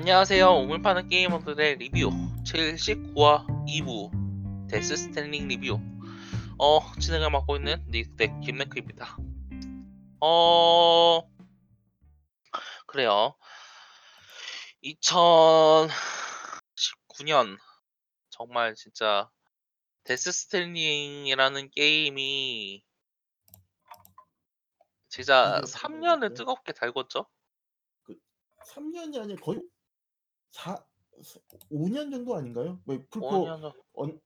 안녕하세요. 우물 파는 게이머들의 리뷰 79화 2부 데스 스트랜딩 리뷰 어 진행을 맡고 있는 닉덱 김네크입니다. 어 그래요. 2019년 정말 진짜 데스 스트랜딩이라는 게임이 진짜 이게 3년을 뭐였죠? 뜨겁게 달궜죠. 3년이 아니라 거의 4 5년 정도 아닌가요? 뭐 풀코 5년 전언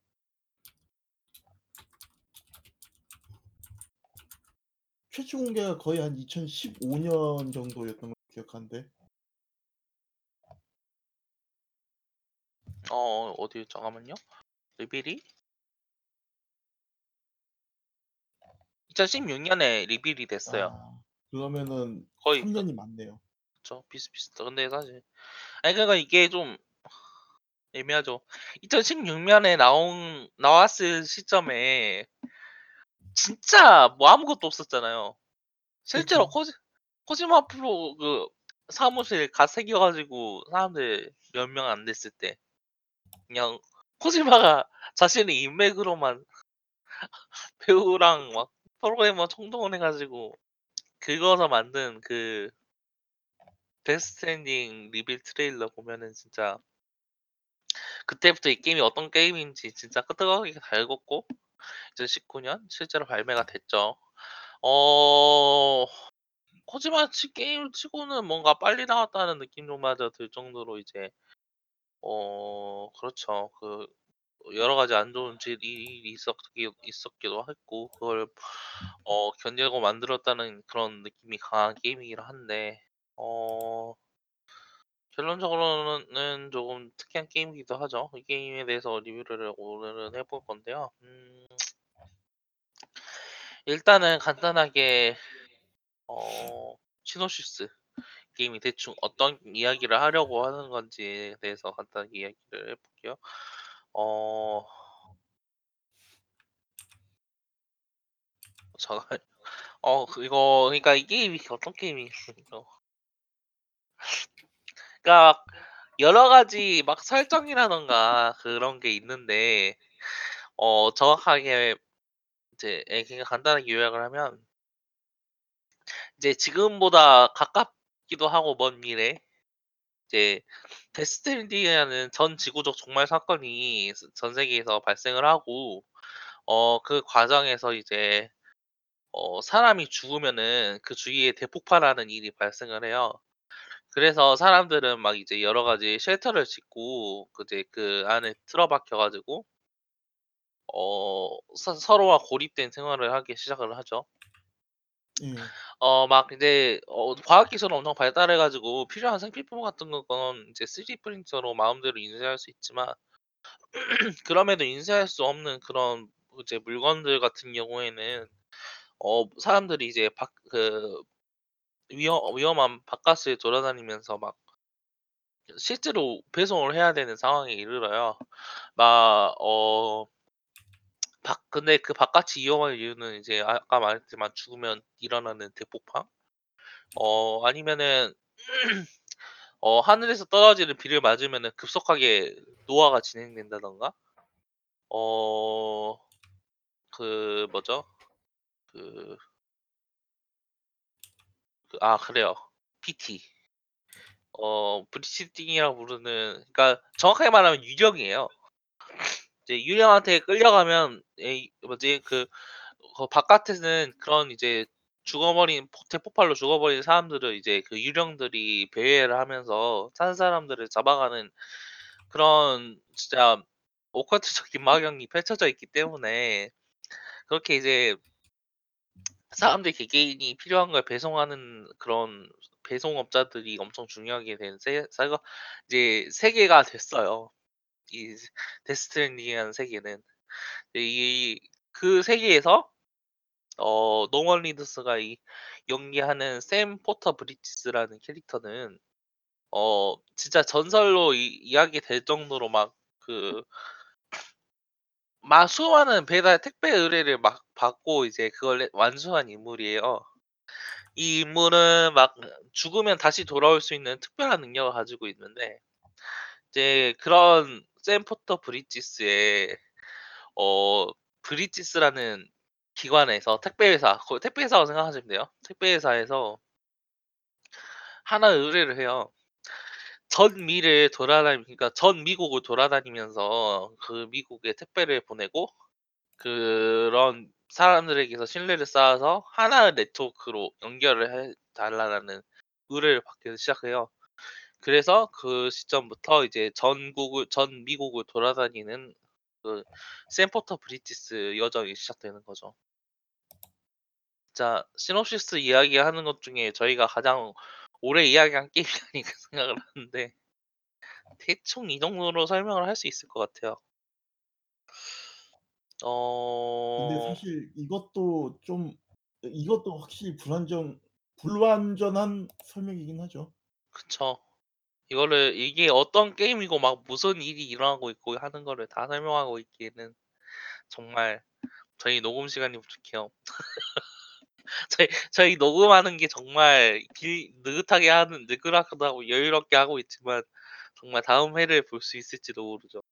최초 공개가 거의 한 2015년 정도였던 걸로 기억하는데. 어 어디 잠깐만요. 리빌이 2016년에 리빌이 됐어요. 아 그러면은 거의 3 년이 맞네요. 그쵸. 비슷비슷해. 근데 사실 아니 그러니까 이게 좀 애매하죠. 2016년에 나온 나왔을 시점에 진짜 뭐 아무것도 없었잖아요. 실제로 그쵸. 코지 코지마 프로 그 사무실 갓 생겨 가지고 사람들 몇 명 안 됐을 때 그냥 코지마가 자신의 인맥으로만 배우랑 막 프로그래머 총동원 해 가지고 긁어서 만든 그 데스 스트랜딩 reveal trailer 보면은 진짜 그때부터 이 게임이 어떤 게임인지 진짜 뜨겁게 달궜고 2019년 실제로 발매가 됐죠. 어 코지마 치 게임 치고는 뭔가 빨리 나왔다는 느낌조마저 들 정도로 이제 어 그렇죠. 그 여러 가지 안 좋은 질 일이 있었기 있었기도 했고 그걸 어 견디고 만들었다는 그런 느낌이 강한 게임이긴 한데 어 결론적으로는 조금 특이한 게임이기도 하죠. 이 게임에 대해서 리뷰를 오늘은 해볼 건데요. 음 일단은 간단하게 어 시놉시스 게임이 대충 어떤 이야기를 하려고 하는 건지에 대해서 간단하게 이야기를 해 볼게요. 어 잠깐만요. 어그 이거 그러니까 이 게임이 어떤 게임이겠어요. 그러니까 여러 가지 막 설정이라든가 그런 게 있는데 어 정확하게 이제 예 그냥 간단하게 요약을 하면 이제 지금보다 가깝기도 하고 먼 미래 이제 데스 스트랜딩이라는 전 지구적 종말 사건이 스전 세계에서 발생을 하고 어 그 과정에서 이제 어 사람이 죽으면은 그 주위에 대폭발하는 일이 발생을 해요. 그래서 사람들은 막 이제 여러 가지 shelter를 짓고 그 이제 그 안에 틀어박혀 가지고 어 서 서로와 고립된 생활을 하기 시작을 하죠. 예. 어막 이제 어 과학 기술은 엄청 발달해 가지고 필요한 생필품 같은 건 이제 3D 프린터로 마음대로 인쇄할 수 있지만 그럼에도 인쇄할 수 없는 그런 이제 물건들 같은 경우에는 어 사람들이 이제 밖그 위험 위험한 바깥을 돌아다니면서 막 실제로 배송을 해야 되는 상황에 이르러요. 막어밖 근데 그 바깥이 위험한 이유는 이제 아까 말했지만 죽으면 일어나는 대폭발 어 아니면은 어 하늘에서 떨어지는 비를 맞으면은 급속하게 노화가 진행된다든가 어 그 뭐죠? 그그 아 그래요. PT. 어 브리치팅이라고 부르는 그러니까 정확하게 말하면 유령이에요. 이제 유령한테 끌려가면 에이 뭐지 그 그 바깥에서는 그런 이제 죽어버린 폭 대폭발로 죽어버린 사람들을 이제 그 유령들이 배회를 하면서 산 사람들을 잡아가는 그런 진짜 오컬트적인 막연이 펼쳐져 있기 때문에 그렇게 이제 사람들 개개인이 필요한 걸 배송하는 그런 배송업자들이 엄청 중요하게 된 세 사가 이제 세계가 됐어요. 이 데스 스트랜딩이라는 세계는. 이 그 세계에서 어 노먼 리더스가 이 연기하는 샘 포터 브리지스라는 캐릭터는 어 진짜 전설로 이 이야기될 정도로 막 그 막 수많은 배달 택배 의뢰를 막 받고 이제 그걸 내 완수한 인물이에요. 이 인물은 막 죽으면 다시 돌아올 수 있는 특별한 능력을 가지고 있는데 이제 그런 샘 포터 브리지스의 어 브리지스라는 기관에서 택배 회사 거의 택배 회사라고 생각하시면 돼요. 택배 회사에서 하나 의뢰를 해요. 전 미를 돌아다니 그러니까 전 미국을 돌아다니면서 그 미국에 택배를 보내고 그런 사람들에게서 신뢰를 쌓아서 하나의 네트워크로 연결을 해 달라는 의뢰를 받기 시작해요. 그래서 그 시점부터 이제 전국을 전 미국을 돌아다니는 그 샘 포터 브리지스 여정이 시작되는 거죠. 자 시놉시스 이야기하는 것 중에 저희가 가장 오래 이야기한 게임이 아닌가 생각을 하는데 대충 이 정도로 설명을 할 수 있을 것 같아요. 근데 어 사실 이것도 좀 이것도 확실히 불완전 불완전한 설명이긴 하죠. 그쵸. 이거를 이게 어떤 게임이고 막 무슨 일이 일어나고 있고 하는 거를 다 설명하고 있기에는 정말 저희 녹음 시간이 부족해요. 저희 저희 녹음하는 게 정말 길 느긋하게 하는 느긋하다고 여유롭게 하고 있지만 정말 다음 회를 볼 수 있을지도 모르죠.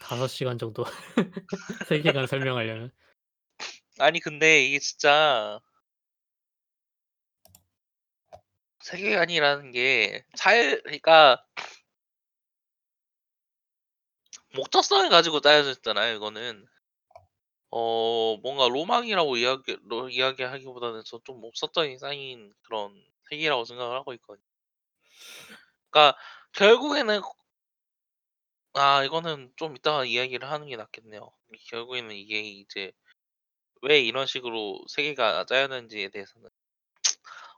5 시간 정도 세계관 설명하려면. 아니 근데 이게 진짜 세계관이라는 게 잘 그러니까 목적성을 가지고 짜여져 있잖아요 이거는. 어 뭔가 로망이라고 이야기 로 이야기하기보다는 저좀 목적성이 쌓인 그런 세계라고 생각을 하고 있거든요. 그러니까 결국에는 아 이거는 좀 이따가 이야기를 하는 게 낫겠네요. 결국에는 이게 이제 왜 이런 식으로 세계가 짜여졌는지에 대해서는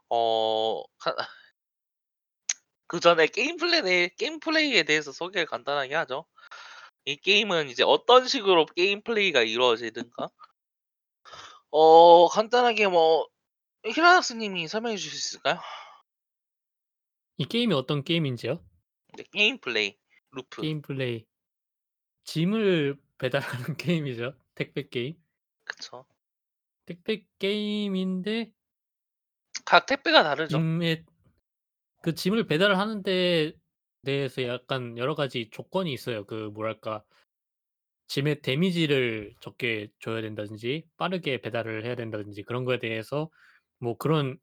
어하 그전에 게임 플랜에 게임 플레이에 대해서 소개를 간단하게 하죠. 이 게임은 이제 어떤 식으로 게임 플레이가 이루어지는가 어 간단하게 뭐 히라나스 님이 설명해 주실 수 있을까요? 이 게임이 어떤 게임인지요? 네 게임 플레이 loop. 게임 플레이. 짐을 배달하는 게임이죠. 택배 게임. 그쵸. 택배 게임인데 각 택배가 다르죠. 짐에 그 짐을 배달을 하는 데 대해서 약간 여러 가지 조건이 있어요. 그 뭐랄까 짐의 데미지를 적게 줘야 된다든지 빠르게 배달을 해야 된다든지 그런 거에 대해서 뭐 그런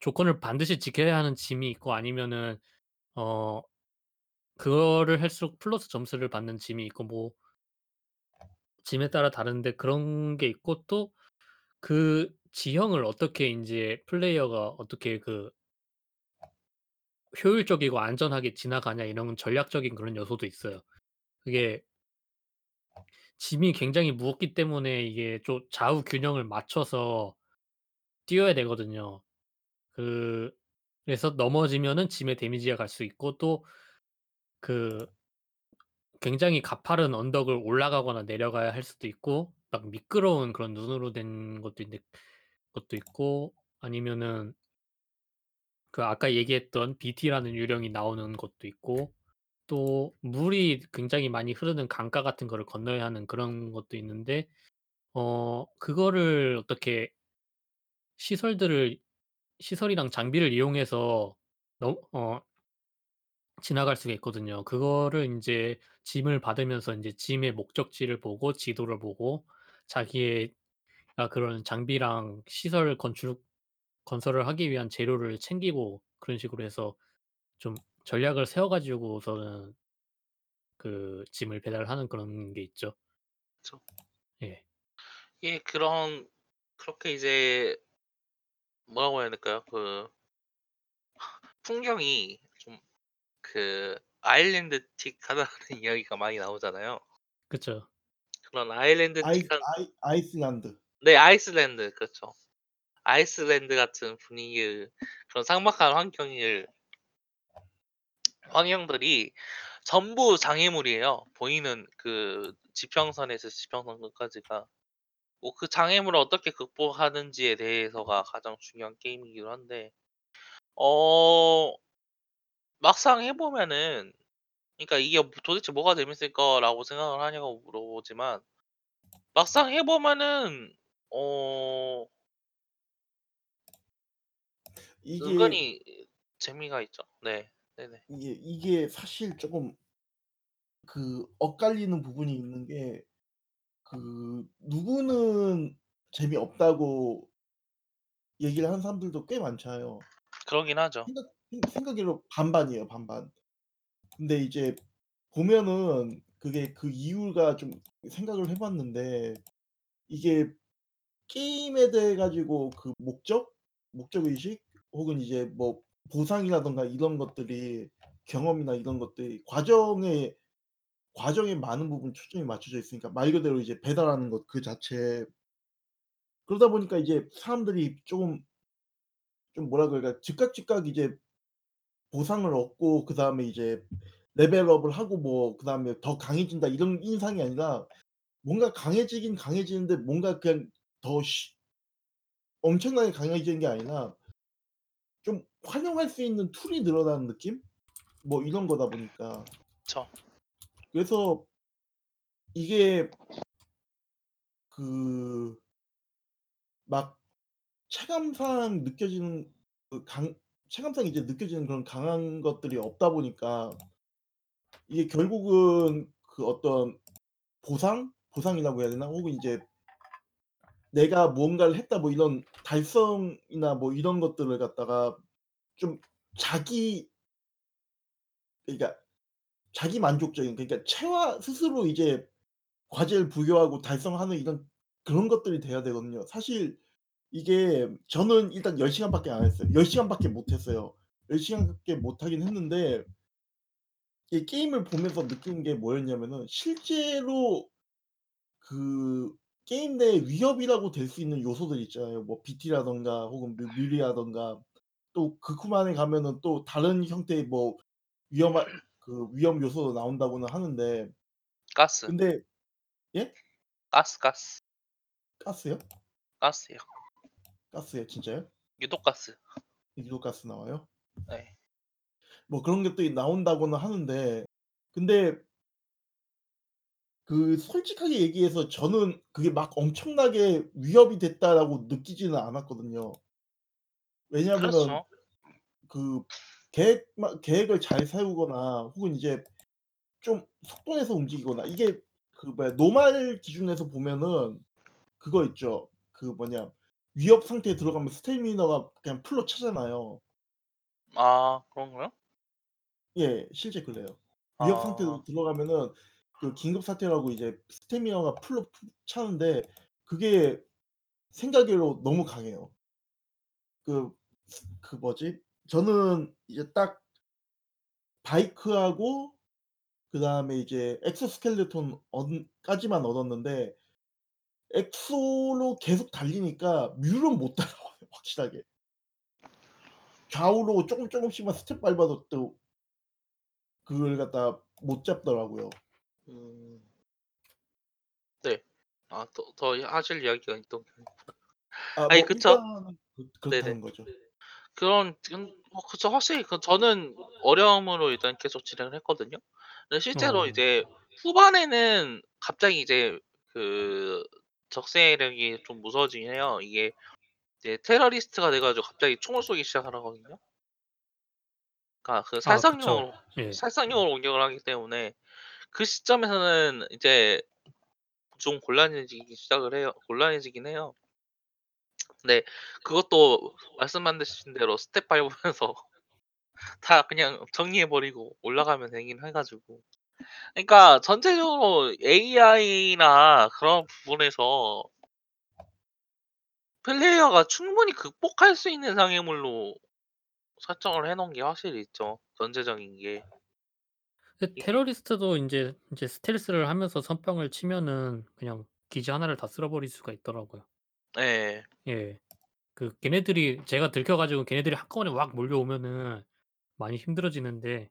조건을 반드시 지켜야 하는 짐이 있고 아니면은 어 그거를 할수록 플러스 점수를 받는 짐이 있고 뭐 짐에 따라 다른데 그런 게 있고 또 그 지형을 어떻게 인제 플레이어가 어떻게 그 효율적이고 안전하게 지나가냐 이런 전략적인 그런 요소도 있어요. 그게 짐이 굉장히 무겁기 때문에 이게 좀 좌우 균형을 맞춰서 뛰어야 되거든요. 그 그래서 넘어지면은 짐에 데미지가 갈 수 있고 또 그 굉장히 가파른 언덕을 올라가거나 내려가야 할 수도 있고 막 미끄러운 그런 눈으로 된 것도 있는데 것도 있고 아니면은 그 아까 얘기했던 BT라는 유령이 나오는 것도 있고 또 물이 굉장히 많이 흐르는 강가 같은 거를 건너야 하는 그런 것도 있는데 어 그거를 어떻게 시설들을 시설이랑 장비를 이용해서 넘 어 지나갈 수가 있거든요. 그거를 인제 짐을 받으면서 인제 짐의 목적지를 보고 지도를 보고 자기의 아 그런 장비랑 시설 건축 건설을 하기 위한 재료를 챙기고 그런 식으로 해서 좀 전략을 세워 가지고서는 그 짐을 배달하는 그런 게 있죠. 그쵸. 예. 예 그런 그렇게 이제 뭐라고 해야 될까요? 그 풍경이 좀 그 아일랜드틱하다는 이야기가 많이 나오잖아요. 그쵸. 그런 아일랜드틱한 아이 아이슬란드. 네 아이슬란드 그렇죠. 아이슬란드 같은 분위기의 그런 삭막한 환경을 환경들이 전부 장애물이에요. 보이는 그 지평선에서 지평선 끝까지가. 뭐 그 장애물을 어떻게 극복하는지에 대해서가 가장 중요한 게임이기도 한데 어 막상 해 보면은 그러니까 이게 뭐 '도대체 뭐가 재밌을까?'라고 생각을 하냐고 물어보지만 막상 해 보면은 어 이게 은근히 재미가 있죠. 네. 네네. 이게 이게 사실 쪼금 그 엇갈리는 부분이 있는 게 그 누구는 재미없다고 얘기를 하는 사람들도 꽤 많잖아요. 그러긴 하죠. 생각 생 생각외로 반반이에요, 반반. 근데 이제 보면은 그게 그 이유가 좀 생각을 해 봤는데 이게 게임에 대해 가지고 그 목적, 목적 의식 혹은 이제 뭐 보상이라든가 이런 것들이 경험이나 이런 것들이 과정에 과정에 많은 부분 초점이 맞춰져 있으니까 말 그대로 이제 배달하는 것 그 자체에 그러다 보니까 이제 사람들이 쪼금 좀 뭐라 그럴까 즉각 즉각 이제 보상을 얻고 그 다음에 이제 level up을 하고 뭐 그 다음에 '더 강해진다.' 이런 인상이 아니라 뭔가 강해지긴 강해지는데 뭔가 그냥 더 쉬 엄청나게 강해지는 게 아니라 좀 활용할 수 있는 tool이 늘어나는 느낌? 뭐 이런 거다 보니까. 그쵸. 그래서 이게 그 막 체감상 느껴지는 그 강 체감상 이제 느껴지는 그런 강한 것들이 없다 보니까 이게 결국은 그 어떤 보상? 보상이라고 해야 되나? 혹은 이제 ' 내가 무언가를 했다.' 뭐 이런 달성이나 뭐 이런 것들을 갖다가 좀 자기 그러니까 자기 만족적인 그러니까 체화 스스로 이제 과제를 부여하고 달성하는 이런 그런 것들이 돼야 되거든요. 사실 이게 저는 일단 10 시간밖에 안 했어요. 10 시간밖에 못 했어요. 10 시간밖에 못 하긴 했는데 이 게임을 보면서 느낀 게 뭐였냐면은 실제로 그 게임 내 위협이라고 될 수 있는 요소들 있잖아요. 뭐 BT라든가 혹은 뭐 뮤리라든가 또 극후반에 가면은 또 다른 형태의 뭐 위험한 그 위험 요소도 나온다고는 하는데 가스. 근데 예? 가스, 가스. 가스요? 가스요. 가스요? 진짜요? 유독 가스. 유독 가스 나와요? 네. 뭐 그런 것들이 나온다고는 하는데 근데 그 솔직하게 얘기해서 저는 그게 막 엄청나게 위협이 됐다라고 느끼지는 않았거든요. 왜냐하면은 그렇죠. 그 계획만 계획을 잘 세우거나 혹은 이제 좀 속도 내서 움직이거나 이게 그 뭐야 노말 기준에서 보면은 그거 있죠. 그 뭐냐 위협 상태에 들어가면 스태미너가 그냥 풀로 차잖아요. 아 그런가요? 예. 실제 그래요. 위협 상태로 아. 들어가면은 그 긴급 사태라고 이제 스태미너가 풀로 푹 차는데 그게 생각외로 너무 강해요. 그 그 뭐지? 저는 이제 딱 바이크하고 그다음에 이제 exoskeleton 얻 까지만 얻었는데 exo로 계속 달리니까 뮬은 못 따라와요 확실하게. 좌우로 쪼금 쪼금씩만 스텝 밟아도 또 그걸 갖다가 못 잡더라고요. 음. 네. 아 더 더 하실 이야기가 있던 아 아니 뭐 그쵸. 일단은 그. 그렇다는 거죠. 그런 근뭐 그쵸. 확실히 그 저는 어려움으로 일단 계속 진행을 했거든요. 근데 실제로 어. 이제 후반에는 갑자기 이제 그 적세력이 좀 무서워지긴 해요. 이게 이제 테러리스트가 돼 가지고 갑자기 총을 쏘기 시작을 하거든요. 그러니까 그 아 그쵸. 살상용으로 예. 살상용으로 공격을 하기 때문에 그 시점에서는 이제 좀 곤란해지기 시작을 해요. 곤란해지긴 해요. 근데 그것도 말씀하신 대로 스텝 밟으면서 다 그냥 정리해 버리고 올라가면 되긴 해 가지고. 그러니까 전체적으로 AI나 그런 부분에서 플레이어가 충분히 극복할 수 있는 장애물로 설정을 해 놓은 게 확실히 있죠, 전체적인 게. 근데 테러리스트도 인제 인제 스텔스를 하면서 선빵을 치면은 그냥 기지 하나를 다 쓸어 버릴 수가 있더라고요. 예. 예. 그 걔네들이 제가 들켜 가지고 걔네들이 한꺼번에 막 몰려오면은 많이 힘들어지는데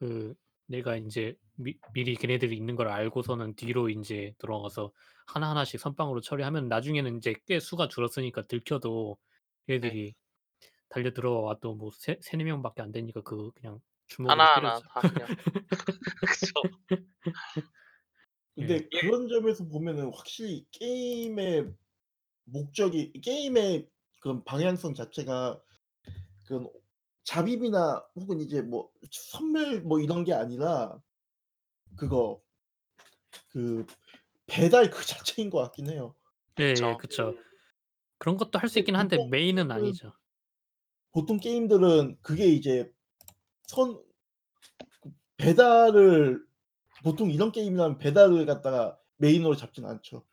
그 내가 인제 미 미리 걔네들이 있는 걸 알고서는 뒤로 인제 들어가서 하나하나씩 선빵으로 처리하면 나중에는 인제 꽤 수가 줄었으니까 들켜도 네. 얘네들이 달려 들어와도 뭐 세 3-4 명밖에 안 되니까 그 그냥 주먹으로 하나하나 다 그냥 그쵸. 예. 근데 그런 점에서 보면은 확실히 게임의 목적이 게임의 그런 방향성 자체가 그런 잡입이나 혹은 이제 뭐 선멸 뭐 이런 게 아니라 그거 그 배달 그 자체인 것 같긴 해요. 예 예. 그쵸. 그쵸. 그런 것도 할 수 근데 있긴 한데 보통 main은 그 아니죠. 보통 게임들은 그게 이제 선그 배달을 보통 이런 게임이라면 배달을 갖다가 main으로 잡진 않죠.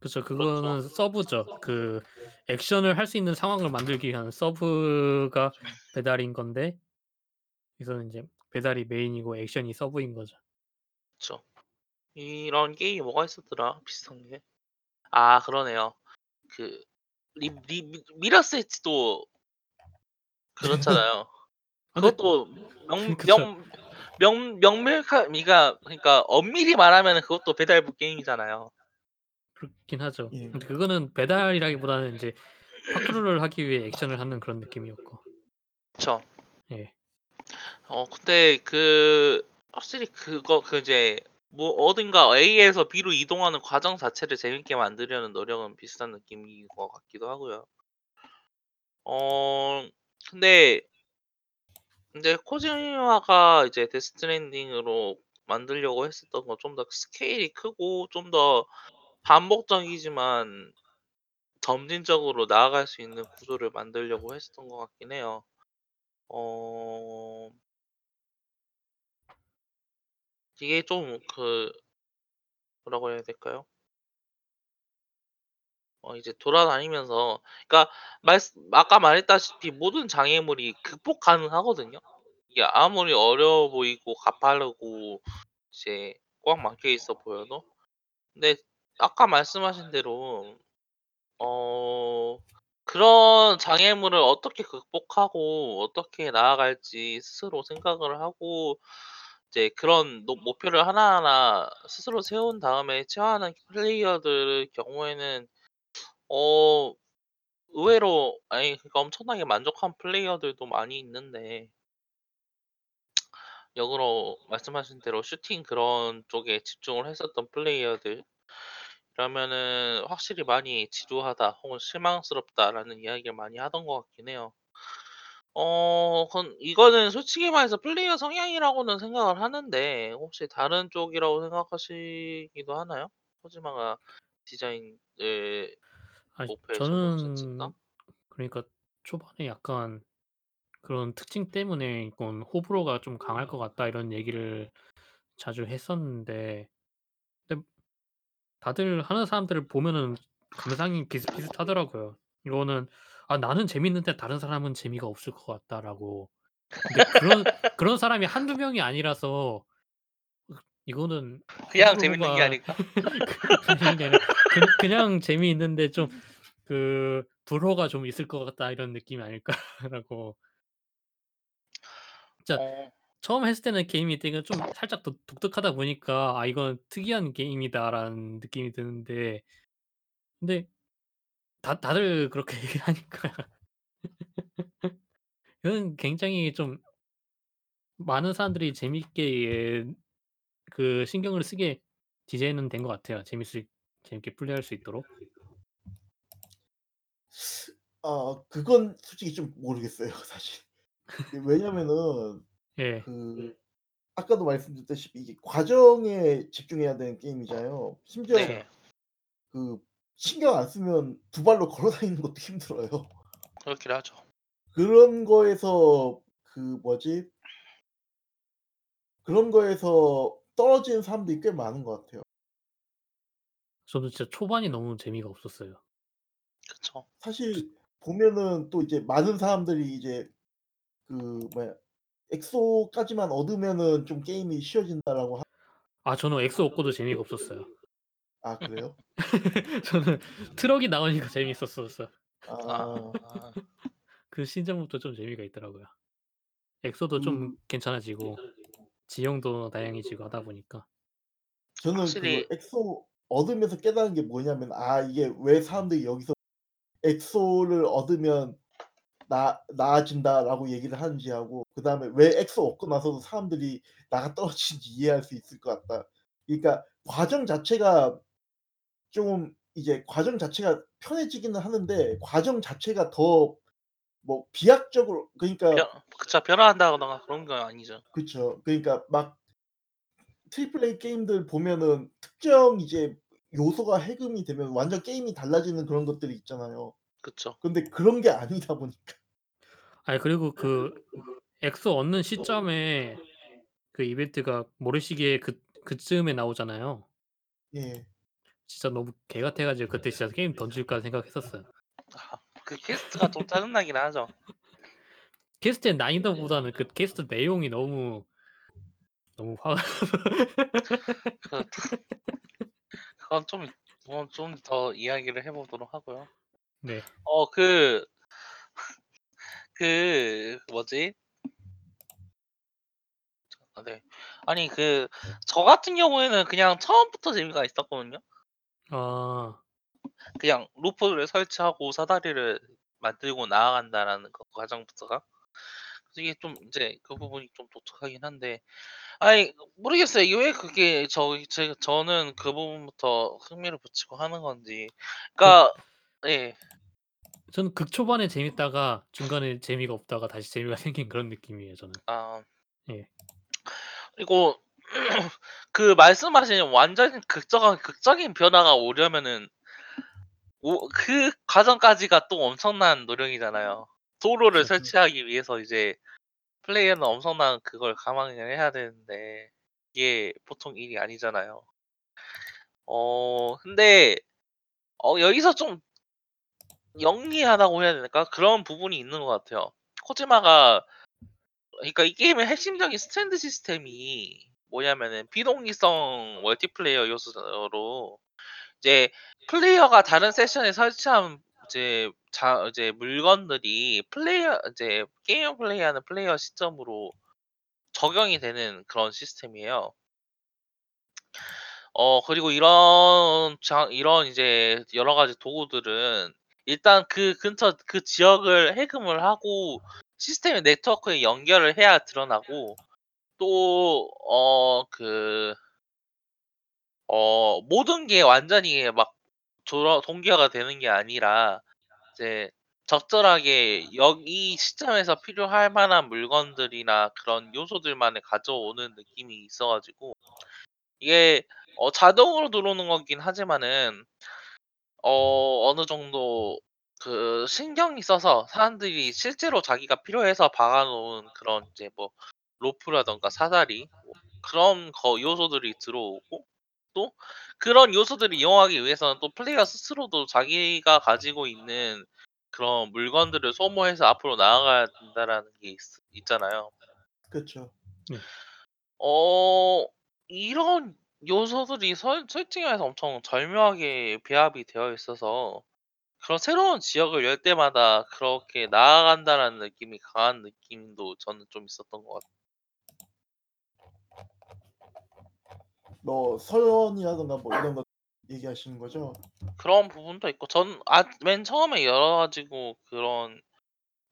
그렇죠. 그거는 sub죠. 그 액션을 할 수 있는 상황을 만들기 위한 sub가 배달인 건데 여기서는 인제 배달이 main이고 액션이 sub인 거죠. 그쵸. 이런 게임이 뭐가 있었더라 비슷한 게. 아 그러네요. 그 리 리미 미러스 엣지도 그렇잖아요. 그것도 명 그쵸. 명명 명백하 그러니까 그러니까 엄밀히 말하면은 그것도 배달부 게임이잖아요. 그렇긴 하죠. 예. 근데 그거는 배달이라기보다는 인제 파쿠르를 하기 위해 액션을 하는 그런 느낌이었고. 그쵸. 예. 어 근데 그 확실히 그거 그 이제 뭐 어딘가 A에서 B로 이동하는 과정 자체를 재밌게 만들려는 노력은 비슷한 느낌인 것 같기도 하고요. 어 근데 인제 코지마가 이제 데스 스트랜딩으로 만들려고 했었던 건 좀 더 스케일이 크고 좀 더 반복적이지만 점진적으로 나아갈 수 있는 구조를 만들려고 했었던 것 같긴 해요. 어 이게 좀 그 뭐라고 해야 될까요? 어 이제 돌아다니면서 그러니까 말쓰 아까 말했다시피 모든 장애물이 극복 가능하거든요. 이게 아무리 어려워 보이고 가파르고 이제 꽉 막혀 있어 보여도. 근데 아까 말씀하신 대로 어 그런 장애물을 어떻게 극복하고 어떻게 나아갈지 스스로 생각을 하고 이제 그런 노 목표를 하나하나 스스로 세운 다음에 체화하는 플레이어들 경우에는 어 의외로 아니 그러니까 엄청나게 만족한 플레이어들도 많이 있는데 역으로 말씀하신 대로 슈팅 그런 쪽에 집중을 했었던 플레이어들 그러면은 확실히 많이 지루하다 혹은 실망스럽다라는 이야기를 많이 하던 것 같긴 해요. 어 그건 이거는 솔직히 말해서 플레이어 성향이라고는 생각을 하는데 혹시 다른 쪽이라고 생각하시기도 하나요? 코지마가 디자인을 적용했었다? 저는 그러니까 초반에 약간 그런 특징 때문에 이건 '호불호가 좀 강할 것 같다.' 이런 얘기를 자주 했었는데 근데 다들 하는 사람들을 보면은 감상이 비슷비슷하더라고요. 이거는 '아 나는 재밌는데 다른 사람은 재미가 없을 것 같다.'라고. 근데 그런 그런 사람이 1-2 명이 아니라서 이거는 그냥 재밌는 게 호불호가 아닐까? 그 '그냥 재미있는데 좀 그 불호가 좀 있을 것 같다.' 이런 느낌이 아닐까라고. 진짜 어. 처음 했을 때는 게임이 되게 좀 살짝 독 독특하다 보니까 '아 이건 특이한 게임이다.'라는 느낌이 드는데 근데 다 다들 그렇게 얘기를 하니까 이건 굉장히 좀 많은 사람들이 재밌게 예그 신경을 쓰게 디자인은 된 것 같아요. 재밌을 재밌게 플레이할 수 있도록. 아 그건 솔직히 좀 모르겠어요 사실. 이 왜냐면은 예. 그 아까도 말씀드렸다시피 이게 과정에 집중해야 되는 게임이잖아요. 심지어 네. 그 신경 안 쓰면 두 발로 걸어 다니는 것도 힘들어요. 그렇긴 하죠. 그런 거에서 그 뭐지 그런 거에서 떨어지는 사람들이 꽤 많은 것 같아요. 저도 진짜 초반이 너무 재미가 없었어요. 그쵸. 사실 보면은 또 이제 많은 사람들이 이제 그 뭐야 "exo까지만 얻으면은 좀 게임이 쉬워진다."라고 하 아 저는 엑소 얻고도 재미가 없었어요. 아 그래요? 저는 트럭이 나오니까 재밌었었어요. 아. 아. 그 시점부터 좀 재미가 있더라고요. exo도 좀그 괜찮아지고 지형도 다양해지고 하다 보니까. 저는 그거 확실히 엑소 얻으면서 깨달은 게 뭐냐면 '아 이게 왜 사람들이 여기서 exo를 얻으면 나 나아진다.'라고 얘기를 하는지 하고 그 다음에 왜 엑소 얻고 나서도 사람들이 나가 떨어지는지 이해할 수 있을 것 같다. 그러니까 과정 자체가 좀 이제 과정 자체가 편해지기는 하는데 과정 자체가 더 뭐 비약적으로 그러니까 변 그쵸. 변화한다거나 그런 건 아니죠. 그쵸. 그러니까 막 triple A 게임들 보면은 특정 이제 요소가 해금이 되면 완전 게임이 달라지는 그런 것들이 있잖아요. 그쵸. 근데 그런 게 아니다 보니까 아니 그리고 그 엑소 얻는 시점에 그 이벤트가 모래시계 그 그쯤에 나오잖아요. 예. 진짜 너무 개 같아 가지고 그때 진짜 게임 던질까 생각했었어요. 아 그 quest가 좀 짜증나긴 하죠. quest의 난이도보다는 그 퀘스트 내용이 너무 너무 화가 그 그건 좀뭐좀더 이야기를 해 보도록 하고요. 네. 어 그 그 뭐지? 아 네. 아니 그 저 같은 경우에는 그냥 처음부터 재미가 있었거든요. 아. 그냥 루프를 설치하고 사다리를 만들고 나아간다라는 그 과정부터가. 이게 좀 이제 그 부분이 좀 독특하긴 한데 아니 모르겠어요. 이게 왜 그게 저 제 저는 그 부분부터 흥미를 붙이고 하는 건지. 그러니까 예. 저는 극 초반에 재밌다가 중간에 재미가 없다가 다시 재미가 생긴 그런 느낌이에요 저는. 아. 예. 그리고 그 말씀하신 완전 극적한 극적인 변화가 오려면은 오 그 과정까지가 또 엄청난 노력이잖아요. 도로를 그쵸. 설치하기 위해서 이제 플레이어는 엄청난 그걸 감안을 해야 되는데 이게 보통 일이 아니잖아요. 어 근데 어 여기서 좀 영리하다고 해야 될까? 그런 부분이 있는 것 같아요. 코지마가 그러니까 이 게임의 핵심적인 strand 시스템이 뭐냐면은 비동기성 멀티플레이어 요소로 이제 플레이어가 다른 session에 설치한 이제 자 이제 물건들이 플레이어 이제 게임을 플레이하는 플레이어 시점으로 적용이 되는 그런 시스템이에요. 어 그리고 이런 장 이런 이제 여러 가지 도구들은 일단 그 근처 그 지역을 해금을 하고 시스템의 네트워크에 연결을 해야 드러나고 또 어 그어 모든 게 완전히 막 돌아 동기화가 되는 게 아니라 이제 적절하게 여기 시점에서 필요할 만한 물건들이나 그런 요소들만을 가져오는 느낌이 있어 가지고 이게 어 자동으로 들어오는 거긴 하지만은 어 어느 정도 그 신경이 써서 사람들이 실제로 자기가 필요해서 박아 놓은 그런 이제 뭐 로프라든가 사다리 뭐 그런 거 요소들이 들어오고 또 그런 요소들을 이용하기 위해서는 또 플레이어 스스로도 자기가 가지고 있는 그런 물건들을 소모해서 앞으로 나아가야 된다라는 게있 있잖아요. 그쵸. 네. 어 이런 요소들이 설 솔직히 말해서 엄청 절묘하게 배합이 되어 있어서 그런 새로운 지역을 열 때마다 그렇게 나아간다라는 느낌이 강한 느낌도 저는 좀 있었던 것 같아요. 뭐 서연이라든가 뭐 이런 거 얘기하시는 거죠? 그런 부분도 있고 전 아 맨 처음에 열어 가지고 그런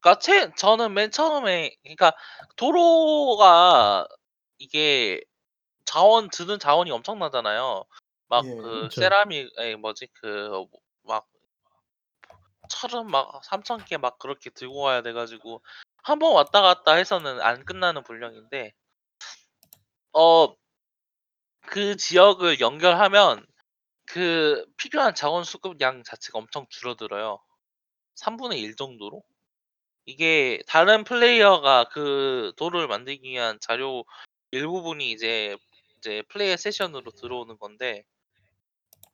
그러니까 채 저는 맨 처음에 그러니까 도로가 이게 자원 드는 자원이 엄청나잖아요. 막 예. 그 그쵸. 세라믹 아니 뭐지 그 막 철은 막3,000개막 그렇게 들고 가야 돼 가지고 한 번 왔다 갔다 해서는 안 끝나는 분량인데 어 그 지역을 연결하면 그 필요한 자원 수급량 자체가 엄청 줄어들어요. 3분의 1 정도로. 이게 다른 플레이어가 그 도로를 만들기 위한 자료 일부분이 이제 이제 플레이어 세션으로 들어오는 건데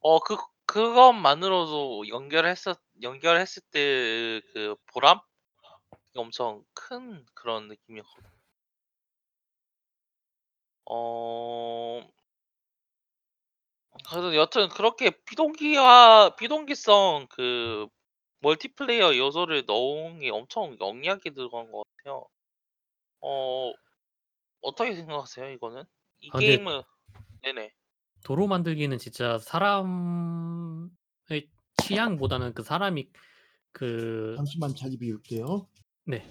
어 그 그것만으로도 연결했었 연결했을 때 그 보람? 엄청 큰 그런 느낌이었거든요. 어 그래서 여튼 그렇게 비동기화 비동기성 그 멀티플레이어 요소를 넣은 게 엄청 영리하게 들어간 것 같아요. 어 어떻게 생각하세요 이거는? 이 아 근데 게임은 네네. 도로 만들기는 진짜 사람의 취향보다는 그 사람이 그 잠시만 자리 비울게요. 네.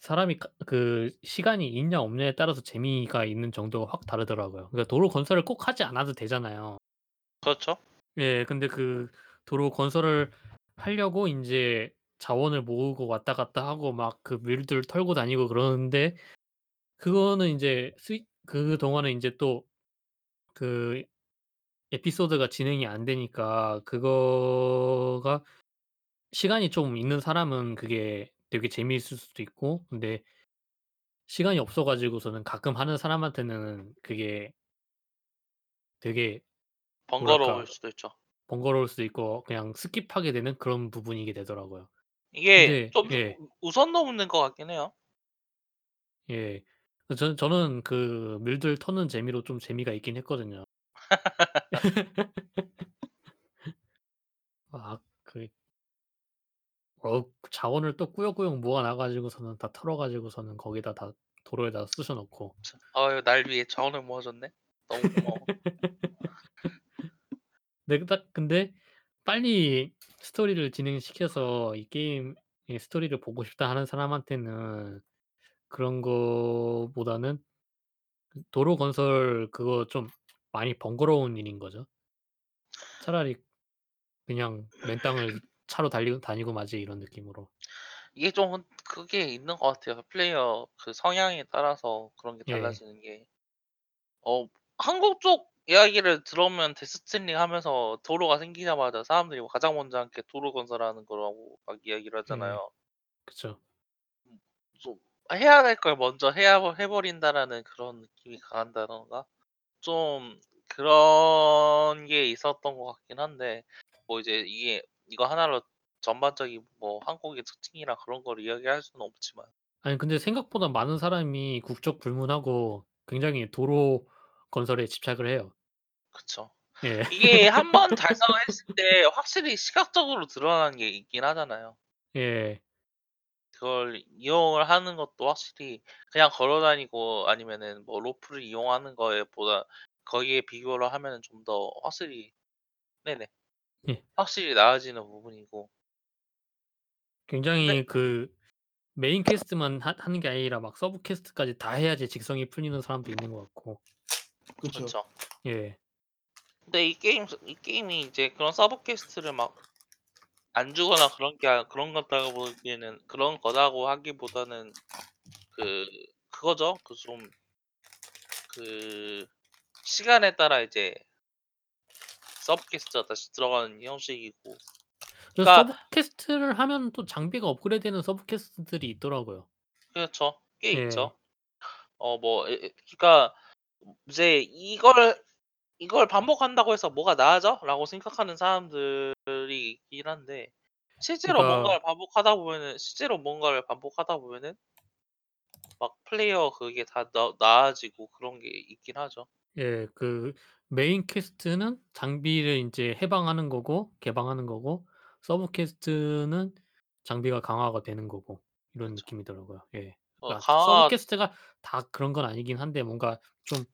사람이 가 그 시간이 있냐 없냐에 따라서 재미가 있는 정도가 확 다르더라고요. 그러니까 도로 건설을 꼭 하지 않아도 되잖아요. 그렇죠. 예. 근데 그 도로 건설을 하려고 인제 자원을 모으고 왔다 갔다 하고 막 그 밀들 털고 다니고 그러는데 그거는 인제 스위 그동안은 인제 또 그 에피소드가 진행이 안 되니까 그거가 시간이 좀 있는 사람은 그게 되게 재미있을 수도 있고 근데 시간이 없어 가지고서는 가끔 하는 사람한테는 그게 되게 번거로울 수도 있죠. 번거로울 수도 있고 그냥 skip하게 되는 그런 부분이게 되더라고요. 이게 근데 좀 예. 우선 넘는 것 같긴 해요. 예. 그 저는 저는 그 MULE들 터는 재미로 좀 재미가 있긴 했거든요. 아 그 어 자원을 또 꾸역꾸역 모아 놔 가지고서는 다 털어 가지고서는 거기다 다 도로에다 쑤셔 넣고 아유 날 위해 자원을 모아줬네. 너무 고마워. 네 딱 근데 빨리 스토리를 진행시켜서 이 게임의 스토리를 보고 싶다 하는 사람한테는 그런 거보다는 그 도로 건설 그거 좀 많이 번거로운 일인 거죠. 차라리 그냥 맨 땅을 차로 달리고 다니고 마지 이런 느낌으로. 이게 좀 그게 있는 것 같아요. 플레이어 그 성향에 따라서 그런 게 예. 달라지는 게. 어 한국 쪽 이야기를 들으면 데스티니 하면서 도로가 생기자마자 사람들이 가장 먼저 한 게 도로 건설하는 거라고 막 이야기를 예. 하잖아요. 그쵸. 좀 해야 될 걸 먼저 해야 해 버린다라는 그런 느낌이 강한다든가 좀 그런 게 있었던 것 같긴 한데 뭐 이제 이게 이거 하나로 전반적인 뭐 한국의 특징이나 그런 걸 이야기할 수는 없지만 아니 근데 생각보다 많은 사람이 국적 불문하고 굉장히 도로 건설에 집착을 해요. 그쵸. 예. 이게 한 번 달성을 했을 때 확실히 시각적으로 드러나는 게 있긴 하잖아요. 예. 그걸 이용을 하는 것도 확실히 그냥 걸어 다니고 아니면은 뭐 로프를 이용하는 거에 보다 거기에 비교를 하면은 좀 더 확실히 네네. 예. 확실히 나아지는 부분이고. 근데 굉장히 그 main quest만 하 하는 게 아니라 막 sub quest까지 다 해야지 직성이 풀리는 사람도 있는 것 같고. 그쵸. 그쵸. 예. 근데 이 게임 이 게임이 이제 그런 sub quest를 막 안 주거나 그런 게 아 그런 거다고 보기에는 그런 거다고 하기보다는 그 그거죠. 그좀그 시간에 따라 이제 sub quest가 다시 들어가는 형식이고. 그 그러니까 sub quest를 하면 또 장비가 업그레이드되는 sub quest들이 있더라고요. 그렇죠. 꽤 예. 있죠. 어 뭐 그러니까 이제 이걸 '이걸 반복한다고 해서 뭐가 나아져?'라고 생각하는 사람들이 있긴 한데 실제로 그러니까 뭔가를 반복하다 보면은 실제로 뭔가를 반복하다 보면은 막 플레이어 그게 다 나 나아지고 그런 게 있긴 하죠. 예. 그 main quest는 장비를 인제 해방하는 거고 개방하는 거고 sub quest는 장비가 강화가 되는 거고 이런 그쵸. 느낌이더라고요. 예. 어 그러니까 sub quest가 다 그런 건 아니긴 한데 뭔가 좀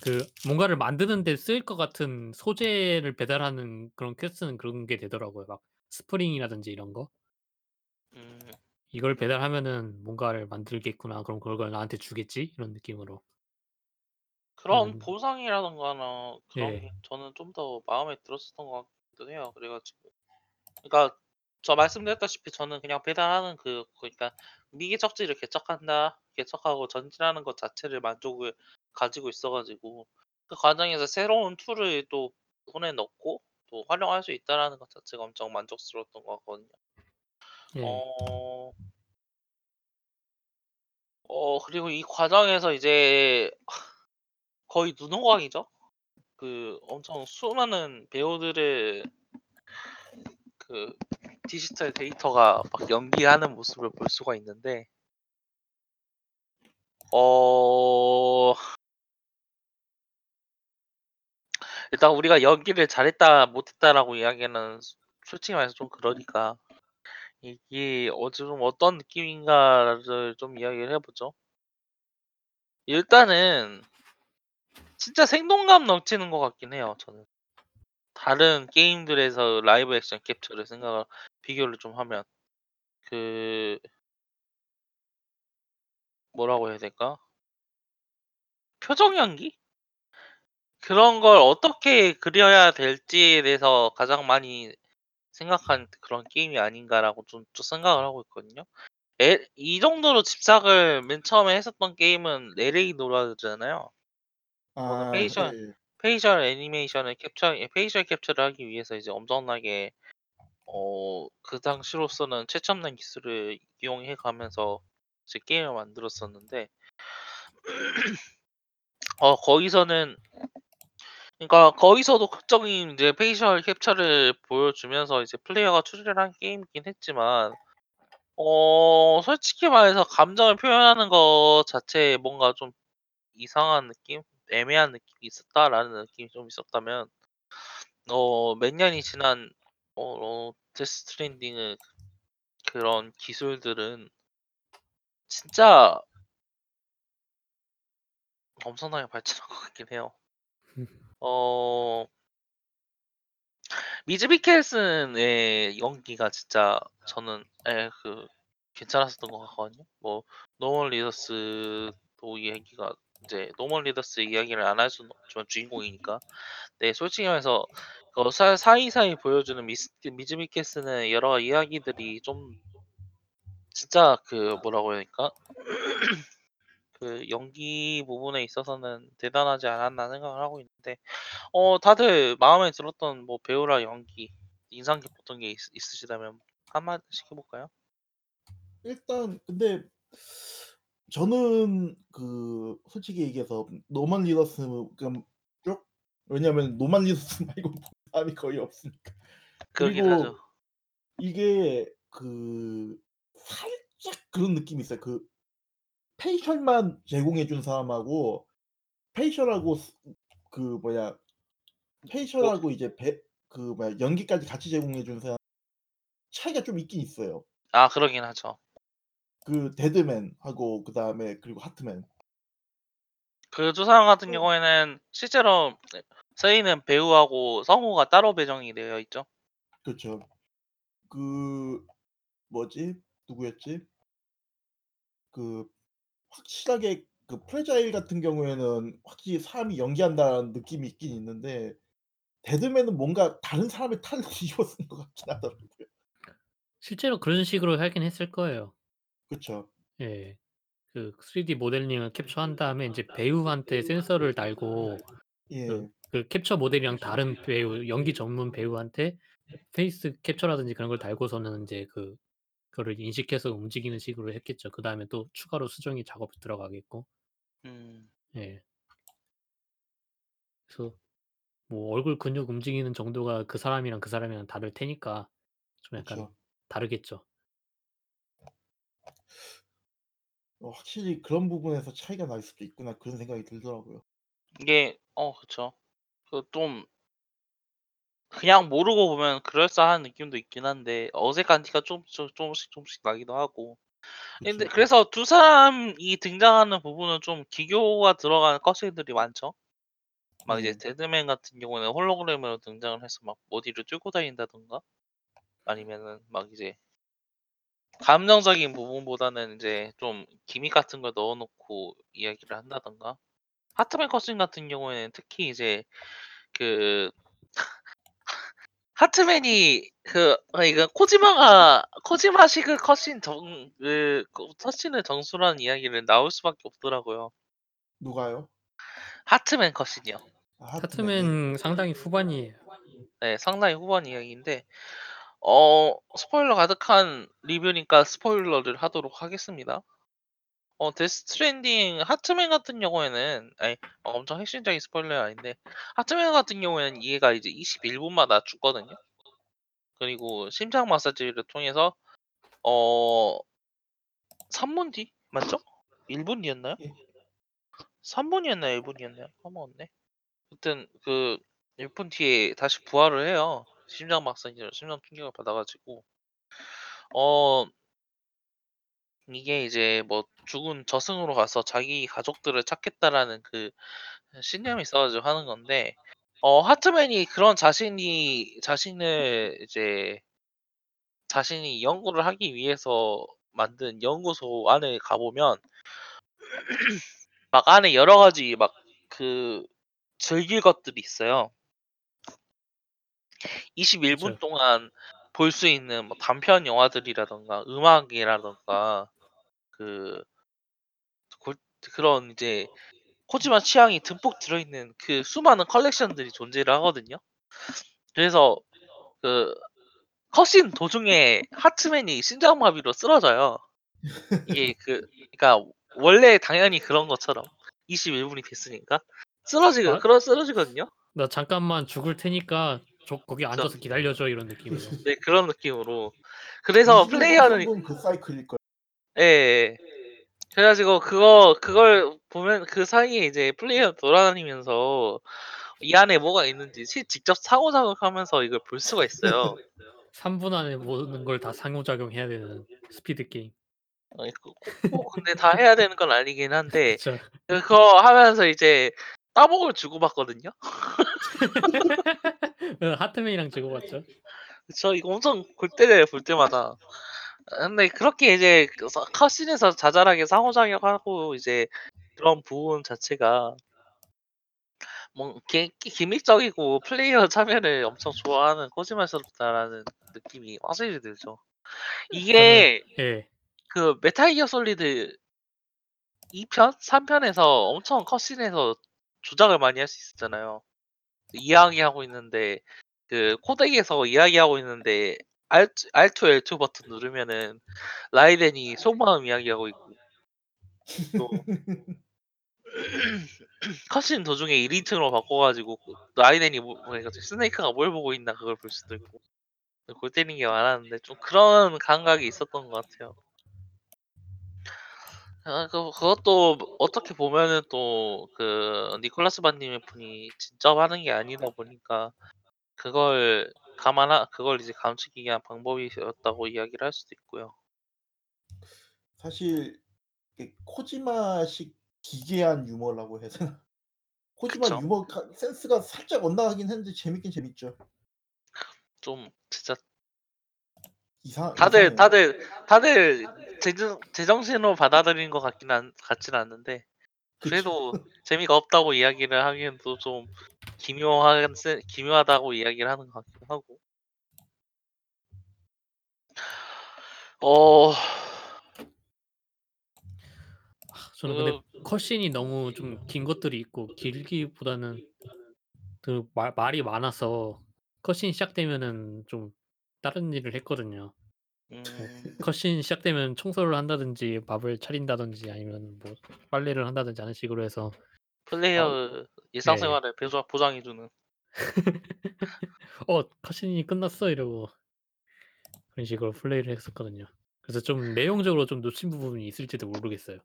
그 뭔가를 만드는 데 쓰일 것 같은 소재를 배달하는 그런 quest는 그런 게 되더라고요. 막 스프링이라든지 이런 거. 음. ' 이걸 배달하면은 뭔가를 만들겠구나. 그럼 그걸 나한테 주겠지?' 이런 느낌으로. 그런 음. 보상이라든가나 그런 예. 게 저는 좀 더 마음에 들었었던 것 같기도 해요. 그래 가지고 그러니까 저 말씀드렸다시피 저는 그냥 배달하는 그 그러니까 미개척지를 개척한다. 개척하고 전진하는 것 자체를 만족을 가지고 있어 가지고 그 과정에서 새로운 tool을 또 손에 넣고 또 활용할 수 있다라는 것 자체가 엄청 만족스러웠던 것 같거든요. 예. 어어 그리고 이 과정에서 이제 거의 눈호강이죠. 그 엄청 수많은 배우들의 그 디지털 데이터가 막 연기하는 모습을 볼 수가 있는데 어 일단 우리가 연기를 잘했다 못했다라고 이야기하는 소 솔직히 말해서 좀 그러니까 이게 어좀 어떤 느낌인가를 좀 이야기를 해 보죠. 일단은 진짜 생동감 넘치는 것 같긴 해요 저는. 다른 게임들에서 라이브 액션 캡처를 생각을 비교를 좀 하면 그 뭐라고 해야 될까? 표정 연기? 그런 걸 어떻게 그려야 될지에 대해서 가장 많이 생각한 그런 게임이 아닌가라고 좀, 좀 생각을 하고 있거든요. 에, 이 정도로 집착을 맨 처음에 했었던 게임은 LA Noire잖아요. 아, facial 예, 예. facial 애니메이션을 캡처 예, facial 캡처를 하기 위해서 이제 엄청나게 어, 그 당시로서는 최첨단 기술을 이용해 가면서 이제 게임을 만들었었는데 어, 거기서는 그러니까 거기서도 극적인 이제 facial 캡처를 보여주면서 이제 플레이어가 추리를 한 게임이긴 했지만 어, 솔직히 말해서 감정을 표현하는 것 자체에 뭔가 좀 이상한 느낌? 애매한 느낌이 있었다라는 느낌이 좀 있었다면 어, 몇 년이 지난 어, 어 데스 스트랜딩의 그런 기술들은 진짜 엄청나게 발전한 것 같긴 해요. 어, 매즈 미켈슨의 연기가 진짜 저는 에, 그 괜찮았었던 것 같거든요. 뭐 노먼 리더스도 이야기가 이제 노먼 리더스 이야기를 안 할 수는 없지만 주인공이니까. 네, 솔직히 말해서 그 사, 사이사이 보여주는 미스, 미즈 미켈슨의 여러 이야기들이 좀 진짜 그 뭐라고 해야 될까? 그 연기 부분에 있어서는 대단하지 않았나 생각을 하고 있는데 어 다들 마음에 들었던 뭐 배우랑 연기 인상 깊었던 게 있, 있으시다면 한마디씩 해볼까요? 일단 근데 저는 그 솔직히 얘기해서 노만 리더스 쭉 왜냐면 노먼 리더스 말고 본 사람이 거의 없으니까. 그리고 하죠. 이게 그 살짝 그런 느낌이 있어요. 그 facial만 제공해 준 사람하고 facial하고 스 그 뭐야 뭐 facial하고 이제 배 그 뭐야 연기까지 같이 제공해 준 사람 차이가 좀 있긴 있어요. 아 그러긴 하죠. 그 데드맨하고 그 다음에 그리고 하트맨. 그 두 사람 같은 어. 경우에는 실제로 쓰이는 배우하고 성우가 따로 배정이 되어 있죠. 그쵸. 그 뭐지? 누구였지? 그 확실하게 그 프레자일 같은 경우에는 확실히 사람이 연기한다는 느낌이 있긴 있는데 데드맨은 뭔가 다른 사람의 탈을 쓴 것 같긴 하더라고요. 실제로 그런 식으로 하긴 했을 거예요. 그쵸. 예. 그 3D 모델링을 캡처한 다음에 인제 배우한테 센서를 달고 그 예. 그 캡처 모델이랑 다른 배우 연기 전문 배우한테 face 캡처라든지 그런 걸 달고서는 인제 그 그거를 인식해서 움직이는 식으로 했겠죠. 그 다음에 또 추가로 수정이 작업이 들어가겠고. 음. 예. 그래서 뭐 얼굴 근육 움직이는 정도가 그 사람이랑 그 사람이랑 다를 테니까 좀 약간 그쵸. 다르겠죠. 어 확실히 그런 부분에서 차이가 날 수도 있구나 그런 생각이 들더라고요. 이게 어 그쵸. 그좀 그냥 모르고 보면 그럴싸한 느낌도 있긴 한데 어색한 티가 좀조 조금씩 조금씩 나기도 하고. 근데 그쵸. 그래서 두 사람이 등장하는 부분은 좀 기교가 들어가는 cutscene들이 많죠. 막 이제 예. 데드맨 같은 경우는 홀로그램으로 등장을 해서 막 어디를 뚫고 다닌다든가 아니면은 막 이제 감정적인 부분보다는 인제 좀 기믹 같은 걸 넣어 놓고 이야기를 한다든가 하트맨 컷신 같은 경우에는 특히 이제 그 하트맨이 그 아 이거 코지마가 코지마식의 컷신 정 그 그 컷신을 정수라는 이야기를 나올 수밖에 없더라고요. 누가요? 하트맨 컷신이요. 아 하트맨. 예. 하트맨 상당히 후반이에요. 네 상당히 후반 이야기인데 어 스포일러 가득한 리뷰니까 스포일러를 하도록 하겠습니다. 어 데스 스트랜딩 하트맨 같은 경우에는 아니 어 엄청 핵심적인 스포일러는 아닌데 하트맨 같은 경우에는 얘가 이제 21 분마다 죽거든요. 그리고 심장 마사지를 통해서 어 3분 뒤 맞죠? 1분 뒤였나요? 예. 3 분이었나요? 1 분이었나요? 까먹었네. 하여튼 그 1분 뒤에 다시 부활을 해요. 심장 마사지로 심장 충격을 받아 가지고. 어 이게 이제 뭐 죽은 저승으로 가서 자기 가족들을 찾겠다라는 그 신념이 있어 가지고 하는 건데 어 하트맨이 그런 자신이 자신을 이제 자신이 연구를 하기 위해서 만든 연구소 안에 가 보면 막 안에 여러 가지 막 그 즐길 것들이 있어요. 21 분 그쵸. 동안 볼 수 있는 뭐 단편 영화들이라든가 음악이라든가 그 골 그런 이제 코지마 취향이 듬뿍 들어있는 그 수많은 컬렉션들이 존재를 하거든요. 그래서 그 컷신 도중에 하트맨이 심장마비로 쓰러져요. 이게 그 그러니까 원래 당연히 그런 것처럼 21 분이 됐으니까 쓰러지거 아. 그런 쓰러지거든요. 나 잠깐만 죽을 테니까 저 거기 앉아서 기다려줘 이런 느낌으로. 네 그런 느낌으로. 그래서 플레이어는 그 사이클일 걸. 예, 예. 그래 가지고 그거 그걸 보면 그 사이에 이제 플레이어 돌아다니면서 이 안에 뭐가 있는지 시 직접 상호작용하면서 이걸 볼 수가 있어요. 3분 안에 모든 걸 다 상호작용 해야 되는 스피드 게임. 어그꼭 꼭 근데 다 해야 되는 건 아니긴 한데 그쵸. 그거 하면서 이제 따봉을 주고받거든요. 어, 하트맨이랑 주고받죠. 그쵸. 이거 엄청 골 때려요 볼 때마다. 아 근데 그렇게 이제 그서 컷신에서 자잘하게 상호작용하고 이제 그런 부분 자체가 뭐기 기믹적이고 플레이어 참여를 엄청 좋아하는 코지마스럽다라는 느낌이 확실히 들죠. 이게 예. 그 메탈 기어 솔리드 2편, 3편에서 엄청 cutscene에서 조작을 많이 할 수 있었잖아요. 이야기하고 있는데 그 코덱에서 이야기하고 있는데 R2 R2, L2 버튼 누르면은 라이덴이 속마음 이야기하고 있고 또 cutscene 도중에 1인칭으로 바꿔 가지고 그 라이덴이 뭐 그러니까 스네이크가 뭘 보고 있나 그걸 볼 수도 있고 골 때리는 게 많았는데 좀 그런 감각이 있었던 것 같아요. 아 그 그것도 어떻게 보면은 또 그 니콜라스 반님의 분이 직접 하는 게 아니다 보니까 그걸 감안하 그걸 이제 감추기 위한 방법이었다고 이야기를 할 수도 있고요. 사실 코지마식 기괴한 유머라고 해야 되나? 코지마 그쵸. 유머 가 센스가 살짝 엇나가긴 했는데 재밌긴 재밌죠. 좀 진짜 이상 다들 이상해요. 다들 다들 제정 제정신으로 받아들이는 것 같긴 한 같지는 않는데 그쵸. 그래도 재미가 없다고 이야기를 하기에도 좀 기묘한 센 기묘하다고 이야기를 하는 것 같기도 하고. 어 저는 근데 컷신이 너무 좀 긴 것들이 있고 길기보다는 그 말 말이 많아서 컷신 시작되면은 좀 다른 일을 했거든요. 음 컷신 시작되면 청소를 한다든지 밥을 차린다든지 아니면 뭐 빨래를 한다든지 하는 식으로 해서 플레이어 일상생활을 배조 보장해 주는 "어 컷신이 끝났어." 이러고 그런 식으로 플레이를 했었거든요. 그래서 좀 내용적으로 좀 놓친 부분이 있을지도 모르겠어요.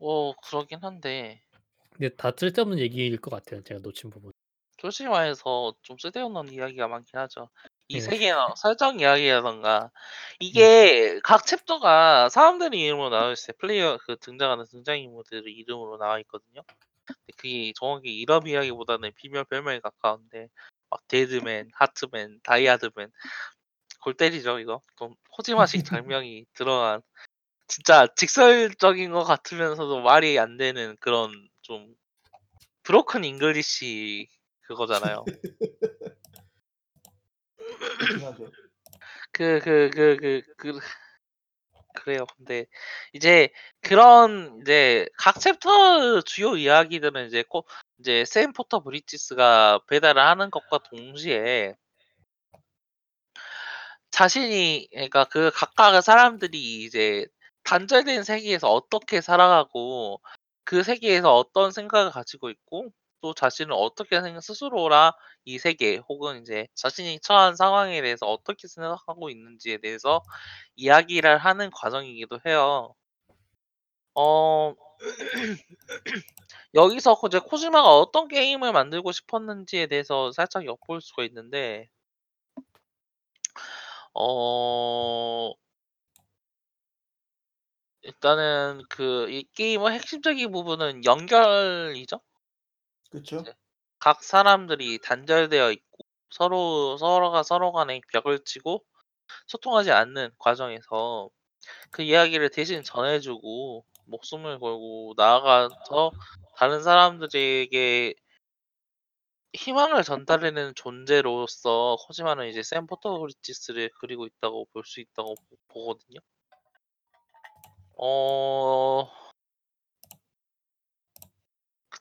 어 그러긴 한데 근데 다 쓸데없는 얘기일 것 같아요, 제가 놓친 부분. 솔직히 말해서 좀 쓸데없는 이야기가 많긴 하죠. 이 네. 세계나 설정 이야기라든가 이게 각 챕터가 사람들의 이름으로 나와 있어요. 플레이어 그 등장하는 등장인물들의 이름으로 나와 있거든요. 근데 그게 정확히 이름 이야기보다는 비명 별명에 가까운데 막 데드맨, 하트맨, 다이하드맨 골 때리죠 이거. 좀 코지마식 장면이 들어간 진짜 직설적인 것 같으면서도 말이 안 되는 그런 좀 broken English 그거잖아요. 그 그 그 그 그 그래요. 근데 이제 그런 이제 각 챕터 주요 이야기들은 이제 코 이제 샘 포터 브리지스가 배달을 하는 것과 동시에 자신이 그러니까 그 각각의 사람들이 이제 단절된 세계에서 어떻게 살아가고 그 세계에서 어떤 생각을 가지고 있고 또 자신을 어떻게 생각 스스로라 이 세계 혹은 이제 자신이 처한 상황에 대해서 어떻게 생각하고 있는지에 대해서 이야기를 하는 과정이기도 해요. 어 여기서 이제 코지마가 어떤 게임을 만들고 싶었는지에 대해서 살짝 엿볼 수가 있는데 어 일단은 그 이 게임의 핵심적인 부분은 연결이죠. 그쵸? 네. 각 사람들이 단절되어 있고 서로 서로가 서로 간에 벽을 치고 소통하지 않는 과정에서 그 이야기를 대신 전해 주고 목숨을 걸고 나아가서 다른 사람들에게 희망을 전달해내는 존재로서 코지마는 이제 샘 포터브리티스를 그리고 있다고 볼 수 있다고 보 보거든요. 어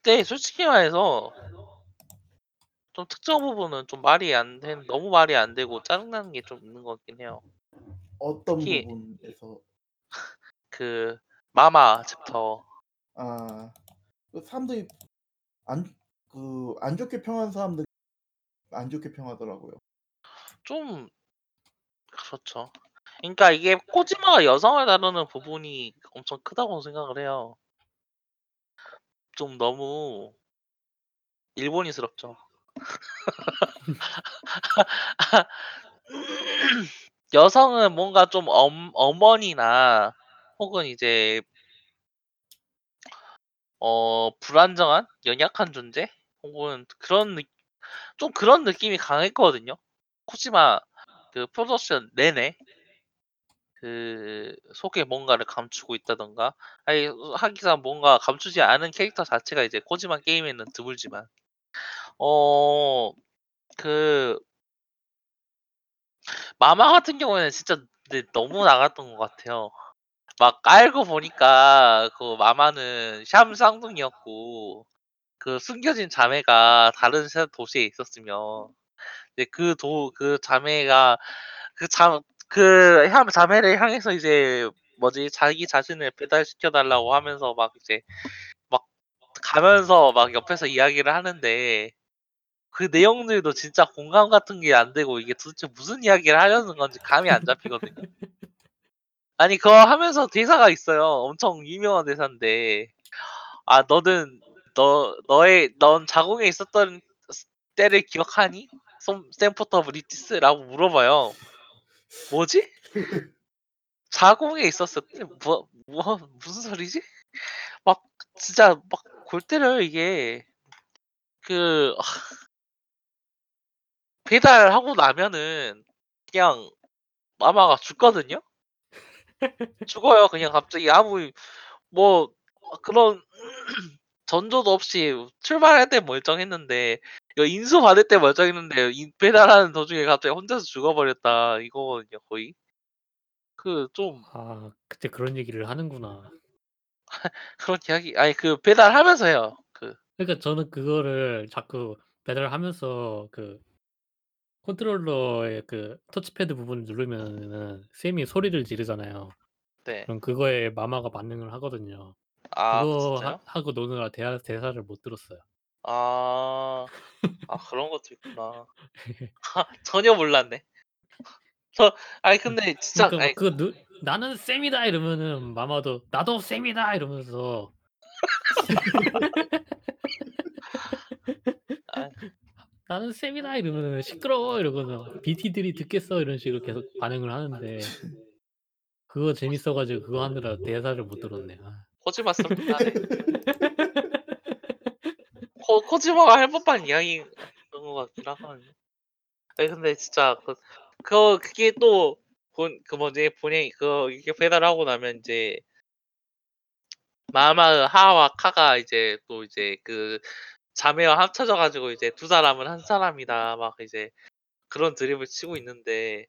그때 솔직히 말해서 좀 특정 부분은 좀 말이 안 된 너무 말이 안 되고 짜증 나는 게 좀 있는 것 같긴 해요. 어떤 특히 부분에서 그 마마 챕터. 아. 그 사람들이 안 그 안 좋게 평한 사람들이 안 좋게 평하더라고요. 좀 그렇죠. 그러니까 이게 코지마가 여성을 다루는 부분이 엄청 크다고 생각을 해요. 좀 너무 일본이스럽죠. 여성은 뭔가 좀 엄 어머니나 혹은 이제 어 불안정한 연약한 존재 혹은 그런 느 좀 그런 느낌이 강했거든요. 코지마 그 프로덕션 내내. 그 속에 뭔가를 감추고 있다든가 아니 하기사 뭔가 감추지 않은 캐릭터 자체가 이제 코지마 게임에는 드물지만 어그 마마 같은 경우에는 진짜 너무 나갔던 것 같아요. 막 알고 보니까 그 마마는 샴 쌍둥이였고 그 숨겨진 자매가 다른 새 도시에 있었으며 이제 그도그 자매가 그자 그 향 자매를 향해서 이제 뭐지 자기 자신을 배달시켜 달라고 하면서 막 이제 막 가면서 막 옆에서 이야기를 하는데 그 내용들도 진짜 공감 같은 게 안 되고 이게 도대체 무슨 이야기를 하려는 건지 감이 안 잡히거든요. 아니 그거 하면서 대사가 있어요. 엄청 유명한 대사인데 "아 너는 너 너의 넌 자궁에 있었던 스 때를 기억하니? 샘 포터 브리지스?"라고 물어봐요. 뭐지? 자궁에 있었었대? 뭐뭐 무슨 소리지? 막 진짜 막 골 때려요 이게. 그 배달하고 나면은 그냥 마마가 죽거든요. 죽어요. 그냥 갑자기 아무 뭐 그런 전조도 없이 출발할 때 멀쩡했는데 이거 인수 받을 때 멀쩡했는데 이 배달하는 도중에 갑자기 혼자서 죽어버렸다 이거거든요 거의. 그 좀 아 그때 그런 얘기를 하는구나. 그런 이야기 아니 그 배달하면서 해요. 그 그러니까 저는 그거를 자꾸 배달하면서 그 컨트롤러의 그 터치패드 부분을 누르면은 샘이 소리를 지르잖아요. 네. 그럼 그거에 마마가 반응을 하거든요. 아 그거 하 진짜요? 하고 노느라 대하 대사를 못 들었어요. 아. 아 그런 것도 있구나. 전혀 몰랐네. 저 아니 근데 진짜 그러니까 아니 막 그거 누 "나는 샘이다." 이러면은 마마도 "나도 샘이다." 이러면서 아 "나는 샘이다." 이러면은 "시끄러워." 이러고는 "BT들이 듣겠어." 이런 식으로 계속 반응을 하는데 그거 재밌어 가지고 그거 하느라 대사를 못 들었네. 아. 코지마스럽긴 하네. 코 코지마가 할 법한 이야기인 것 같긴 하거든요. 아니 근데 진짜 그 그거 그게 또 본 그 뭐지 본인이 그거 이렇게 배달하고 나면 인제 마마 하와 카가 이제 또 이제 그 자매와 합쳐져 가지고 이제 "두 사람은 한 사람이다." 막 이제 그런 드립을 치고 있는데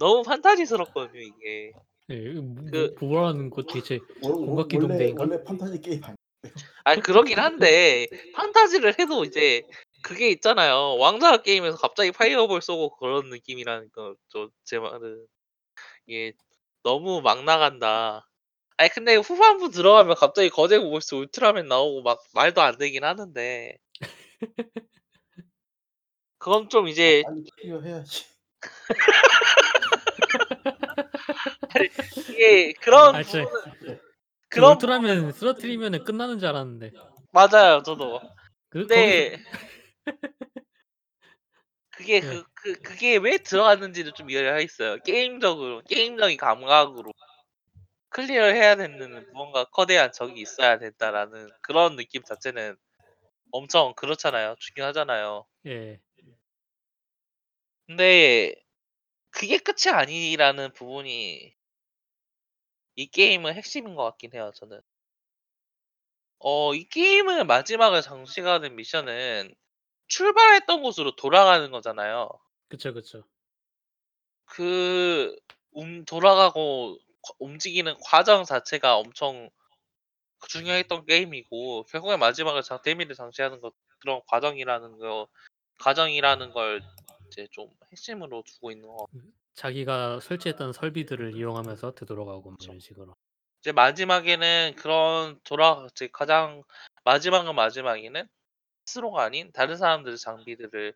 너무 판타지스럽거든요 이게. 예. 뭐그뭐 뭐라는 거 대체 원원 공각기 원래 동대인가? 원래 판타지 게임 아니에요? 아니 그러긴 한데 판타지를 해도 이제 그게 있잖아요. 왕좌 게임에서 갑자기 파이어볼 쏘고 그런 느낌이라는 거저제 말은. 이게 너무 막 나간다. 아니 근데 후반부 들어가면 갑자기 거대 고보스 울트라맨 나오고 막 말도 안 되긴 하는데 그건 좀아 이제 빨리 클리어 해야지. 아니 이게 그런 아 진짜 부분은 그 그런 울트라맨 쓰러뜨리면은 끝나는 줄 알았는데. 맞아요 저도. 그 근데 그게 예. 그그 그게 왜 들어갔는지를 좀 이해를 하겠어요. 게임적으로 게임적인 감각으로. '클리어해야 되는 무언가 커다란 적이 있어야 된다.'라는 그런 느낌 자체는 엄청 그렇잖아요. 중요하잖아요. 예. 근데 그게 끝이 아니라는 부분이 이 게임의 핵심인 것 같긴 해요 저는. 어 이 게임의 마지막을 장식하는 미션은 출발했던 곳으로 돌아가는 거잖아요. 그쵸, 그쵸. 그움 돌아가고 과 움직이는 과정 자체가 엄청 중요했던 게임이고 결국에 마지막에 장 데미를 장치하는 것 그런 과정이라는 거 과정이라는 걸 이제 좀 핵심으로 두고 있는 것음 자기가 설치했던 설비들을 이용하면서 되돌아가고 뭐 그쵸. 이런 식으로. 이제 마지막에는 그런 돌아 이제 가장 마지막은 마지막에는 스스로가 아닌 다른 사람들의 장비들을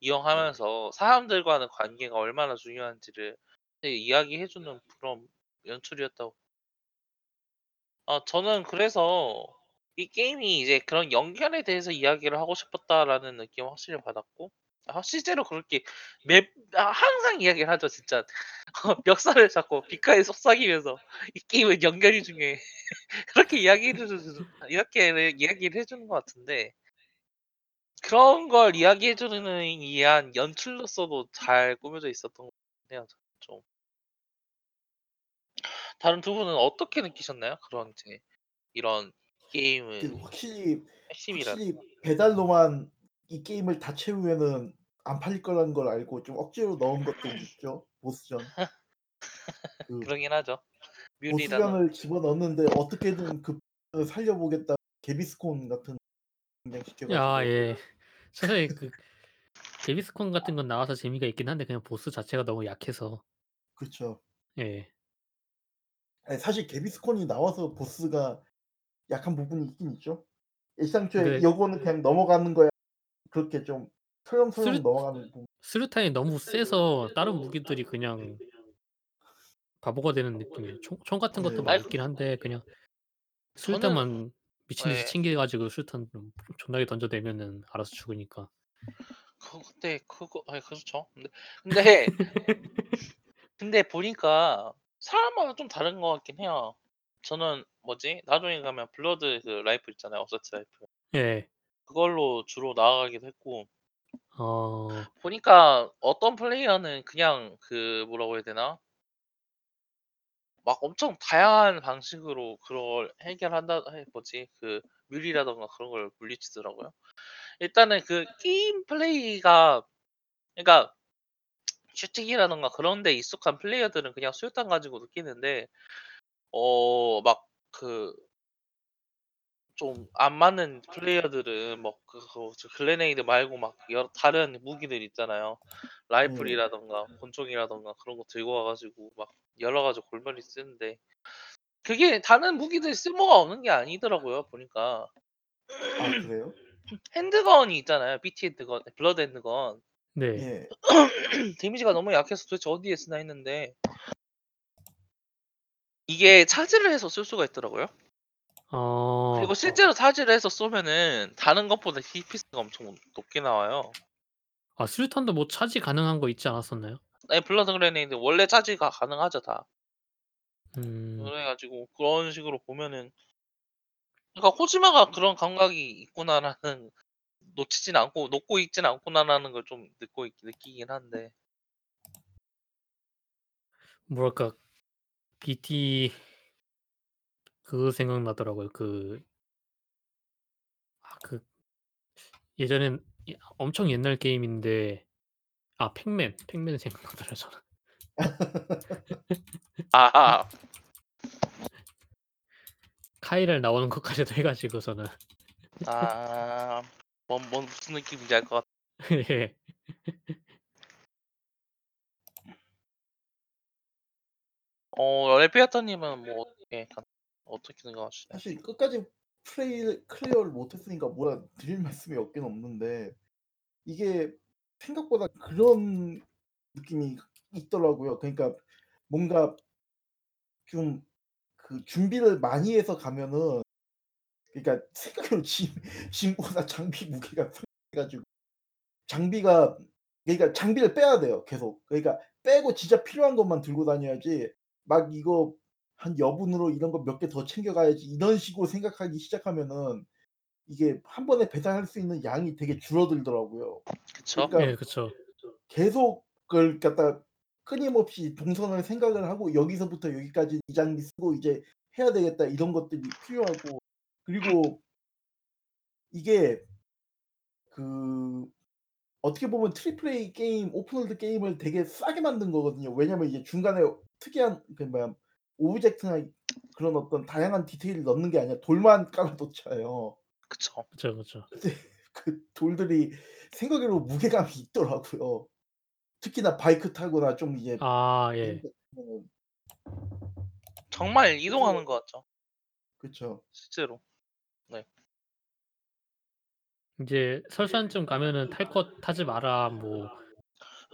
이용하면서 사람들과의 관계가 얼마나 중요한지를 되게 이야기해 주는 그런 연출이었다고 아 저는 그래서 이 게임이 이제 그런 연결에 대해서 이야기를 하고 싶었다라는 느낌을 확실히 받았고 아 실제로 그렇게 맵아 항상 이야기를 하죠 진짜. 어 멱살을 잡고 귓가에 속삭이면서 "이 게임은 연결이 중요해." 그렇게 이야기를 이렇게 이야기를 해 주는 것 같은데 그런 걸 이야기해 주는 위한 연출로서도 잘 꾸며져 있었던 것 저는 좀. 다른 두 분은 어떻게 느끼셨나요? 그런 이런 그 게임의 확실히 핵심이라는 확실히 배달로만 이 게임을 다 채우면은 안 팔릴 거라는 걸 알고 좀 억지로 넣은 것들이 있죠, 보스전. 그 그러긴 하죠. 보스전을 집어넣었는데 어떻게든 그을 살려 보겠다 개비스콘 같은 야 가지고 예. 차라리 그 개비스콘 같은 건 나와서 재미가 있긴 한데 그냥 보스 자체가 너무 약해서. 그쵸. 예. 아니 사실 개비스콘이 나와서 보스가 약한 부분이 있긴 있죠. 애당초에 근데 요거는 그냥 넘어가는 거야. 그렇게 좀 설렁설렁 수류 넘어가는 부분. 수류탄이 너무 세서 다른 무기들이 그냥 바보가 되는 느낌이에요. 총 총 같은 것도 네. 막 아이 있긴 한데 그냥 저는 수류탄만 미친 듯이 예. 챙겨 가지고 수류탄 좀 존나게 던져 대면은 알아서 죽으니까. 그 근데 그거 아이 그렇죠. 근데 근데 근데 보니까 사람마다 좀 다른 것 같긴 해요. 저는 뭐지? 나중에 가면 blood 그 라이플 있잖아요. assault rifle. 예. 그걸로 주로 나아가기도 했고 어. 보니까 어떤 플레이어는 그냥 그 뭐라고 해야 되나? 막 엄청 다양한 방식으로 그걸 해결한다 해 뭐지? 그 뮬이라든가 그런 걸 물리치더라고요. 일단은 그 게임 플레이가 그러니까 슈팅이라든가 그런 데 익숙한 플레이어들은 그냥 수류탄 가지고 느끼는데 어 막 그 좀 안 맞는 플레이어들은 뭐 그거 저 grenade 말고 막 여러 다른 무기들 있잖아요. 네. 라이플이라든가 권총이라든가 그런 거 들고 와 가지고 막 여러 가지 골면이 쓰는데 그게 다른 무기들 쓸모가 없는 게 아니더라고요 보니까. 아 그래요? 핸드건이 있잖아요. BT 핸드건 블러드 핸드건. 네. 예. 데미지가 너무 약해서 도대체 어디에 쓰나 했는데 이게 차지를 해서 쓸 수가 있더라고요. 어. 그리고 실제로 차지를 해서 쏘면은 다른 것보다 DPS가 엄청 높게 나와요. 아 수류탄도 뭐 차지 가능한 거 있지 않았었나요? 네 blood grenade 원래 차지가 가능하죠 다. 음. 그래 가지고 그런 식으로 보면은 그러니까 '코지마가 그런 감각이 있구나.'라는 놓치진 않고 놓고 있진 않구나라는 걸 좀 느고 있 느끼긴 한데 뭐랄까 BT 그거 생각나더라고요. 그 아 그 예전엔 이 엄청 옛날 게임인데 아 팩맨, 팩맨이 생각나더라고요 저는. 아하. 카이랄 나오는 것까지도 해 가지고서는 아. 뭔 뭔 무슨 느낌인지 알것같 예. 어 레피아타 님은 뭐 어떻게 간 어떻게 생각하시나요? 사실 끝까지 플레이를 클리어를 못 했으니까 뭐라 드릴 말씀이 없긴 없는데 이게 생각보다 그런 느낌이 있더라고요. 그러니까 뭔가 좀 그 준비를 많이 해서 가면은 그러니까 생각해보면 짐 짐보다 장비 무게가 가지고 장비가 그러니까 장비를 빼야 돼요 계속. 그러니까 빼고 진짜 필요한 것만 들고 다녀야지 막 이거 한 여분으로 이런 거 몇 개 더 챙겨 가야지 이런 식으로 생각하기 시작하면은 이게 한 번에 배달할 수 있는 양이 되게 줄어들더라고요. 그쵸. 그러니까 예 그쵸. 계속 그걸 갖다 끊임없이 동선을 생각을 하고 '여기서부터 여기까지 이 장비 쓰고 이제 해야 되겠다.' 이런 것들이 필요하고 그리고 이게 그 어떻게 보면 triple A 게임 open world 게임을 되게 싸게 만든 거거든요. 왜냐면 이제 중간에 특이한 그 뭐야 object나 그런 어떤 다양한 디테일을 넣는 게 아니라 돌만 깔아 놓잖아요. 그쵸. 그쵸, 그쵸. 근데 그 돌들이 생각외로 무게감이 있더라고요. 특히나 바이크 타거나 좀 이제 아 예. 어 정말 이동하는 것 같죠. 그쵸. 실제로. 네. 이제 설산쯤 가면은 탈 것 타지 마라 뭐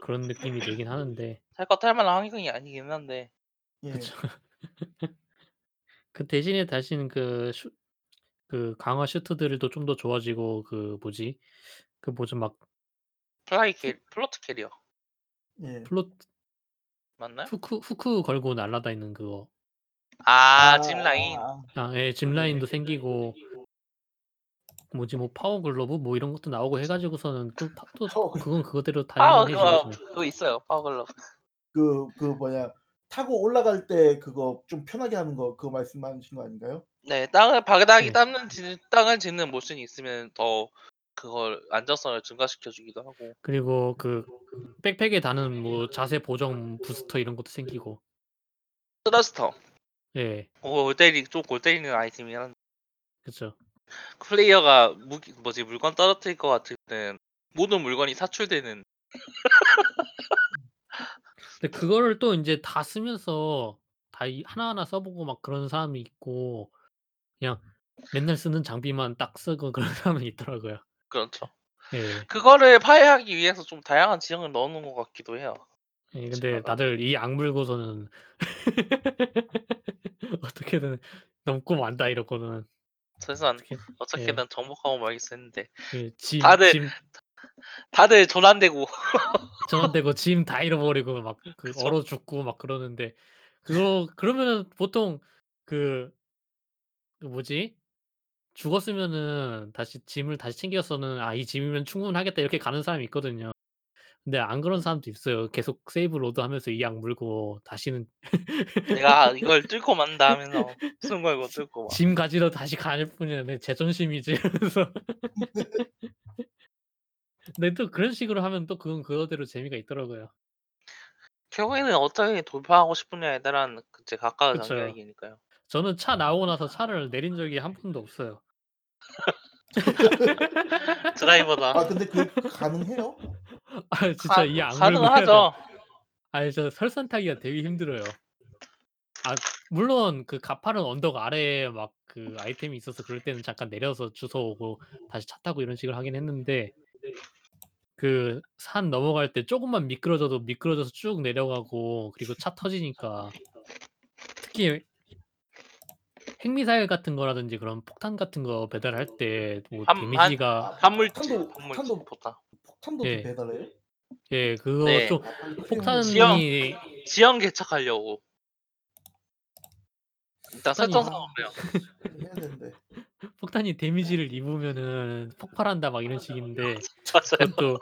그런 느낌이 들긴 하는데 탈것탈 만한 환경이 아니긴 한데 예. 그쵸. 그 대신에 다시는 그슈그 강화 슈트들도 좀 더 좋아지고 그 뭐지? 그 뭐죠 막 fly 캐 float carrier 예. float 맞나요? 후크 후크 걸고 날아다니는 그거. 아, zip line. 아. 아 예. zip line도 생기고 뭐지 뭐 power glove 뭐 이런 것도 나오고 해 가지고서는 또타또 power glove. 그건 그거대로 파워 다양해지거든요. 그거 그거 있어요. power glove. 그 그 뭐냐 타고 올라갈 때 그거 좀 편하게 하는 거 그거 말씀하시는 거 아닌가요? 네. 땅을 바닥이 네. 닿는 지 땅을 짚는 모션이 있으면 더 그걸 안정성을 증가시켜 주기도 하고. 그리고 그 백팩에 다는 뭐 자세 보정 부스터 이런 것도 생기고. thruster. 예. 골 때리 좀골 때리는 아이템이긴 한데 그쵸. 플레이어가 무기 뭐지 물건 떨어뜨릴 것 같을 때는 모든 물건이 사출되는 근데 그거를 또 인제 다 쓰면서 다 이 하나하나 써 보고 막 그런 사람이 있고 그냥 맨날 쓰는 장비만 딱 쓰고 그런 사람이 있더라고요. 그렇죠. 예. 그거를 파괴하기 위해서 좀 다양한 지형을 넣어 놓은 것 같기도 해요. 예 근데 지나가. 다들 이 악물고서는 어떻게든 넘고 만다 이러고는 최소한 어떻게 예. 어떻게든 정복하고 말겠어 했는데 그짐 다들 짐 다들 전환되고 전환되고 짐 다 잃어버리고 막 그 그쵸. 얼어 죽고 막 그러는데 그거 그러면은 보통 그 그 뭐지? 죽었으면은 다시 짐을 다시 챙겨서는 '아 이 짐이면 충분하겠다.' 이렇게 가는 사람이 있거든요. 근데 안 그런 사람도 있어요. 계속 save load 하면서 이 약 물고 다시는 '내가 이걸 뚫고 만다.' 하면서 목숨 걸고 뚫고 막. 짐 가지러 다시 갈 뿐이야. 내 자존심이지 이러면서. 근데 또 그런 식으로 하면 또 그건 그거대로 재미가 있더라고요. 결국에는 어떻게 돌파하고 싶으냐에 따른 그 이제 각각의 그쵸. 전략이니까요. 저는 차 나오고 나서 차를 내린 적이 한 번도 없어요. 드라이버다. 아 근데 그 가능해요? 아 진짜 가이 악물고 해야 돼요. 가능하죠. 아니 저 설산 타기가 되게 힘들어요. 아 물론 그 가파른 언덕 아래에 막 그 아이템이 있어서 그럴 때는 잠깐 내려서 주워 오고 다시 차 타고 이런 식으로 하긴 했는데 그 산 넘어갈 때 쪼금만 미끄러져도 미끄러져서 쭉 내려가고 그리고 차 터지니까 특히 핵미사일 같은 거라든지 그런 폭탄 같은 거 배달할 때뭐한한 데미지가 아 반물질, 폭탄도 반물질 폭탄도 예. 배달해요? 예 그거 네. 좀 아 빨리 폭탄이 지형 지형 개척하려고. 일단 폭탄이 설정상으로 그래요. 해야 되는데. 폭탄이 데미지를 입으면은 폭발한다 막 이런 식인데 맞아요. 그것도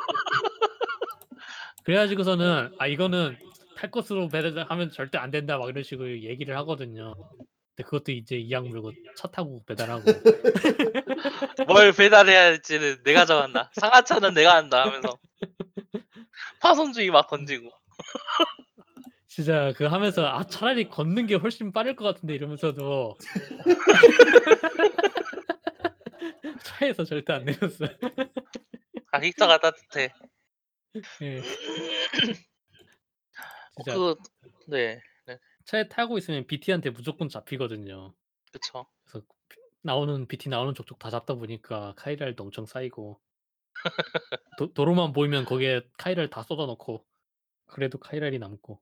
그래 가지고서는 "아 이거는 탈 것으로 배달하면 절대 안 된다." 막 이런 식으로 얘기를 하거든요. 근데 그것도 이제 이 악물고 차 타고 배달하고 뭘 배달해야 할지는 내가 정한다. 상하차는 내가 한다 하면서 파손주의 막 던지고. 진짜 그거 하면서 '아 차라리 걷는 게 훨씬 빠를 것 같은데.' 이러면서도 차에서 절대 안 내렸어요. 가격자가 따뜻해. 예. 어 진짜 그 네. 네. 차에 타고 있으면 BT한테 무조건 잡히거든요. 그쵸. 그래서 피 나오는 BT 나오는 족족 다 잡다 보니까 카이랄도 엄청 쌓이고 도 도로만 보이면 거기에 카이랄 다 쏟아 넣고 그래도 카이랄이 남고.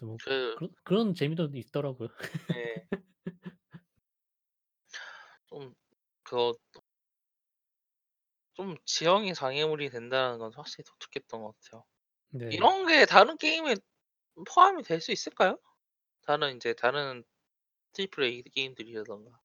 뭐 그 그런 그런 재미도 있더라고요. 네. 좀 그거 좀 지형이 장애물이 된다는 건 확실히 독특했던 것 같아요. 네. 이런 게 다른 게임에 포함이 될 수 있을까요? 다른 인제 다른 triple A 게임들이라든가.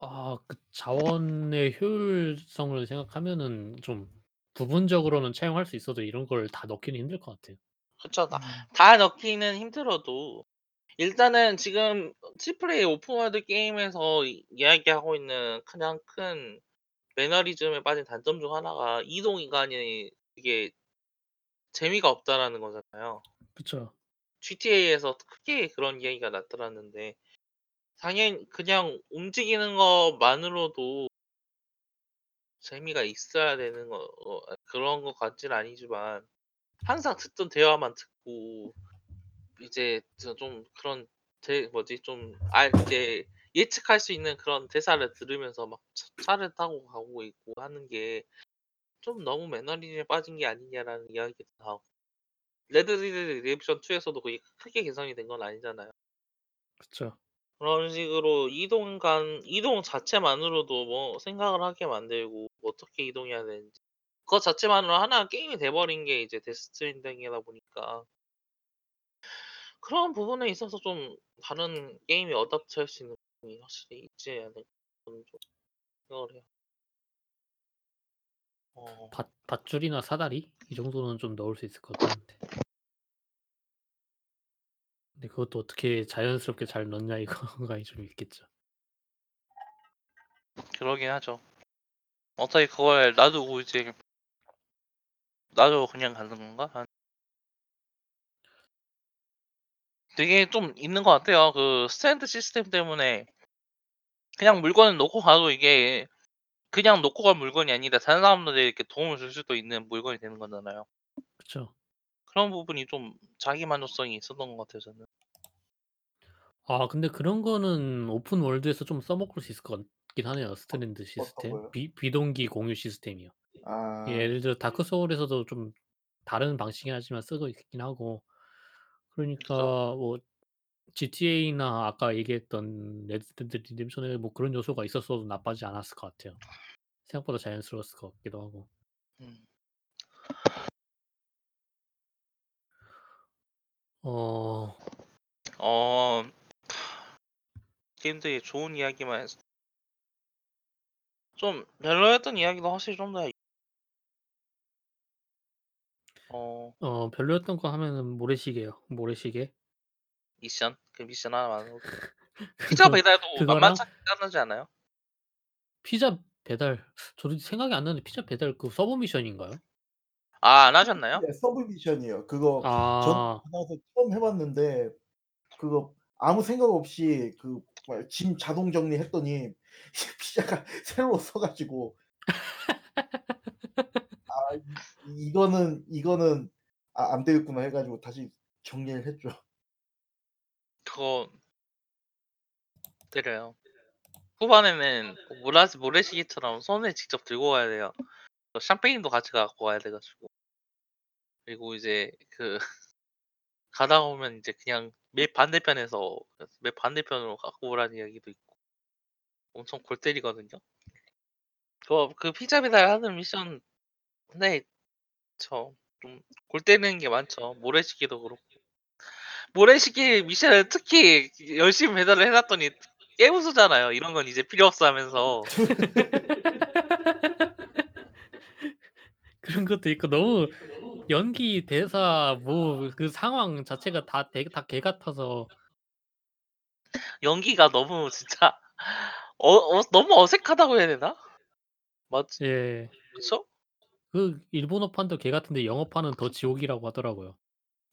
아 그 자원의 효율성을 생각하면은 좀 부분적으로는 차용할 수 있어도 이런 걸 다 넣기는 힘들 것 같아요. 그쵸. 다 음. 다 넣기는 힘들어도 일단은 지금 triple-A open world 게임에서 이 이야기하고 있는 가장 큰 매너리즘에 빠진 단점 중 하나가 이동 구간이 이게 재미가 없다라는 거잖아요. 그쵸. GTA에서 크게 그런 이야기가 나타났는데 당연히 그냥 움직이는 것만으로도 재미가 있어야 되는 거 어 그런 것 같진 아니지만 항상 듣던 대화만 듣고 이제 저좀 그런 대 뭐지 좀 알 이제 예측할 수 있는 그런 대사를 들으면서 막차 차를 타고 가고 있고 하는 게 좀 너무 매너리즘에 빠진 게 아니냐라는 이야기도 나오고 레드 데드 리뎀션 2에서도 그게 크게 개선이 된 건 아니잖아요. 그쵸. 그런 식으로 이동 간 이동 자체만으로도 뭐 생각을 하게 만들고 어떻게 이동해야 되는지 그것 자체만으로 하나의 게임이 돼 버린 게 이제 데스 스트랜딩이다 보니까 그런 부분에 있어서 좀 다른 게임이 adapt 할 수 있는 부분이 확실히 있지 않을까 저는 좀 생각을 해요. 어. 밧 밧줄이나 사다리 이 정도는 좀 넣을 수 있을 것 같긴 한데. 근데 그것도 어떻게 자연스럽게 잘 넣냐 이거가 좀 있겠죠. 그러긴 하죠. 어차피 그걸 놔두고 이제 놔두고 그냥 가는 건가? 한 되게 좀 있는 것 같아요. 그 스탠드 시스템 때문에 그냥 물건을 놓고 가도 이게 그냥 놓고 간 물건이 아니라 다른 사람들에게 도움을 줄 수도 있는 물건이 되는 거잖아요. 그쵸. 그런 부분이 좀 자기 만족성이 있었던 것 같아요 저는. 아 근데 그런 거는 open world에서 좀 써먹을 수 있을 것 같긴 하네요. strand 어떤 시스템. 거요? 비 비동기 공유 시스템이요. 아. 예를 들어 다크 소울에서도 좀 다른 방식이긴 하지만 쓰고 있긴 하고 그러니까 그죠. 뭐 GTA나 아까 얘기했던 레드 데드 리뎀션에 뭐 그런 요소가 있었어도 나빠지 않았을 것 같아요. 생각보다 자연스러웠을 것 같기도 하고. 음. 어. 어. 게임들이 좋은 이야기만 해서 좀 별로였던 이야기도 확실히 좀 더 어. 어 별로였던 거 하면은 모래시계요. 모래시계. 미션? 그 미션 하나만으로도. 피자 그거 배달도 그거랑 만만치 까다롭지 않아요? 피자 배달 저도 생각이 안 나는데 피자 배달 그 sub mission인가요? 아 안 하셨나요? 네 sub mission이에요. 그거 전 아. 받아서 처음 해 봤는데 그거 아무 생각 없이 그 뭐야 짐 자동 정리했더니 피자가 세로 서 가지고 아 이 이거는 이거는 '아 안 되겠구나.' 해 가지고 다시 정리를 했죠. 그거 때려요. 후반에는 모라스 모래시계처럼 손에 직접 들고 가야 돼요. 그 샴페인도 같이 갖고 가야 돼 가지고. 그리고 이제 그 가다 보면 이제 그냥 맵 반대편에서 맵 반대편으로 갖고 오라는 이야기도 있고. 엄청 골 때리거든요. 그 피자 배달하는 미션 네. 그쵸. 좀골 때리는 게 많죠. 모래시계도 그렇고. 모래시계 미션을 특히 열심히 배달을 해 놨더니 깨부수잖아요. 이런 건 이제 필요 없어 하면서. 그런 것도 있고 너무 연기, 대사 뭐 그 상황 자체가 다 되게 다개 같아서 연기가 너무 진짜 어 어 너무 어색하다고 해야 되나? 맞지 예. 그쵸? 그 일본어판도 개 같은데 영어판은 더 지옥이라고 하더라고요.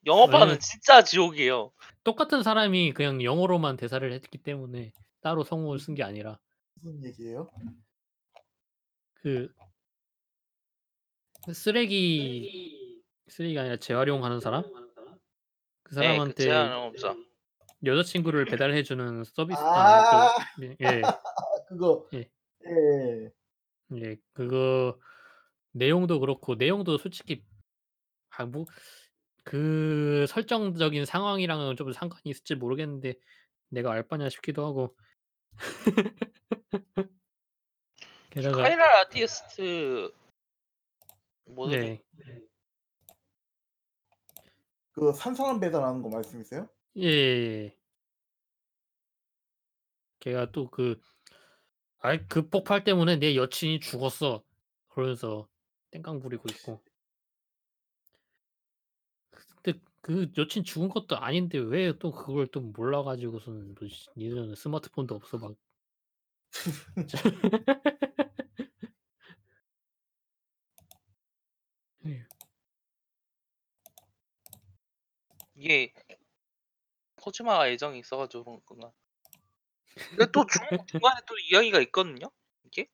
영어판은 왜냐면 진짜 지옥이에요. 똑같은 사람이 그냥 영어로만 대사를 했기 때문에 따로 성우를 쓴 게 아니라 무슨 얘기예요? 그그 쓰레기 쓰레기가 아니라 재활용하는 사람? 그 네. 그 사람한테 재활용업자. 여자친구를 배달해 주는 서비스 아 아. 그네 예. 그거 예. 예. 예. 그거 내용도 그렇고 내용도 솔직히 아 뭐 그 설정적인 상황이랑은 좀 상관이 있을지 모르겠는데 '내가 알 바냐.' 싶기도 하고. 게다가 스카이라이트 아티스트 모델이 네. 그 산사람 배달하는 거 말씀이세요? 예예예. 걔가 또 그 "아이 그 폭발 때문에 내 여친이 죽었어." 그러면서 땡깡 부리고 있고. 근데 그 여친 죽은 것도 아닌데 왜 또 그걸 또 몰라 가지고서는 뭐 씨 니네는 스마트폰도 없어 막 이게 코지마가 애정이 있어 가지고 그런 건가. 근데 또 중 중간에 또 이야기가 있거든요. 이게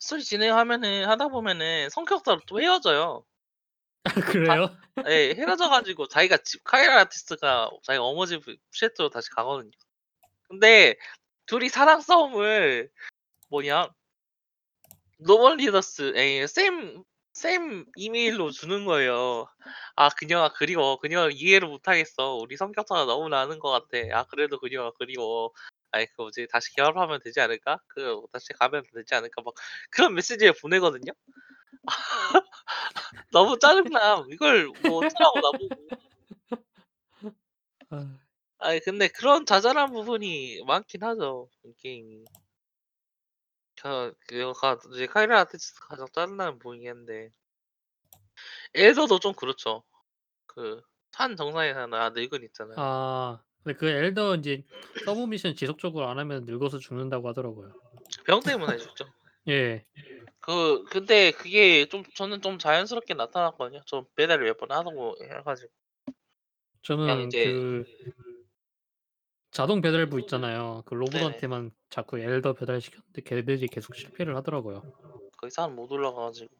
스토리 진행하면은 하다 보면은 성격사로 또 헤어져요. 아 그래요? 예. 헤어져 가지고 자기가 집 카이랄 아티스트가 자기 어머 집 푸켓으로 다시 가거든요. 근데 둘이 사랑 싸움을 뭐냐 노먼 리더스 에 샘 샘 이메일로 주는 거예요. "아 그녀가 그리워. 그녀를 이해를 못 하겠어. 우리 성격차가 너무 나는 것 같아. 아 그래도 그녀가 그리워. 아이 그 뭐지 다시 결혼하면 되지 않을까? 그 다시 가면 되지 않을까?" 막 그런 메시지를 보내거든요. 너무 짜증나. 이걸 뭐 어쩌라고 나보고. 아. 아이 근데 그런 자잘한 부분이 많긴 하죠, 이 게임이. 저 그가 이제 카이라 아티스트가 가장 짜증나는 부분이긴 한데 엘더도 좀 그렇죠. 그 산 정상에 사는 아 늙은 있잖아요. 아. 근데 그 엘더 인제 sub mission 지속적으로 안 하면 늙어서 죽는다고 하더라고요. 병 때문에 죽죠. 예. 그 근데 그게 좀 저는 좀 자연스럽게 나타났거든요. 저 배달을 몇 번 하고 해 가지고. 그냥 저는 이제 그 자동 배달부 있잖아요. 그 네네. 로봇한테만 자꾸 엘더 배달시켰는데 걔네들이 계속 실패를 하더라고요. 거기 산 못 올라가 가지고.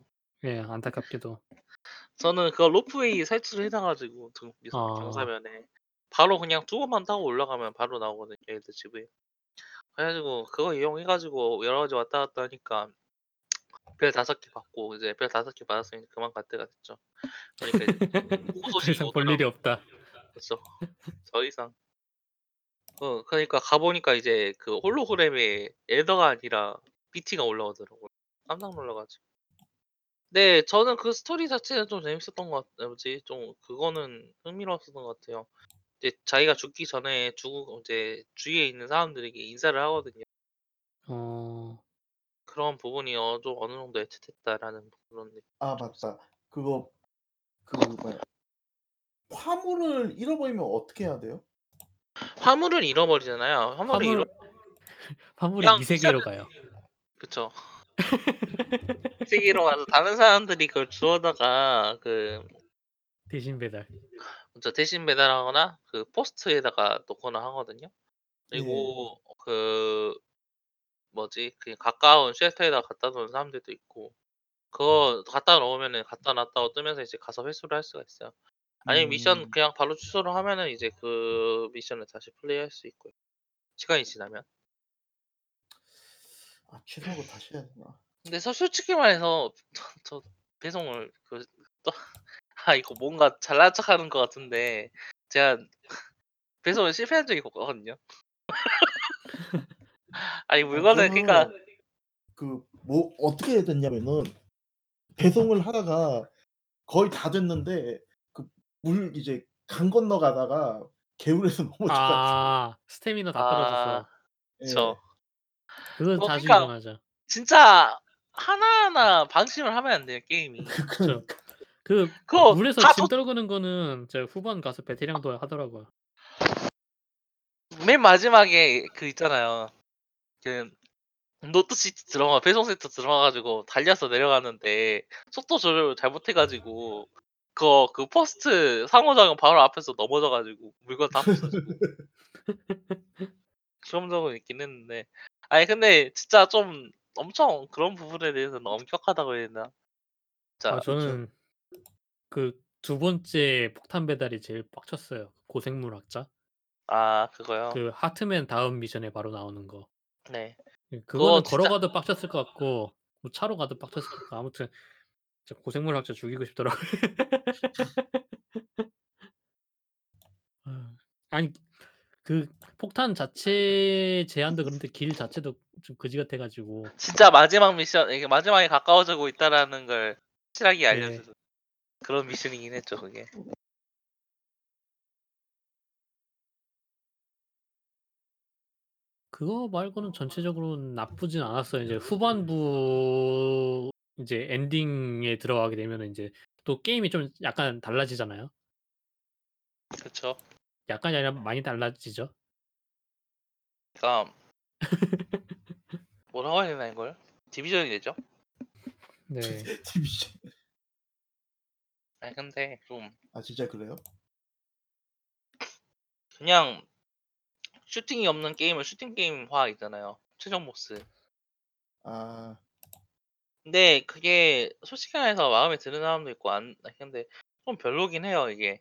예. 안타깝게도. 저는 그 로프웨이 설치를 해 놔 가지고 등 미선 아. 경사면에 바로 그냥 2 번만 타고 올라가면 바로 나오거든요, 얘네들 집에. 그래 가지고 그거 이용해 가지고 여러 가지 왔다 갔다 하니까 별 5 개 받고 이제 별 5 개 받았으니 그만 갈 때가 됐죠. 그러니까 이제 더 소식이 이상 볼 일이 오더라고요. 없다. 그쵸. 더 이상. 어 그러니까 가 보니까 이제 그 홀로그램에 엘더가 아니라 BT가 올라오더라고요. 깜짝 놀라 가지고. 네. 저는 그 스토리 자체는 좀 재밌었던 것 같아 뭐지 좀 그거는 흥미로웠었던 것 같아요. 이제 자기가 죽기 전에 죽고 이제 주위에 있는 사람들에게 인사를 하거든요. 어. 그런 부분이 어 좀 어느 정도 애틋했다라는 그런 느낌. 아 맞다. 그거 그 뭐야 화물을 잃어버리면 어떻게 해야 돼요? 화물을 잃어버리잖아요. 화물을 잃어 화물 화물이 그냥 이 세계로 가요. 그쵸. 이 세계로 가서 다른 사람들이 그걸 주워다가 그 대신 배달. 그쵸. 대신 배달하거나 그 포스트에다가 놓거나 하거든요. 예. 그리고 그 뭐지 그 가까운 쉘터에다가 갖다 놓은 사람들도 있고 그거 갖다 놓으면은 갖다 놨다고 뜨면서 이제 가서 회수를 할 수가 있어요. 미션 음. 그냥 바로 취소를 하면은 이제 그 미션을 다시 플레이할 수 있고요. 시간이 지나면. 아 취소하고 다시 해야 되나? 근데 서 솔직히 말해서 저 저 배송을 그 또 아 이거 뭔가 잘난 척하는 것 같은데 제가 배송을 실패한 적이 없거든요. 아니 아 물건을 그러니까 저는 그 뭐 어떻게 됐냐면은 배송을 하다가 거의 다 됐는데 그 물 이제 강 건너가다가 개울에서 넘어져 가지고 아. 스태미나 다 아. 떨어져서. 그쵸. 예. 그건 어 자주 그러니까 일어나죠. 진짜 하나하나 방심을 하면 안 돼요, 게임이. 그 그쵸. 그러니까. 그 그거 물에서 다 짐 도 떨구는 거는 저 후반 가서 베테랑도 하더라고요. 맨 마지막에 그 있잖아요. 그 노트 시티 들어가 배송 센터 들어가 가지고 달려서 내려가는데 속도 조절을 잘못해 가지고 그거 그 퍼스트 상호작용 바로 앞에서 넘어져 가지고 물건 다 부서지고. 그런 적은 있긴 했는데 아니 근데 진짜 좀 엄청 그런 부분에 대해서는 엄격하다고 해야 되나? 아 진짜 그쵸. 저는 그 두 번째 폭탄 배달이 제일 빡쳤어요. 고생물 학자. 아 그거요? 그 하트맨 다음 미션에 바로 나오는 거. 네. 예 그거 그거는 진짜 걸어가도 빡쳤을 것 같고 뭐 차로 가도 빡쳤을 것 같고 아무튼 진짜 고생물 학자 죽이고 싶더라고요. 아. 아니 그 폭탄 자체 제한도 그런데 길 자체도 좀 그지 같아 가지고. 진짜 마지막 미션 이게 마지막에 가까워지고 있다라는 걸 확실하게 네. 알려주는 그런 미션이긴 했죠, 그게. 그거 말고는 전체적으로는 나쁘진 않았어요. 이제 후반부 이제 엔딩에 들어가게 되면은 인제 또 게임이 좀 약간 달라지잖아요. 그쵸. 약간이 아니라 많이 달라지죠. 그러니까 뭐라고 해야 되나 이걸? 디비전이 되죠. 네. 디비전. 아니 근데 좀 아 진짜 그래요? 그냥 슈팅이 없는 게임을 슈팅 게임화 있잖아요. 최종 보스. 아 근데 그게 솔직히 말해서 마음에 드는 사람도 있고 안 근데 좀 별로긴 해요 이게.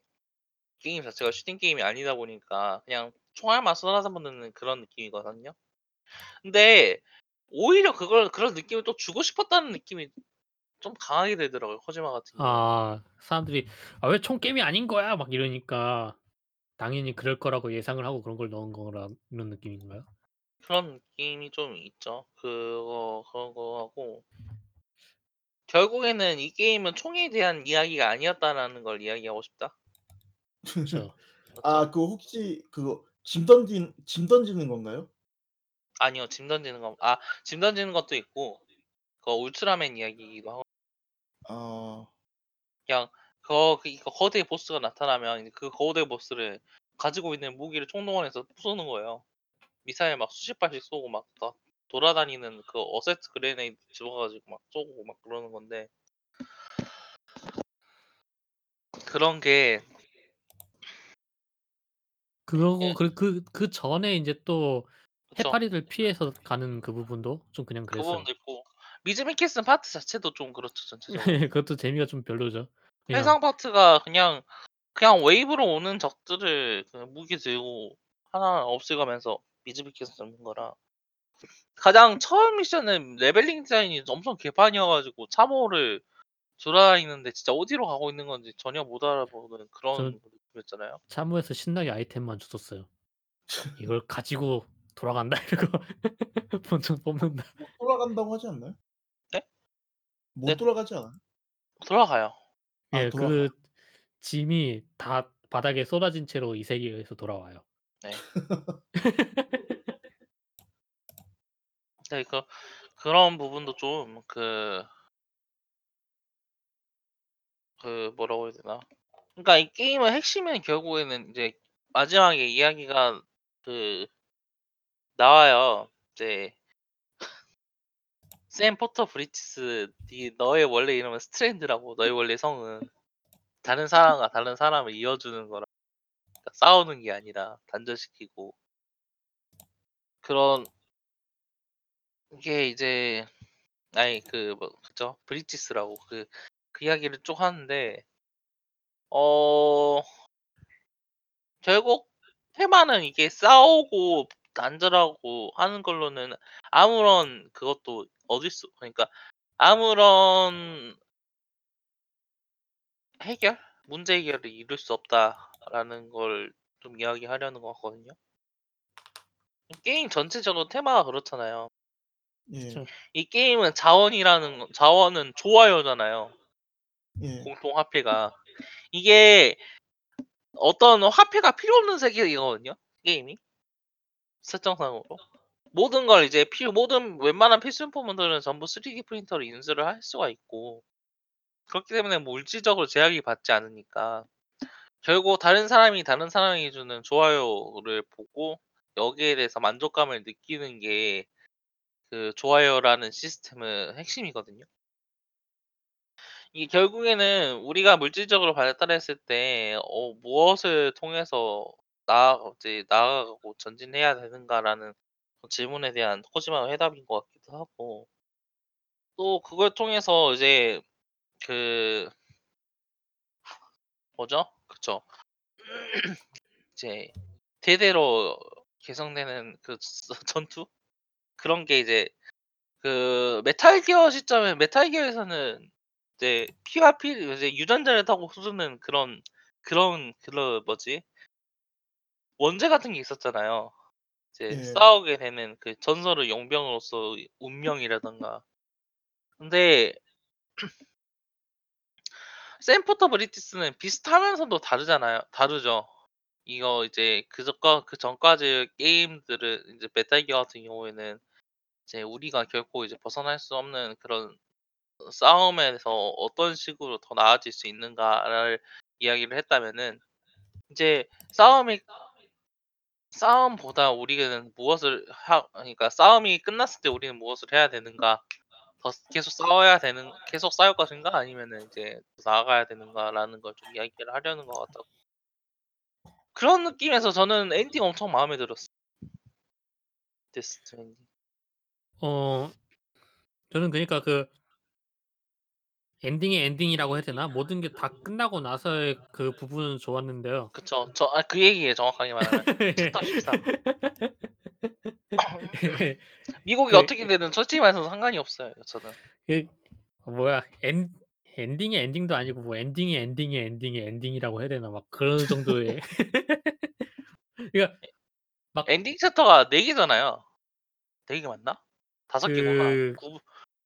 게임 자체가 슈팅 게임이 아니다 보니까 그냥 총알만 쏟아부는 그런 느낌이거든요. 근데 오히려 그걸 그런 느낌을 또 주고 싶었다는 느낌이 좀 강하게 되더라고요 코지마 같은 경우는. 아 사람들이 "아 왜 총 게임이 아닌 거야?" 막 이러니까 당연히 그럴 거라고 예상을 하고 그런 걸 넣은 거라 이런 느낌인가요? 그런 느낌이 좀 있죠. 그거 그런 거하고 결국에는 이 게임은 총에 대한 이야기가 아니었다라는 걸 이야기하고 싶다. 그쵸. 아그 혹시 그거 짐 던진 짐 던지는 건가요? 아니요. 짐 던지는 거아짐 던지는 것도 있고 그 울트라맨 이야기이기도 하고 아 그냥 거그 이거 거대 보스가 나타나면 그 거대 보스를 가지고 있는 무기를 총동원해서 부수는 거예요. 미사일 막 수십 발씩 쏘고 막 다 돌아다니는 그 assault grenade 집어 가지고 막 쏘고 막 그러는 건데 그런 게 그러고 예. 그그 그 전에 인제 또 그쵸. 해파리들 피해서 가는 그 부분도 좀 그냥 그 그랬어요. 부분도 있고 매즈 미켈슨 파트 자체도 좀 그렇죠 전체적으로. 예 그것도 재미가 좀 별로죠. 그냥 해상 파트가 그냥 그냥 wave로 오는 적들을 그 무기 들고 하나 없애가면서 매즈 미켈슨 잡는 거라 가장 처음 미션은 leveling 디자인이 엄청 개판이어 가지고 참호를 돌아다니는데 진짜 어디로 가고 있는 건지 전혀 못 알아보는 그런 느낌이었잖아요. 참호에서 신나게 아이템만 줬었어요. "이걸 가지고 돌아간다." 이러고 본전 뽑는다. 못 돌아간다고 하지 않나요? 네? 못 네. 돌아가지 않아요? 돌아가요. 아예 돌아가요? 그 짐이 다 바닥에 쏟아진 채로 이 세계에서 돌아와요. 네. 네 그 그런 부분도 좀 그 그 뭐라고 해야 되나. 그러니까 이 게임의 핵심은 결국에는 이제 마지막에 이야기가 그 나와요. 이제 샘 포터 브리지스 네 너의 원래 이름은 스트랜드라고 너의 원래 성은 다른 사람과 다른 사람을 이어주는 거라 그러니까 싸우는 게 아니라 단절시키고 그런 게 이제 아니 그 뭐 그죠 브리지스라고 그 그 이야기를 쭉 하는데 어 결국 테마는 이게 싸우고 단절하고 하는 걸로는 아무런 그것도 얻을 수 그러니까 아무런 해결? 문제 해결을 이룰 수 없다라는 걸 좀 이야기하려는 것 같거든요. 게임 전체적으로 테마가 그렇잖아요. 예. 이 게임은 자원이라는 거 자원은 좋아요잖아요. 예. 공통 화폐가. 이게 어떤 화폐가 필요 없는 세계이거든요, 게임이. 설정상으로. 모든 걸 이제 필요 모든 웬만한 필수품들은 전부 3D 프린터로 인수를 할 수가 있고 그렇기 때문에 물질적으로 제약이 받지 않으니까 결국 다른 사람이 다른 사람이 주는 좋아요를 보고 여기에 대해서 만족감을 느끼는 게 그 좋아요라는 시스템의 핵심이거든요. 이게 결국에는 우리가 물질적으로 발달했을 때 어 무엇을 통해서 나아가 이제 나아가고 전진해야 되는가라는 그 질문에 대한 코지마의 해답인 것 같기도 하고 또 그걸 통해서 이제 그 뭐죠? 그쵸. 이제 대대로 개성되는 그저 전투? 그런 게 이제 그 메탈 기어 시점에 메탈 기어에서는 이제 피와 피 이제 유전자를 타고 오는 그런 그런 그런 뭐지? 원죄 같은 게 있었잖아요. 이제 예. 싸우게 되는 그 전설의 용병으로서 운명이라든가. 근데 샘 포터 브리지스는 비슷하면서도 다르잖아요. 다르죠. 이거 이제 그전과 그 전까지 게임들은 이제 메탈 기어 같은 경우에는 이제 우리가 결코 이제 벗어날 수 없는 그런 싸움에서 어떤 식으로 더 나아질 수 있는가를 이야기를 했다면은 이제 싸움이 싸움보다 우리는 무엇을 하 그러니까 싸움이 끝났을 때 우리는 무엇을 해야 되는가? 더 계속 싸워야 되는 계속 싸울 것인가? 아니면은 이제 나아가야 되는가라는 걸 좀 이야기를 하려는 것 같다고. 그런 느낌에서 저는 엔딩 엄청 마음에 들었어요. 데스 스트랜딩. 어 저는 그니까 그 엔딩이 엔딩이라고 해야 되나? 모든 게 다 끝나고 나서의 그 부분은 좋았는데요. 그쵸. 저 아 그 얘기예요 정확하게 말하면. 챕터 13. 미국이 그 어떻게 되든 솔직히 말해서 상관이 없어요 저는. 그 뭐야 엔 엔딩이 엔딩도 아니고 뭐 엔딩이 엔딩이 엔딩이 엔딩이라고 해야 되나 막 그런 정도의 그러니까 엔딩 chapter가 4 개잖아요. 4 개 맞나? 5 개구나. 그 구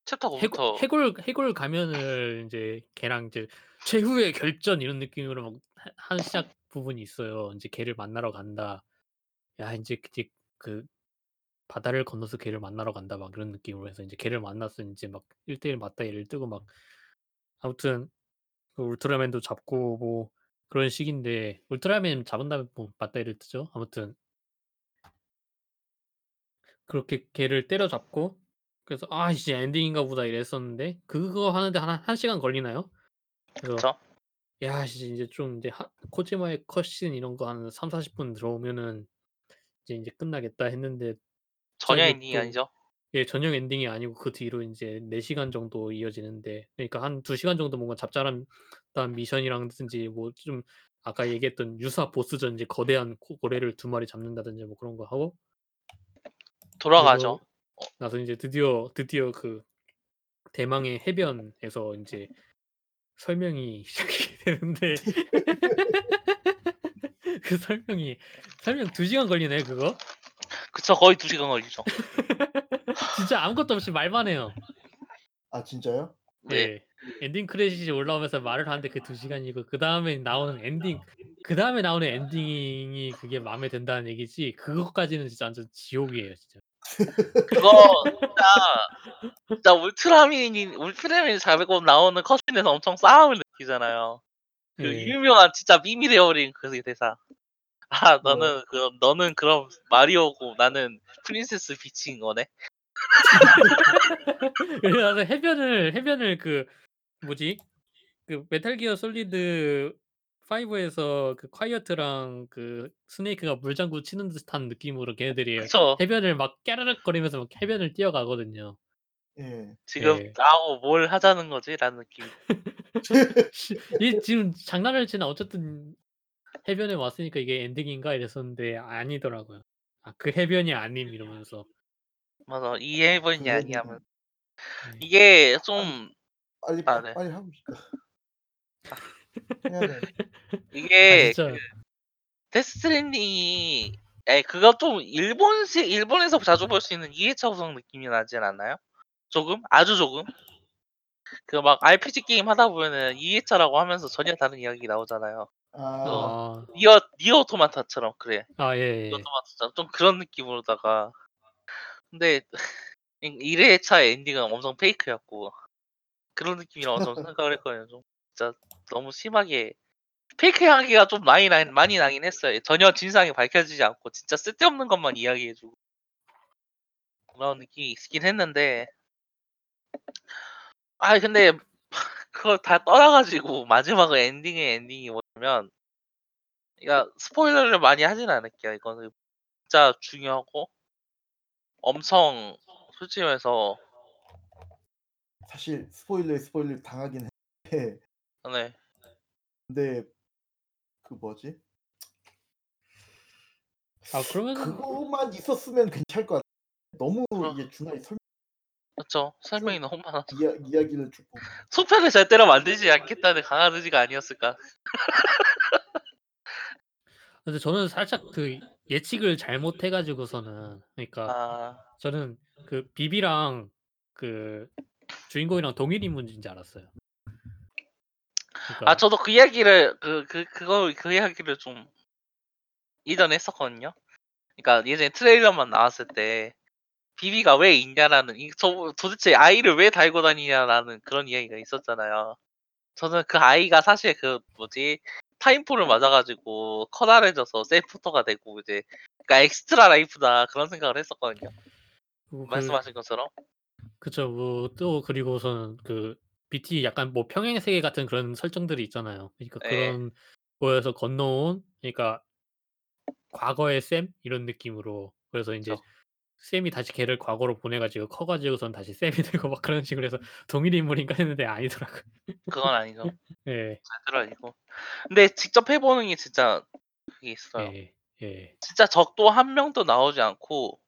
챕터 해골 9부터 해골 해골 가면을 인제 걔랑 이제 최후의 결전 이런 느낌으로 막 하 하는 시작 부분이 있어요. 인제 걔를 만나러 간다. 야 인제 이제 그 바다를 건너서 걔를 만나러 간다 막 그런 느낌으로 해서 인제 걔를 만나서 인제 막 1 대1 맞다이를 뜨고 막 아무튼 그 울트라맨도 잡고 뭐 그런 식인데 울트라맨 잡은 다음에 뭐 맞다이를 뜨죠. 아무튼 그렇게 걔를 때려잡고 그래서 '아 이제 엔딩인가 보다.' 이랬었는데 그거 하는데 한1 시간 걸리나요? 그래서 그쵸. 야 이제 좀하 코지마의 cutscene 이런 거 한 30-40분 들어오면은 이제 인제 끝나겠다 했는데 전혀 갑자기 엔딩이 또 아니죠. 예 전혀 엔딩이 아니고 그 뒤로 인제 4 시간 정도 이어지는데 그러니까 한 2 시간 정도 뭔가 자잘한 단 미션이라든지 뭐 좀 아까 얘기했던 유사 보스전 이제 거대한 고 고래를 2 마리 잡는다든지 뭐 그런 거 하고 돌아가죠. 나서 인제 드디어 드디어 그 대망의 해변에서 인제 설명이 시작이 되는데 그 설명이 설명 2 시간 걸리네 그거. 그쵸. 거의 2 시간 걸리죠. 진짜 아무것도 없이 말만 해요. 아 진짜요? 네. 예. 엔딩 크레딧이 올라오면서 말을 하는데 그 2 시간이고 그 다음에 나오는 엔딩 그 다음에 나오는 엔딩이 그게 마음에 든다는 얘기지 그것까지는 진짜 완전 지옥이에요 진짜. 그거 진짜 진짜 울트라맨이 울트라맨이 잡고 나오는 cutscene에서 엄청 싸함을 느끼잖아요. 그 예. 유명한 진짜 밈이 되어 버린 그 대사. "아? 너는 그럼 너는 그럼 마리오고 나는 프린세스 피치인 거네." 그래 가서 해변을 해변을 그 뭐지? 그 메탈 기어 솔리드 5에서 그 콰이어트랑 그 스네이크가 물장구 치는 듯한 느낌으로 걔네들이 그쵸. 해변을 막 깨르륵 거리면서 막 해변을 뛰어가거든요. 예. 지금 예. '나하고 뭘 하자는 거지?'라는 느낌. 씨 이게 지금 장난을 치나 어쨌든 해변에 왔으니까 '이게 엔딩인가?' 이랬었는데 아니더라고요. "아 그 해변이 아님." 이러면서. 맞아. "이 해변이 그 아니야." 해변이 하면 네. 이게 좀 빨리 아파 네. 빨리 하고 싶다. 돼. 아 이게 진짜 그 데스 스트랜딩이 예 그거 좀 일본식 일본에서 자주 볼 수 있는 2 회차 구성 느낌이 나진 않나요? 조금? 아주 조금? 그 막 RPG 게임 하다 보면은 2 회차라고 하면서 전혀 다른 이야기 나오잖아요. 그 아. 아. 니어 니어 오토마타처럼 그래. 아 니어 예예. 오토마타처럼 좀 그런 느낌으로다가 근데 이1 회차 의 엔딩은 엄청 페이크였고 그런 느낌이라고 좀 생각을 했거든요. 좀 진짜 너무 심하게 페이크하기가 좀 많이 나 많이 나긴 했어요. 전혀 진상이 밝혀지지 않고 진짜 쓸데없는 것만 이야기해 주고 그런 느낌이 있긴 했는데 아이 근데 그걸 다 떠나 가지고 마지막에 엔딩의 엔딩이 뭐냐면 그러니까 스포일러를 많이 하진 않을게요. 이거는 진짜 중요하고 엄청 솔직히 말해서 사실 스포일러에 스포일러를 당하긴 했는데 네. 근데 그 뭐지? 아 그러면은 그것만 있었으면 괜찮을 것 같아. 너무 그럼 이게 중간에 설. 쭉 설명이 너무 많아서 이야 이야기를 쭉 보고 속편을 절대로 만들지 않겠다는 강한 의지가 아니었을까. 근데 저는 살짝 그 예측을 잘못해 가지고서는 그러니까 아. 저는 그 비비랑 그 주인공이랑 동일 인물인 줄 알았어요. 아 그러니까 저도 그 이야기를 그 그 그 거 그 이야기를 좀 이전에 했었거든요. 그러니까 예전에 트레일러만 나왔을 때 비비가 왜 있냐라는 이 저 도대체 아이를 왜 달고 다니냐라는 그런 이야기가 있었잖아요. 저는 그 아이가 사실 그 뭐지 timefall을 맞아 가지고 커다래져서 셀프터가 되고 이제 그러니까 ' extra life다.' 그런 생각을 했었거든요. 그리고 그 말씀하신 것처럼. 그쵸. 뭐또 그리고서는 그 BT 약간 뭐 평행 세계 같은 그런 설정들이 있잖아요. 그러니까 예. 그런 거에서 건너온 그러니까 과거의 샘 이런 느낌으로 그래서 인제 그쵸. 샘이 다시 걔를 과거로 보내 가지고 커 가지고선 다시 샘이 되고 막 그런 식으로 해서 동일 인물인가 했는데 아니더라고요. 그건 아니죠. 예. 절대로 아니고. 근데 직접 해 보는 게 진짜 그게 있어요. 예. 예. 진짜 적도 한 명도 나오지 않고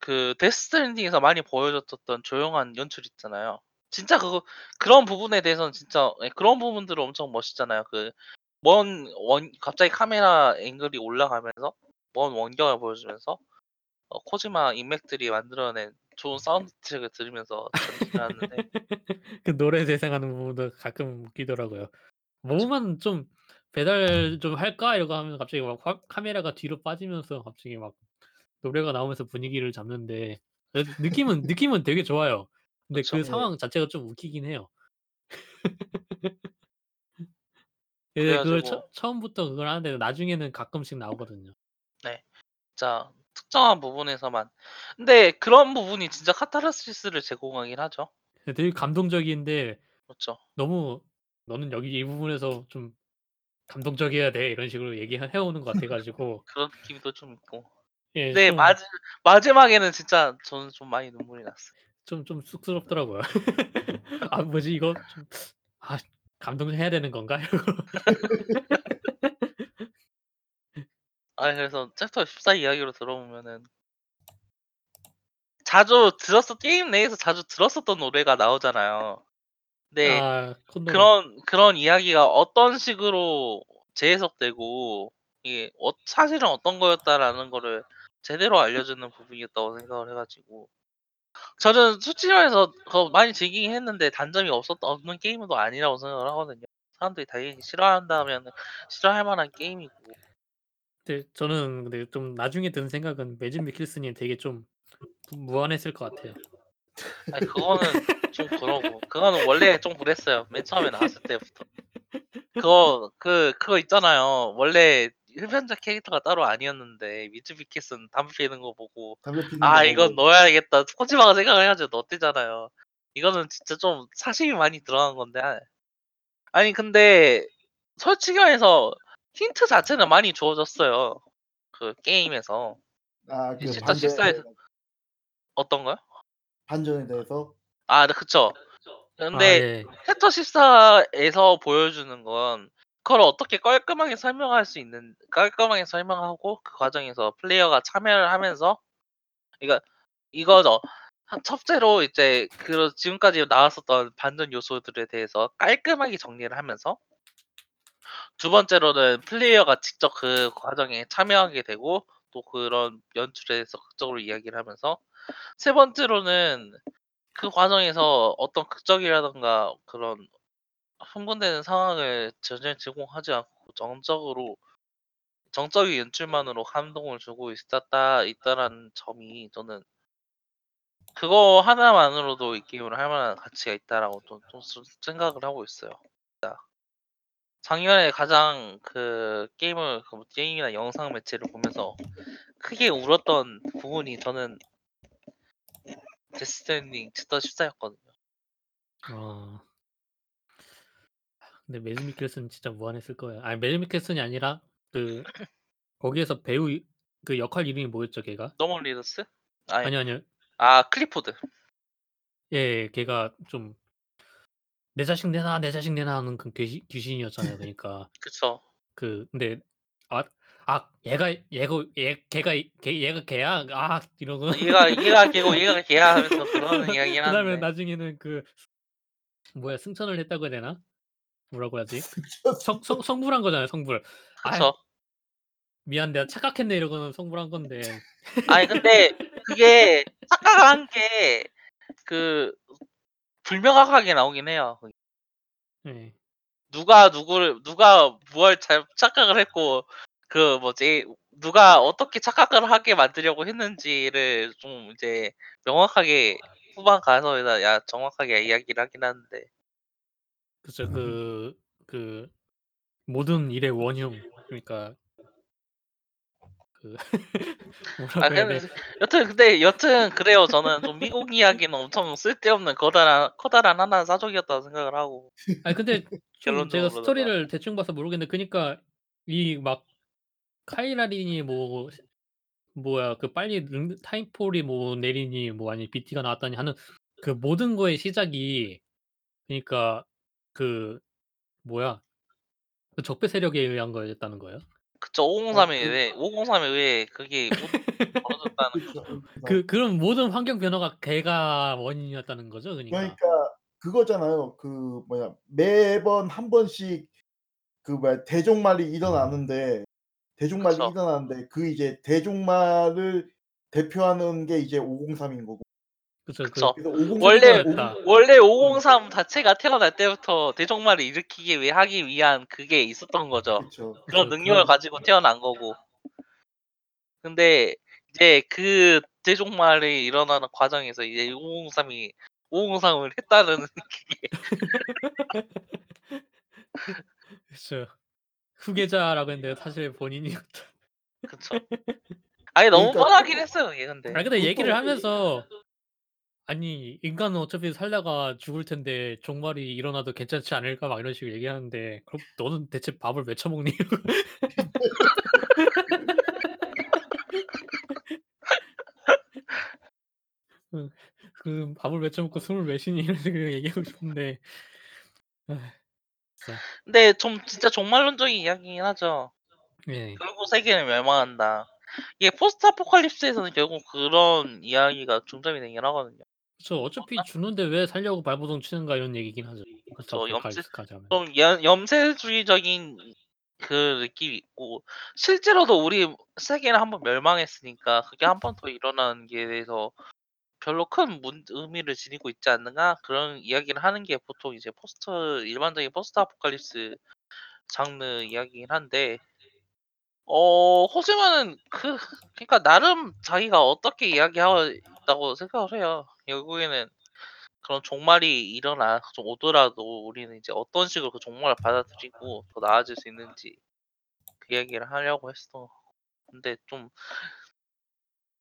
그 데스 스트랜딩에서 많이 보여줬었던 조용한 연출 있잖아요. 진짜 그거 그런 부분에 대해서는 진짜 예 그런 부분들은 엄청 멋있잖아요. 그 먼 원 갑자기 카메라 앵글이 올라가면서 먼 원경을 보여주면서 어 코지마 인맥들이 만들어낸 좋은 사운드 트랙을 들으면서 전진을 하는데 그 노래 재생하는 부분도 가끔 웃기더라고요. 뭐만 좀 '배달 좀 할까?' 이러고 하면 갑자기 막 화 카메라가 뒤로 빠지면서 갑자기 막 노래가 나오면서 분위기를 잡는데 그래도 느낌은 느낌은 되게 좋아요. 근데 그쵸. 그 예. 상황 자체가 좀 웃기긴 해요. 예 그걸 가지고 처 처음부터 그걸 하는데 나중에는 가끔씩 나오거든요. 네. 진짜 특정한 부분에서만. 근데 그런 부분이 진짜 카타르시스를 제공하긴 하죠. 예 되게 감동적인데 그렇죠. 너무 "너는 여기 이 부분에서 좀 감동적이어야 돼." 이런 식으로 얘기해 해 오는 것 같아 가지고 그런 느낌도 좀 있고. 예 근데 좀 마지 마지막에는 진짜 저는 좀 많이 눈물이 났어요. 좀 좀 쑥스럽더라고요. '아 뭐지 이거 좀 아 감동해야 되는 건가?' 이러고. 아니 그래서 챕터 14 이야기로 들어보면은 자주 들었었 게임 내에서 자주 들었었던 노래가 나오잖아요. 근데 아. 그런 그런 이야기가 어떤 식으로 재해석되고 이게 어 사실은 어떤 거였다라는 거를 제대로 알려주는 부분이었다고 생각을 해 가지고 저는 솔직히 말해서 그거 많이 즐기긴 했는데 단점이 없었 없는 게임은 또 아니라고 생각을 하거든요. 사람들이 당연히 싫어한다면은 싫어할 만한 게임이고. 근데 저는 근데 좀 나중에 든 생각은 매진 미켈슨이 되게 좀 무안했을 것 같아요. 아니 그거는 좀 그러고 그거는 원래 좀 그랬어요. 맨 처음에 나왔을 때부터. 그거 그 그거 있잖아요. 원래 흡연자 캐릭터가 따로 아니었는데 미츠 미켈슨 담배 피우는 거 보고 담배 피는 '아 거 이건 보고 넣어야겠다.' 코지마가 생각을 해 가지고 넣었대잖아요. 이거는 진짜 좀 사심이 많이 들어간 건데 아 아니 근데 솔직히 말해서 힌트 자체는 많이 주어졌어요. 그 게임에서. 아이그 챕터 반전 14 에서 어떤 거요? 반전에 대해서? 아네 그쵸. 아 근데 예. 챕터 14에서 보여주는 건 그걸 어떻게 깔끔하게 설명할 수 있는 깔끔하게 설명하고 그 과정에서 플레이어가 참여를 하면서 그러니까 이거죠. 한 첫째로 이제 그 지금까지 나왔었던 반전 요소들에 대해서 깔끔하게 정리를 하면서 두 번째로는 플레이어가 직접 그 과정에 참여하게 되고 또 그런 연출에 대해서 극적으로 이야기를 하면서 세 번째로는 그 과정에서 어떤 극적이라든가 그런 흥분되는 상황을 전혀 제공하지 않고 정적으로 정적인 연출만으로 감동을 주고 있었다 있다라는 점이 저는 그거 하나만으로도 이 게임을 할 만한 가치가 있다라고 좀 좀 스 생각을 하고 있어요. 작년에 가장 그 게임을 그 게임이나 영상 매체를 보면서 크게 울었던 부분이 저는 데스 스트랜딩 챕터 14 였거든요. 어. 근데 매즈 미켈슨 진짜 무안했을 거예요. 아니 매즈 미켈슨이 아니라 그 거기에서 배우 이 그 역할 이름이 뭐였죠 걔가? 노먼 리더스? 아니 아니요, 아니요. 아 클리포드. 예 걔가 좀 "내 자식 내놔, 내 자식 내놔." 하는 그 귀신 귀신이었잖아요 그니까. 그쵸. 그 근데 아 아 얘가 얘고 얘 걔가 이 걔 얘가 걔야? 아 이러고 얘가 얘가 걔고 얘가 걔야 하면서 그러는 이야기긴 그다음에 한데 나중에는 그 뭐야 승천을 했다고 해야 되나? 뭐라고 하지? 승천. 성성 성불한 거잖아요 성불. "아이 그쵸. 미안 내가 착각했네." 이러고는 성불한 건데. 아니 근데 그게 착각한 게그 불명확하게 나오긴 해요. 거기. 예. 누가 누구를 누가 뭘 잘 착각을 했고 그 뭐지 누가 어떻게 착각을 하게 만들려고 했는지를 좀 이제 명확하게 후반 가서 야 정확하게 이야기를 하긴 하는데 그쵸. 그그 모든 일의 원흉 그러니까 그 아 뭐라고 해야 근데 돼? 여튼 근데 여튼 그래요. 저는 좀 미국 이야기는 엄청 쓸데없는 커다란 커다란 하나 사족이었다고 생각을 하고 아니 근데 좀 결론적으로 제가. 스토리를 대충 봐서 모르겠는데 그니까 이 막 카이라린이 뭐 뭐야 그 빨리 능 타임폴이 뭐 내리니 뭐 아니 BT가 나왔다니 하는 그 모든 거의 시작이 그니까 그 뭐야 그 적배 세력에 의한 거였다는 거예요? 그쵸. 아 503에 그 의해 503에 의해 그게 벌어졌다는 그쵸. 거죠. 그래서 그 그런 모든 환경 변화가 걔가 원인이었다는 거죠 그니까? 그러니까 그거잖아요. 그 뭐냐 매번 한 번씩 그 뭐야 대종말이 일어나는데 대종말이 그쵸. 일어나는데 그 이제 대종말을 대표하는 게 이제 503 인 거고. 그쵸. 그 그쵸. 그래서 503 원래 그거였다. 503 원래 음. 503 자체가 태어날 때부터 대종말을 일으키기 위해 하기 위한 그게 있었던 거죠. 그쵸. 그런 그쵸. 능력을 가지고 태어난 거고. 근데 이제 그 대종말이 일어나는 과정에서 이제 503이 503을 했다는 그게 그쵸. 후계자라고 했는데 사실 본인이었다. 그쵸. 아니 너무 그러니까 뻔하긴 했어요 이게 근데. 아니 근데 얘기를 그것도 하면서 아니 인간은 어차피 살다가 죽을 텐데 종말이 일어나도 괜찮지 않을까 막 이런 식으로 얘기하는데 그럼 너는 대체 밥을 왜 처먹니? 그그 밥을 왜 처먹고 숨을 왜 쉬니 이런 식으로 얘기하고 싶은데 아 진짜. 근데 좀 진짜 종말론적인 이야기긴 하죠. 예. 결국 세계는 멸망한다. 이게 포스트 아포칼립스에서는 결국 그런 이야기가 중점이 되긴 하거든요. 그쵸. 어차피 죽는데 왜 살려고 발버둥 치는가 이런 얘기긴 하죠. 포스트 그쵸. 염세 아포칼립스까지 하면. 좀염 염세주의적인 그 느낌이 있고 실제로도 우리 세계는 한번 멸망했으니까 그게 한 번 더 일어나는 게 대해서 별로 큰 문 의미를 지니고 있지 않는가 그런 이야기를 하는 게 보통 이제 post 일반적인 post apocalypse 장르 이야기긴 한데 어 코지마는 그 그러니까 나름 자기가 어떻게 이야기하고 있다고 생각을 해요. 결국에는 그런 종말이 일어나 좀 오더라도 우리는 이제 어떤 식으로 그 종말을 받아들이고 더 나아질 수 있는지 그 이야기를 하려고 했어. 근데 좀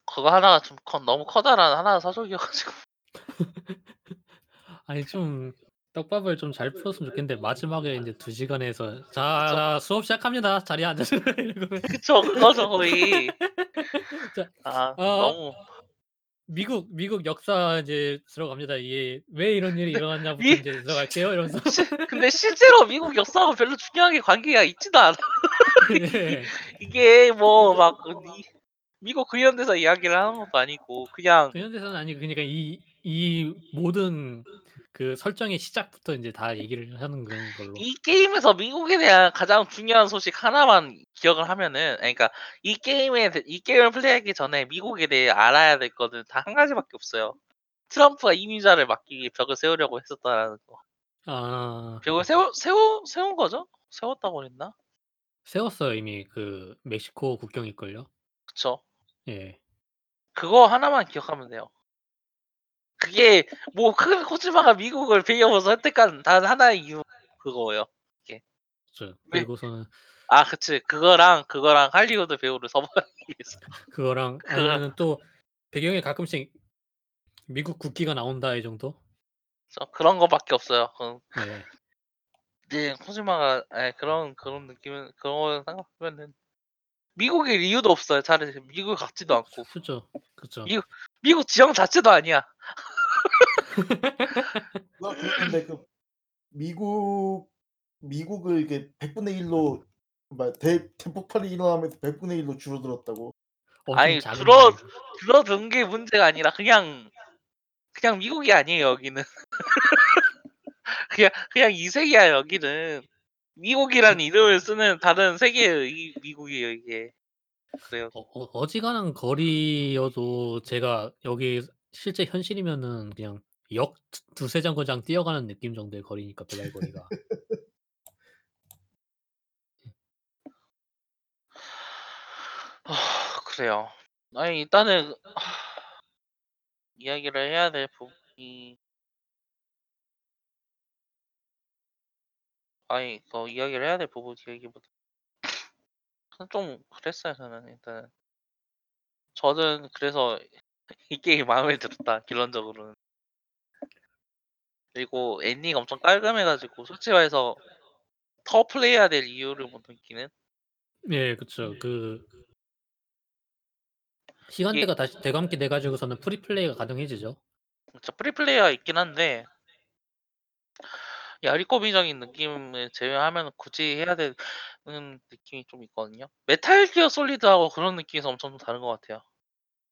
그거 하나가 좀 커 너무 커다란 하나 사족이어 가지고. 아니 좀 떡밥을 좀 잘 풀었으면 좋겠는데 마지막에 인제 2 시간에서 그쵸. "자 수업 시작합니다. 자리에 앉으세요." 이러고 그쵸. 그거죠 거의. 자아어 너무 미국 미국 역사 이제 들어갑니다. 이게 "왜 이런 일이 일어났냐."부터 미 인제 들어갈게요. 이러면서 시 근데 실제로 미국 역사하고 별로 중요하게 관계가 있지도 않아. 네. 이게 뭐막그미 미국 근현대사 이야기를 하는 것도 아니고 그냥 근현대사는 아니고 그니까 이 이 모든 그 설정의 시작부터 인제 다 얘기를 하는 그런 걸로. 이 게임에서 미국에 대한 가장 중요한 소식 하나만 기억을 하면은 아니 그러니까 이 게임에 대 이 게임을 플레이하기 전에 미국에 대해 알아야 될 거는 다 한 가지밖에 없어요. 트럼프가 이민자를 막기 위해 벽을 세우려고 했었다라는 거. 아. 벽을 세워 세워 세운 거죠? 세웠다고 그랬나? 세웠어요. 이미 그 멕시코 국경일걸요? 그쵸. 예. 그거 하나만 기억하면 돼요. 그게 뭐큰 코지마가 미국을 배경으로 선택한 단 하나의 이유 그거예요. 왜 그리고서는 아 그치. 그거랑, 그거랑 할리우드 배우를 섭외하기 위해서. 그거랑 그 아니면은 또 배경에 가끔씩 미국 국기가 나온다 이 정도? 저 그런 거밖에 없어요. 그 네. 네. 코지마가 예 그런 그런 느낌은 그런 거 생각하면은 미국일 이유도 없어요. 차라리 미국 같지도 않고. 그쵸. 그쵸. 미국 미국 지형 자체도 아니야. 누가 그러는데 그 미국 미국을 이게 100분의 1로 뭐야 대 대폭발이 일어나면서 100분의 1로 줄어들었다고. 엄청 아니 줄어. 줄어든 게 문제가 아니라 그냥 그냥 미국이 아니에요 여기는. 그냥 그냥 이 세계야 여기는. 미국이라는 이름을 쓰는 다른 세계의 이 미국이에요 이게. 그래요. 어어 어지간한 거리여도 제가 여기 실제 현실이면은 그냥 역두 두세 정거장 뛰어가는 느낌 정도의 거리니까 배달 거리가. 그래요. 아니 일단은 이야기를 해야 될 부분이 아니 더 이야기를 해야 될 부분 얘기보다 좀 그랬어요 저는 일단 저는 그래서 이 게임 마음에 들었다 결론적으로는 그리고 엔딩 엄청 깔끔해가지고 솔직히 말해서 더 플레이해야 될 이유를 못 느끼는 예, 그쵸. 그 시간대가 다시 되감기 돼 가지고서는 free play가 가능해지죠. 진짜 free play가 있긴 한데 야리꼬비적인 느낌을 제외하면 굳이 해야 되는 느낌이 좀 있거든요. 메탈 기어 솔리드하고 그런 느낌에서 엄청 좀 다른 것 같아요.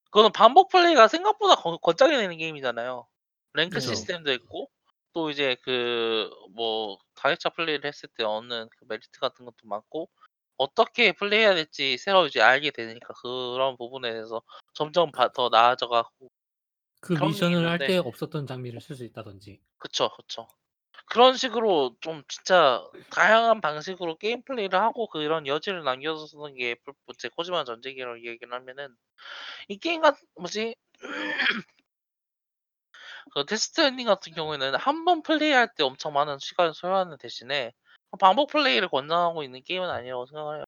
그거는 반복 플레이가 생각보다 거- 거짜게 되는 게임이잖아요. 랭크 그죠. 시스템도 있고 또 이제 그 뭐 다이차 플레이를 했을 때 얻는 그 메리트 같은 것도 많고 어떻게 플레이해야 될지 새로 이제 알게 되니까 그런 부분에 대해서 점점 바- 더 나아져가고 그 그런 미션을 할 있는데 때 없었던 장비를 쓸 수 있다든지. 그쵸, 그쵸. 그런 식으로 좀 진짜 다양한 방식으로 게임 플레이를 하고 그런 여지를 남겨주는 게 풀- 제 코지마 전쟁이라고 얘기를 하면은 이 게임 같 뭐지 그 데스티니 같은 경우에는 한 번 플레이할 때 엄청 많은 시간을 소요하는 대신에 반복 플레이를 권장하고 있는 게임은 아니라고 생각을 해요.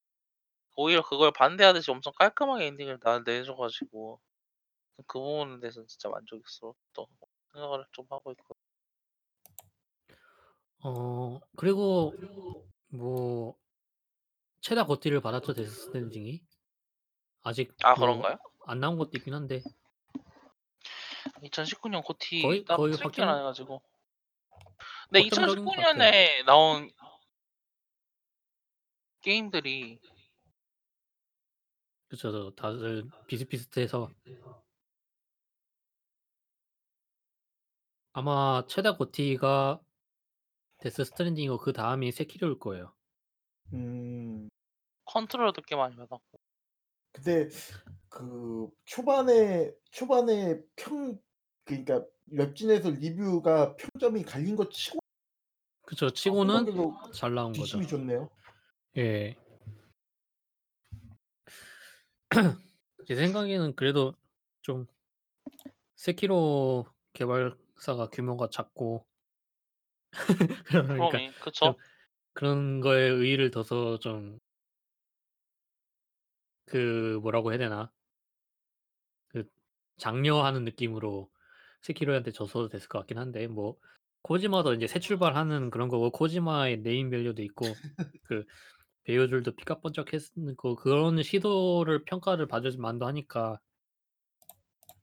오히려 그걸 반대하듯이 엄청 깔끔하게 엔딩을 나 내줘가지고 그 부분에 대해서 진짜 만족스러웠던 생각을 좀 하고 있고. 어 그리고 뭐 최다 GOTY를 받았죠 데스 스트랜딩이. 아직 아 뭐 그런가요? 안 나온 것도 있긴 한데 2019 년 고티 거의- 딱 거의 확정- 안 해가지고. 근데 확정적인 것 2019년에 나온 게임들이 그쵸. 다들 비슷비슷해서 아마 최다 고티가 데스 스트랜딩이고 그 다음이 세키로일 거예요. 음. 컨트롤도 꽤 많이 받았고. 근데 그 초반에 초반에 평 그러니까 웹진에서 리뷰가 평점이 갈린 것 치고 그쵸. 치고는 후반부도 잘 나온 거죠. 비심이 좋네요. 예. 제 생각에는 그래도 좀 세키로 개발사가 규모가 작고 그러니까 그러니 그쵸? 그런 거에 의의를 둬서 좀 그 뭐라고 해야 되나? 그 장려하는 느낌으로 세키로한테 져서도 됐을 것 같긴 한데 뭐 코지마도 인제 새 출발하는 그런 거고 코지마의 네임 밸류도 있고 그 배우들도 피가 번쩍했고 그런 시도를 평가를 받을 만도 하니까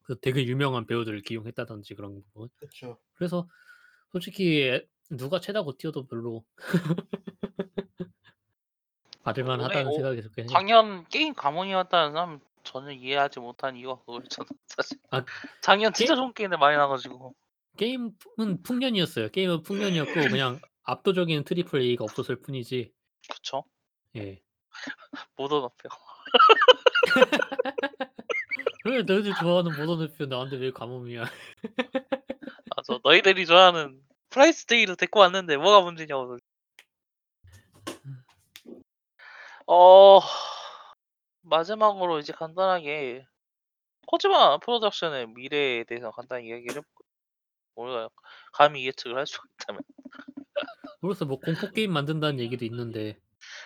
그 되게 유명한 배우들을 기용했다든지 그런 부분. 그렇죠. 그래서 솔직히 에 누가 최다 GOTY여도 별로 받을 원래 만하다는 오 생각이 들긴 해요. 작년 게임 가뭄이었다는 사람 전혀 이해하지 못한 이유가 그거였잖아 사실. 아 작년 진짜 게 좋은 게임들 많이 나와 가지고. 게임은 풍년이었어요. 게임은 풍년이었고 그냥 압도적인 triple A가 없었을 뿐이지 그쵸. 예. 모던 워페어. 왜 너희들 좋아하는 모던 워페어 나한테 왜 가뭄이야. 맞아. 너희들이 좋아하는 프라이스 대위를 데리고 왔는데 뭐가 문제냐고. 어 마지막으로 이제 간단하게 코지마 프로덕션의 미래에 대해서 간단히 이야기를 해 볼까요? 몰라요. 감히 예측을 할 수가 있다면. 그래서 뭐 공포 게임 만든다는 얘기도 있는데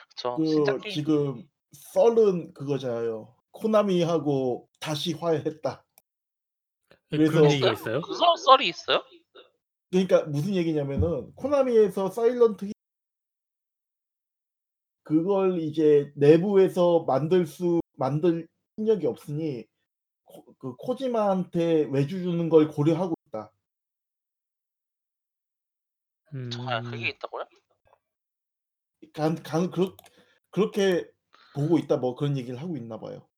그쵸. 신작 그 게임 지금 썰은 그거잖아요. 코나미하고 다시 화해했다. 예 그래서 그런 얘기가 있어요? 있어요? 그썰 썰이 있어요? 그러니까 무슨 얘기냐면은 코나미에서 사일런트 히 그걸 이제 내부에서 만들 수 만들 능력이 없으니 코 그 코지마한테 외주 주는 걸 고려하고 있다. 정말 그게 음. 있다고요? 간 간 그렇 그렇게 보고 있다 뭐 그런 얘기를 하고 있나 봐요.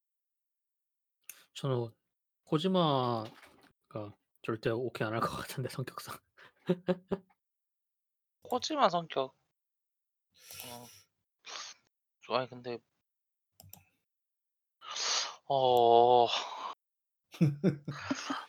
저는 코지마가 절대 오케이 안 할 것 같은데 성격상. 코지마 성격. 어. 아니 근데 어.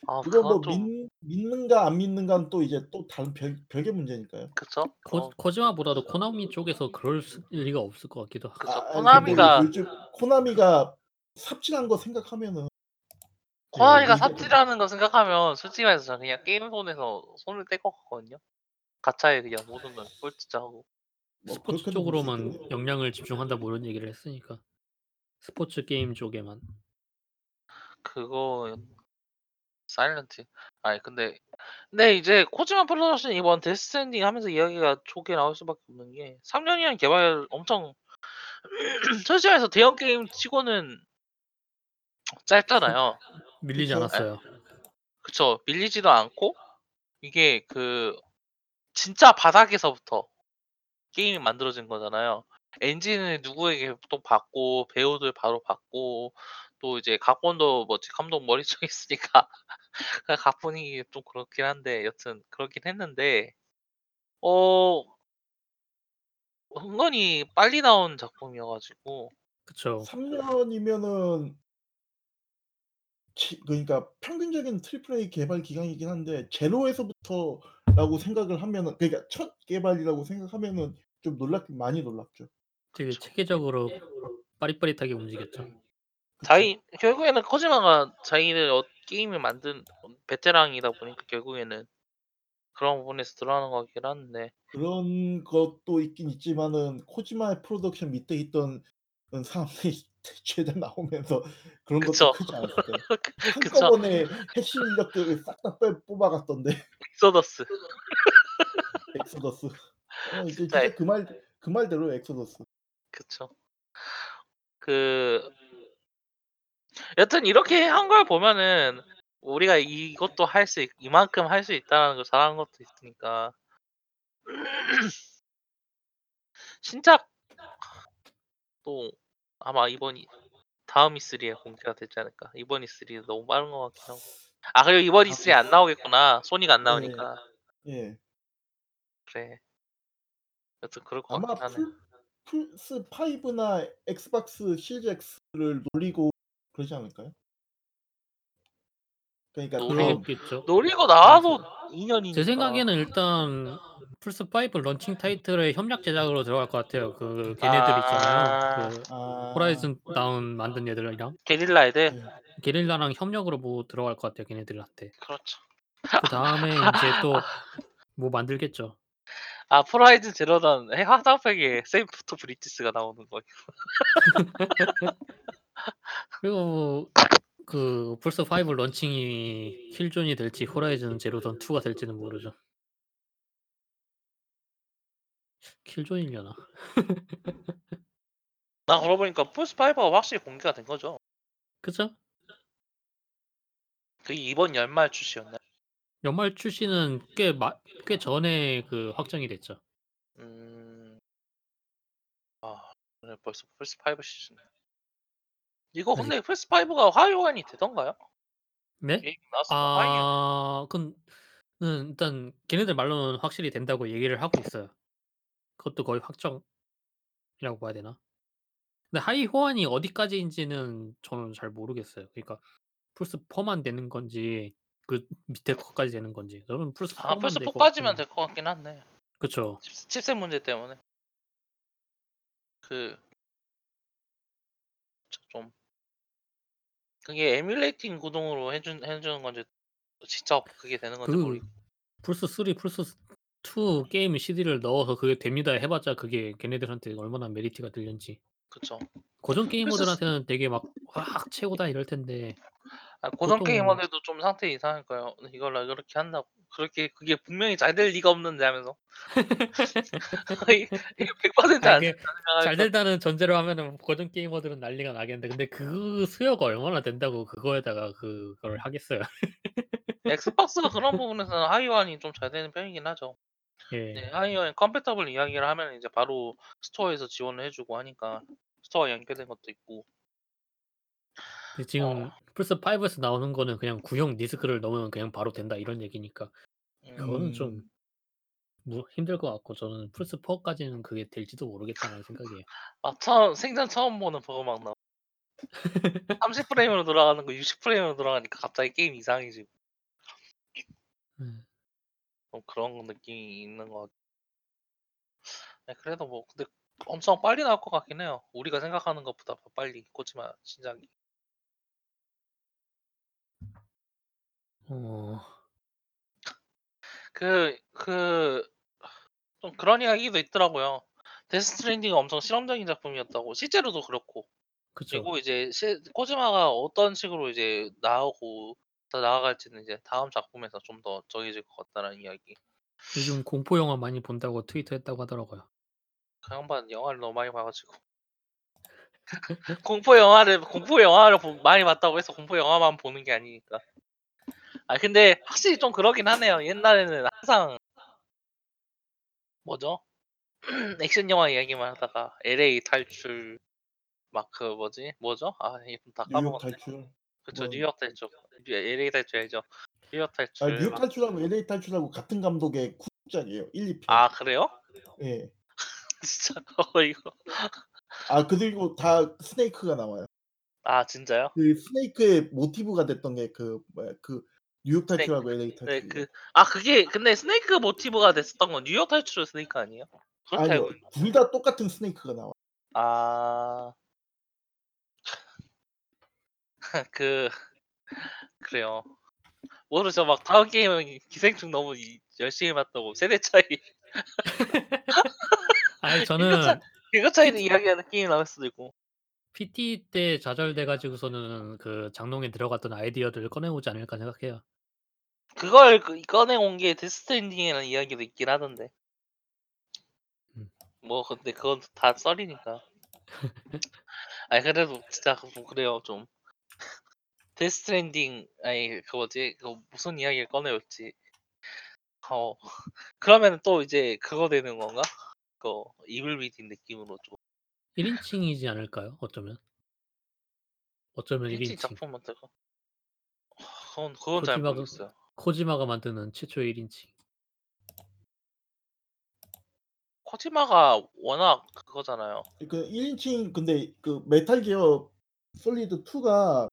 아 그건 뭐 그건 좀믿 믿는가 안 믿는가는 또 이제 또 다른 별 별개 문제니까요. 그쵸. 코 어 코지마보다도 코나미 쪽에서 그럴 수 리가 없을 것 같기도 하고. 그쵸. 아 아니 근데 코나미가 요즘 코나미가 삽질한 거 생각하면은 코나미가 이게 좀 삽질하는 거 생각하면 솔직히 말해서 저는 그냥 게임 손에서 손을 뗄 것 같거든요. 가차에 그냥 모든 걸 꼴찌하고. 뭐 스포츠 그렇게도 쪽으로만. 역량을 집중한다 뭐 이런 얘기를 했으니까. 스포츠 게임 쪽에만. 그거 사일런트. 아니 근데 근데 이제 코지마 프로덕션이 이번 데스 스트랜딩 하면서 이야기가 좋게 나올 수밖에 없는 게 3년이란 개발 엄청 솔직히 말해서 대형 게임 치고는 짧잖아요. 밀리지 그쵸. 않았어요. 그쵸. 밀리지도 않고 이게 그 진짜 바닥에서부터 게임이 만들어진 거잖아요. 엔진을 누구에게 또 받고 배우들 바로 받고 또 이제 각본도 뭐 감독 머리속에 있으니까 그 각본이 좀 그렇긴 한데 여튼 그렇긴 했는데 어 은근히 빨리 나온 작품이어 가지고 그쵸. 3년이면은 지 그러니까 평균적인 triple A 개발 기간이긴 한데 제로에서부터라고 생각을 하면은 그러니까 첫 개발이라고 생각하면은 좀 놀랍긴 많이 놀랍죠. 되게. 체계적으로 빠릿빠릿하게 움직였죠. 그쵸. 자기 결국에는 코지마가 자기를 어 게임을 만든 베테랑이다 보니까 결국에는 그런 부분에서 드러나는 것 같긴 한데 그런 것도 있긴 있지만은 코지마의 프로덕션 밑에 있던 은 사람들이 죄다 나오면서 그런 것도 그쵸. 크지 않았을까요? 그쵸. 한꺼번에 핵심 인력들을 싹다빼 뽑아갔던데. 엑소더스. 엑소더스. 어 이제 진짜 진짜 그 말 그 말대로 엑소더스. 그쵸. 그 여튼 이렇게 한 걸 보면은 우리가 이것도 할수있 이만큼 할 수 있다라는 걸 잘하는 것도 있으니까 신작 또 아마 이번 이 다음 E3에 공개가 되지 않을까. 이번 E3 너무 빠른 것 같긴 하고. 아 그리고 이번 아 E3에 안 나오겠구나. 소니가 안 네. 나오니까. 예. 그래. 여튼 그럴 것 아마 같긴 하네. 풀 플스 5나 엑스박스 시리즈 X를 노리고 그러지 않을까요? 그러니까 노리 그런 그렇겠죠. 노리고 음 나와도 제2 년이니까. 제 생각에는 일단 플스 5 런칭 타이틀의 협력 제작으로 들어갈 것 같아요. 그 걔네들 있잖아요. 아. 그 아. 호라이즌 던 만든 얘들이랑 게릴라 애들? 네. 게릴라랑 협력으로 뭐 들어갈 것 같아요, 걔네들한테. 그렇죠. 그 다음에 인제 또 뭐 만들겠죠. 아 프라이즌 제로던 해 화살표기에 세이프트 브리티스가 나오는 거. 그리고 그 플스 5 런칭이 킬존이 될지 호라이즌 제로 던 2가 될지는 모르죠. 킬존이려나? 나 그러고 보니까 플스 5가 확실히 공개가 된 거죠. 그죠? 그게 이번 연말 출시였나요? 연말 출시는 꽤 마 꽤 전에 그 확정이 됐죠. 음. 아 오늘 벌써 플스 5 시즌. 이거 아직 근데 플스 5가 하위 호환이 되던가요? 네? 게임 나왔을 때 하위 아 그건 는 일단 걔네들 말로는 확실히 된다고 얘기를 하고 있어요. 그것도 거의 확정이라고 봐야 되나? 근데 하위 호환이 어디까지인지는 저는 잘 모르겠어요. 그러니까 플스 4만 되는 건지 그 밑에 것까지 되는 건지. 저는 플스 아 4만 플스 될것 4까지면 같긴 될 것 같긴 한데. 그쵸. 칩 칩셋 문제 때문에. 그 저 좀 그게 emulating 구동으로 해 준 해 주는 건지 직접 그게 되는 건지 그 모르겠 플스 3, 플스 2 게임 CD를 넣어서 그게 됩니다 해 봤자 그게 걔네들한테 얼마나 메리트가 되는지. 그쵸. 고전 플스 게이머들한테는 되게 막 '와 최고다.' 이럴 텐데 아 고전 보통 게이머들도 좀 상태 이상할까요? 이걸 왜 그렇게 한다고. 그렇게 그게 분명히 잘 될 리가 없는데 하면서. 이게 이게 100%안 아 이게 된다 잘 된다는 전제로 하면은 고전 게이머들은 난리가 나겠는데 근데 그 수요가 얼마나 된다고 그거에다가 그걸 하겠어요. 엑스박스가 그런 부분에서는 하위 호환이 좀 잘 되는 편이긴 하죠. 네 예. 하위 호환 compatible 이야기를 하면은 이제 바로 스토어에서 지원을 해 주고 하니까 스토어와 연결된 것도 있고. 근데 어. 지금 플스 5에서 나오는 거는 그냥 구형 디스크를 넣으면 그냥 바로 된다 이런 얘기니까 그거는 좀 음. 뭐 힘들 것 같고 저는 플스 4까지는 그게 될지도 모르겠다는 생각이에요. 아 처음 생전 처음 보는 버그 막 나와. 30 프레임으로 돌아가는 거 60 프레임으로 돌아가니까 갑자기 게임이 이상해지고. 음. 좀 그런 느낌이 있는 것같네 그래도 뭐 근데 엄청 빨리 나올 것 같긴 해요. 우리가 생각하는 것보다 더 빨리 코지마 신작이. 어. 그 그 좀 그런 이야기도 있더라고요. 데스 스트랜딩은 엄청 실험적인 작품이었다고 실제로도 그렇고 그쵸. 그리고 이제 시, 코지마가 어떤 식으로 이제 나오고 더 나아갈지는 이제 다음 작품에서 좀 더 정해질 것 같다는 이야기. 요즘 공포 영화 많이 본다고 트위터했다고 하더라고요. 그 양반 영화를 너무 많이 봐가지고 공포 영화를 공포 영화를 보- 많이 봤다고 해서 공포 영화만 보는 게 아니니까. 아 근데 확실히 좀 그러긴 하네요. 옛날에는 항상 뭐죠? 액션 영화 이야기만 하다가 LA 탈출 막 그 뭐지 뭐죠? 아 이름 다 뉴욕 까먹었네. 탈출. 그쵸 뭐- 뉴욕 탈출, LA 탈출 알죠? 뉴욕 탈출. 아 뉴욕 막- 탈출하고 LA 탈출하고 같은 감독의 쿵짝이에요. 1, 2편. 아 그래요? 예. 진짜 어 이거 아 그리고 다 스네이크가 나와요. 아 진짜요? 그 스네이크의 모티브가 됐던 게 그 뭐야 그 뉴욕. 탈출하고 LA 탈출. 네 그 아 그게 근데 스네이크 모티브가 됐었던 건 뉴욕 탈출 스네이크 아니에요? 그렇게 아니요 알고 있- 둘 다 똑같은 스네이크가 나와. 아. 그 그래요. 모르죠. 막 다음 게임은 기생충 너무 이- 열심히 봤다고 세대 차이 아니 이거 저는 참- 그거 차이는 이야기하는 게임 나올 수도 있고. PT 때 좌절돼 가지고서는 그 장롱에 들어갔던 아이디어들을 꺼내오지 않을까 생각해요. 그걸 그- 꺼내온 게 데스트랜딩이라는 이야기도 있긴 하던데. 음. 뭐 근데 그건 다 썰이니까. 아니 그래도 진짜 그- 그래요 좀. 데스트랜딩 아니 그 뭐지 그 무슨 이야기를 꺼내올지. 어 그러면 또 이제 그거 되는 건가? 그 이블 위딘 느낌으로 좀 1인칭이지 않을까요? 어쩌면. 어쩌면 1인칭 1인칭. 작품 만들고. 그건 그건 잘 코지마가- 모르겠어요. 코지마가 만드는 최초의 1인칭. 코지마가 워낙 그거잖아요. 그 1인칭 근데 그 메탈 기어 솔리드 2가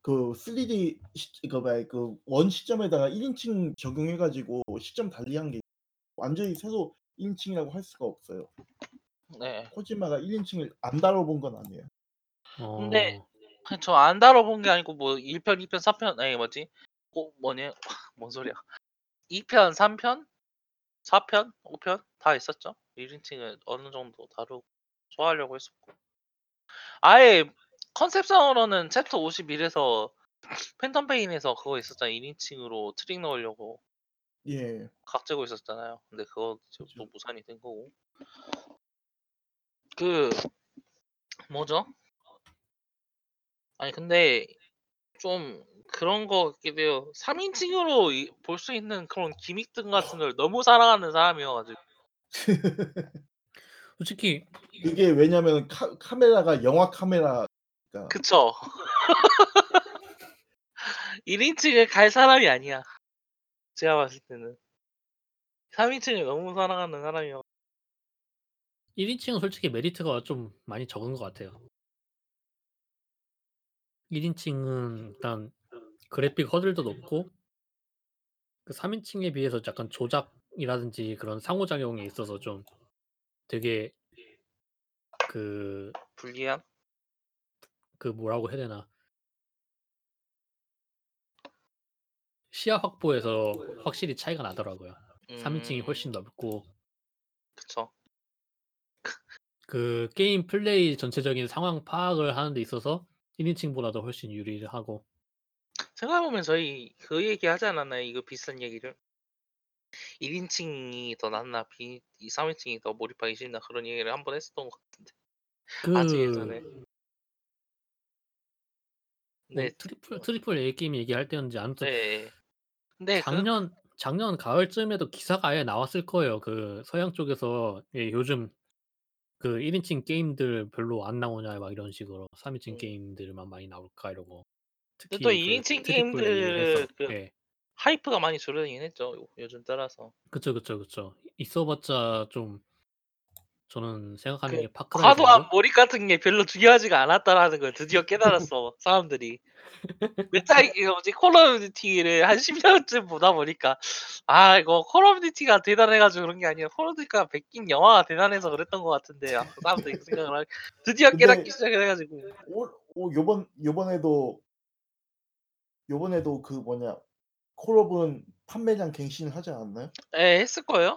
그 3D 시, 그 뭐야 그 원 시점에다가 1인칭 적용해 가지고 시점 달리한 게 완전히 새로 1인칭이라고 할 수가 없어요. 네. 코지마가 1인칭을 안 다뤄본 건 아니에요. 어... 근데 저 안 다뤄본 게 아니고 뭐 1편, 2편, 4편 아니 뭐지? 꼭 뭐냐? 뭔 소리야? 2편, 3편, 4편, 5편 다 있었죠. 1인칭을 어느 정도 다루고 소화하려고 했었고. 아예 컨셉상으로는 챕터 51에서 팬텀 페인에서 그거 있었잖아요. 1인칭으로 트릭 넣으려고 예. 각 재고 있었잖아요. 근데 그거 지금 또. 무산이 된 거고. 그 뭐죠? 아니 근데 좀 그런 거 같기도 해요. 3인칭으로 볼 수 있는 그런 기믹들 같은 걸 너무 사랑하는 사람이어가지고 솔직히 이게 왜냐면 카, 카메라가 영화 카메라 그쵸? 1인칭을 갈 사람이 아니야. 제가 봤을 때는 3인칭을 너무 사랑하는 사람이어. 1인칭은 솔직히 메리트가 좀 많이 적은 것 같아요. 1인칭은 일단 그래픽 허들도 높고 그 3인칭에 비해서 약간 조작이라든지 그런 상호작용에 있어서 좀 되게 그, 불리한? 그 뭐라고 해야 되나 시야 확보에서 확실히 차이가 나더라고요. 3인칭이 음, 훨씬 넓고 그쵸. 그 게임 플레이 전체적인 상황 파악을 하는 데 있어서 1인칭보다도 훨씬 유리하고 생각해보면 저희 그 얘기 하지 않았나요? 이거 비슷한 얘기를. 1인칭이 더 낫나, 비, 이 3인칭이 더 몰입하기 싫나 그런 얘기를 한 번 했었던 것 같은데. 아주 예전에. 그 뭐 네, triple triple A 게임 얘기할 때였는지 아무튼 네. 근데 그, 작년 작년 가을쯤에도 기사가 아예 나왔을 거예요. 그 서양 쪽에서 예, 요즘 그 1인칭 게임들 별로 안 나오냐 막 이런 식으로 3인칭 음. 게임들만 많이 나올까 이러고 특히 또 그 2인칭 triple A에서 게임들 그 예. hype가 많이 줄어들긴 했죠. 요- 요즘 따라서. 그쵸 그쵸 그쵸 있어봤자 좀 저는 생각하는 그 게 파크라이 과도한 정도? 몰입 같은 게 별로 중요하지가 않았다라는 걸 드디어 깨달았어 사람들이. 메탈 이거 뭐지 콜 오브 듀티를 한 10년쯤 보다 보니까 아 이거 콜 오브 듀티가 대단해가지고 그런 게 아니라 콜 오브 듀티가 베낀 영화가 대단해서 그랬던 것 같은데 아, 사람들이 그 생각을 하... 드디어 깨닫기 시작해가지고 오, 오 요번 요번에도 요번에도 그 뭐냐 콜업은 판매량 갱신을 하지 않았나요? 에 했을 거예요.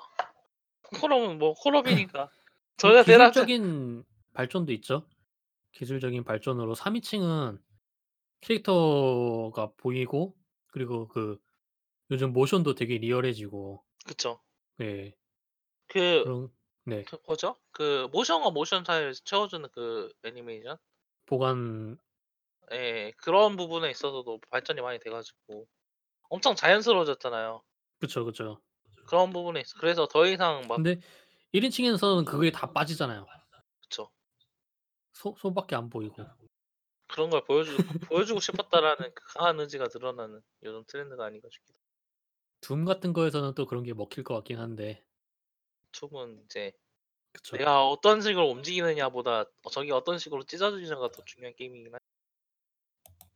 콜업은 뭐 콜업이니까 저희가 대략 기술적인 발전도 있죠. 기술적인 발전으로 3인칭은 캐릭터가 보이고 그리고 그 요즘 모션도 되게 리얼해지고 그쵸. 예. 그 그런 네. 그 뭐죠? 그 모션과 모션 사이를 채워주는 그 애니메이션? 보관 예. 그런 부분에 있어서도 발전이 많이 돼 가지고 엄청 자연스러워졌잖아요. 그쵸, 그쵸. 그런 부분에 있어 그래서 더 이상 막 근데 1인칭에서는 그게 다 빠지잖아요. 그쵸. 소 손밖에 안 보이고. 그런 걸 보여주 보여주고 싶었다라는 그 강한 의지가 드러나는 요즘 트렌드가 아닌가 싶기도 둠 같은 거에서는 또 그런 게 먹힐 것 같긴 한데. tum은 이제 그쵸. 내가 어떤 식으로 움직이느냐보다 어 적이 어떤 식으로 찢어지느냐가 더 중요한 게임이긴 하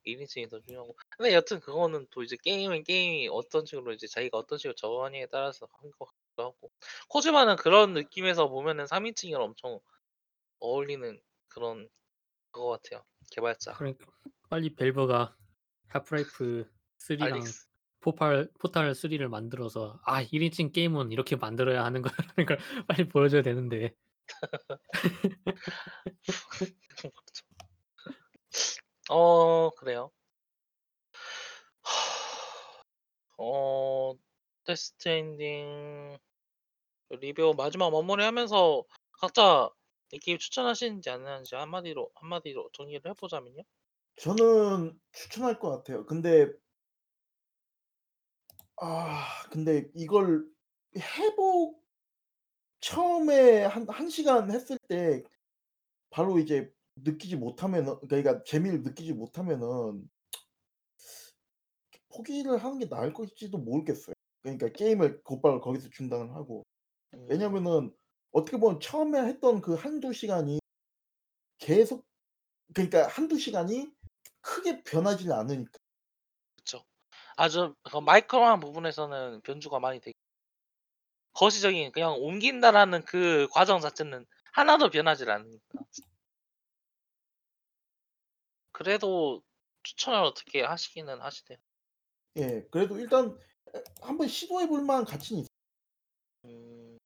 1인칭이 더 중요하고 근데 여튼 그거는 또 이제 게임은 게임이 어떤 식으로 이제 자기가 어떤 식으로 접하느냐에 따라서 것 같기도 하고 코지마는 그런 느낌에서 보면은 3인칭이랑 엄청 어울리는 그런 그거 같아요, 개발자. 그러니까 빨리 밸브가 하프라이프 3랑 알릭스. 포팔 포탈 3를 만들어서 '아 1인칭 게임은 이렇게 만들어야 하는 거야.'라는 걸 빨리 보여줘야 되는데. 어 그래요. 어 데스 스트랜딩 리뷰 마지막 마무리하면서 각자 이 게임 추천하시는지 안 하는지 한마디로 한마디로 정리를 해 보자면요? 저는 추천할 것 같아요. 근데 아 근데 이걸 회복 처음에 한1 시간 했을 때 바로 이제 느끼지 못하면은 그러니까 재미를 느끼지 못하면은 포기를 하는 게 나을 것일지도 모르겠어요. 그러니까 게임을 곧바로 거기서 중단을 하고. 음. 왜냐면은 어떻게 보면 처음에 했던 그1-2 시간이 계속 그러니까 1-2 시간이 크게 변하지는 않으니까. 그쵸. 아주 그 마이크로한 부분에서는 변주가 많이 되 거시적인 그냥 옮긴다라는 그 과정 자체는 하나도 변하질 않으니까. 그래도 추천을 어떻게 하시기는 하시대요. 예. 그래도 일단 에 한번 시도해 볼 만한 가치는 있 음.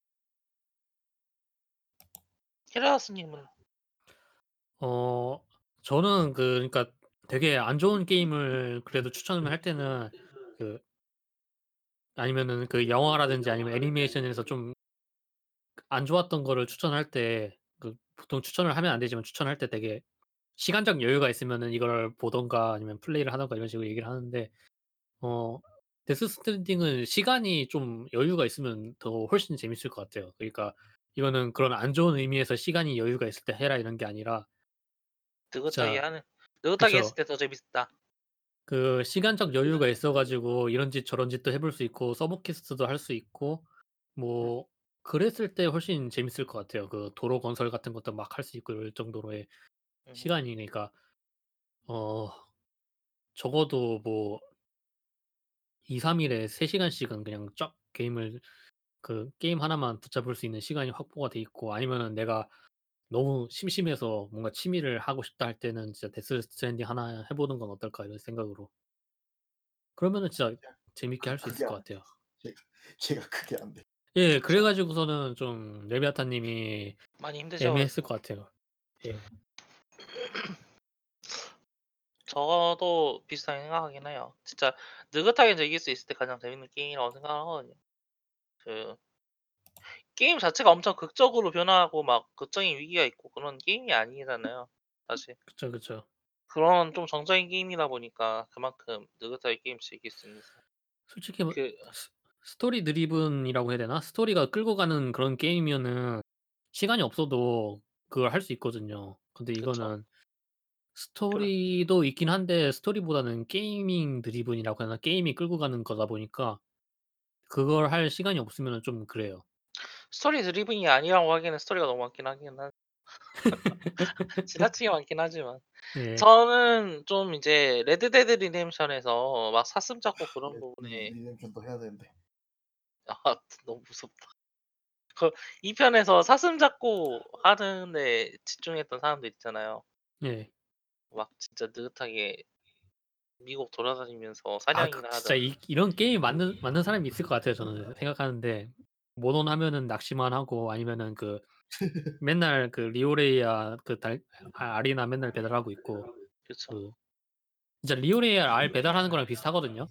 히라야스 님은? 어 저는 그 그러니까 되게 안 좋은 게임을 그래도 추천을 할 때는 그 아니면은 그 영화라든지 아니면 애니메이션에서 좀 안 좋았던 거를 추천할 때 그 보통 추천을 하면 안 되지만 추천할 때 되게 시간적 여유가 있으면은 이걸 보든가 아니면 플레이를 하든가 이런 식으로 얘기를 하는데 어 데스 스트랜딩은 시간이 좀 여유가 있으면 더 훨씬 재밌을 것 같아요. 그러니까 이거는 그런 안 좋은 의미에서 시간이 여유가 있을 때 해라 이런 게 아니라 느긋하게 하는 느긋하게 그쵸. 했을 때 더 재밌다. 그 시간적 여유가 있어 가지고 이런 짓 저런 짓도 해볼 수 있고 sub quest도 할 수 있고 뭐 그랬을 때 훨씬 재밌을 것 같아요. 그 도로 건설 같은 것도 막 할 수 있고 이럴 정도로의 음. 시간이니까 어 적어도 뭐 2-3 일에 3 시간씩은 그냥 쫙 게임을 그 게임 하나만 붙잡을 수 있는 시간이 확보가 돼 있고 아니면은 내가 너무 심심해서 뭔가 취미를 하고 싶다 할 때는 진짜 '데스 스트랜딩 하나 해 보는 건 어떨까.' 이런 생각으로. 그러면은 진짜 재밌게 할 수 그 있을 것 같아요. 제가 제가 그게 안 돼. 예. 그래 진짜. 가지고서는 좀 레비아탄 님이 많이 힘드셔 애매했을. 것 같아요. 예. 저도 비슷하게 생각하긴 해요. 진짜 느긋하게 즐길 수 있을 때 가장 재밌는 게임이라고 생각을 하거든요. 그 게임 자체가 엄청 극적으로 변화하고 막 극적인 위기가 있고 그런 게임이 아니잖아요, 사실. 그쵸, 그쵸. 그런 좀 정적인 게임이다 보니까 그만큼 느긋하게 게임 즐길 수 있는 솔직히 뭐 그 스 story driven이라고 해야 되나? 스토리가 끌고 가는 그런 게임이면은 시간이 없어도 그걸 할 수 있거든요. 근데 그쵸. 이거는. 스토리도 있긴 한데 스토리보다는 gaming driven이라고 하나? 게임이 끌고 가는 거다 보니까 그걸 할 시간이 없으면은 좀 그래요. story driven이 아니라고 하기에는 스토리가 너무 많긴 하긴 한 지나치게 많긴 하지만 예. 저는 좀 이제 레드 데드 리뎀션에서 막 사슴 잡고 그런 레드 부분에 리뎀션도 해야 되는데. 아 너무 무섭다. 그 2 편에서 사슴 잡고 하는 데 집중했던 사람들 있잖아요. 예. 막 진짜 느긋하게 미국 돌아다니면서 아그 사냥이나 진짜 이 이런 게임 만든 만든 사람이 있을 것 같아요 저는 생각하는데 모논 하면은 낚시만 하고 아니면은 그 맨날 그 리오레이아 그 달아 알이나 맨날 배달하고 있고 그쵸. 그 진짜 리오레이아 알 배달하는 거랑 비슷하거든요.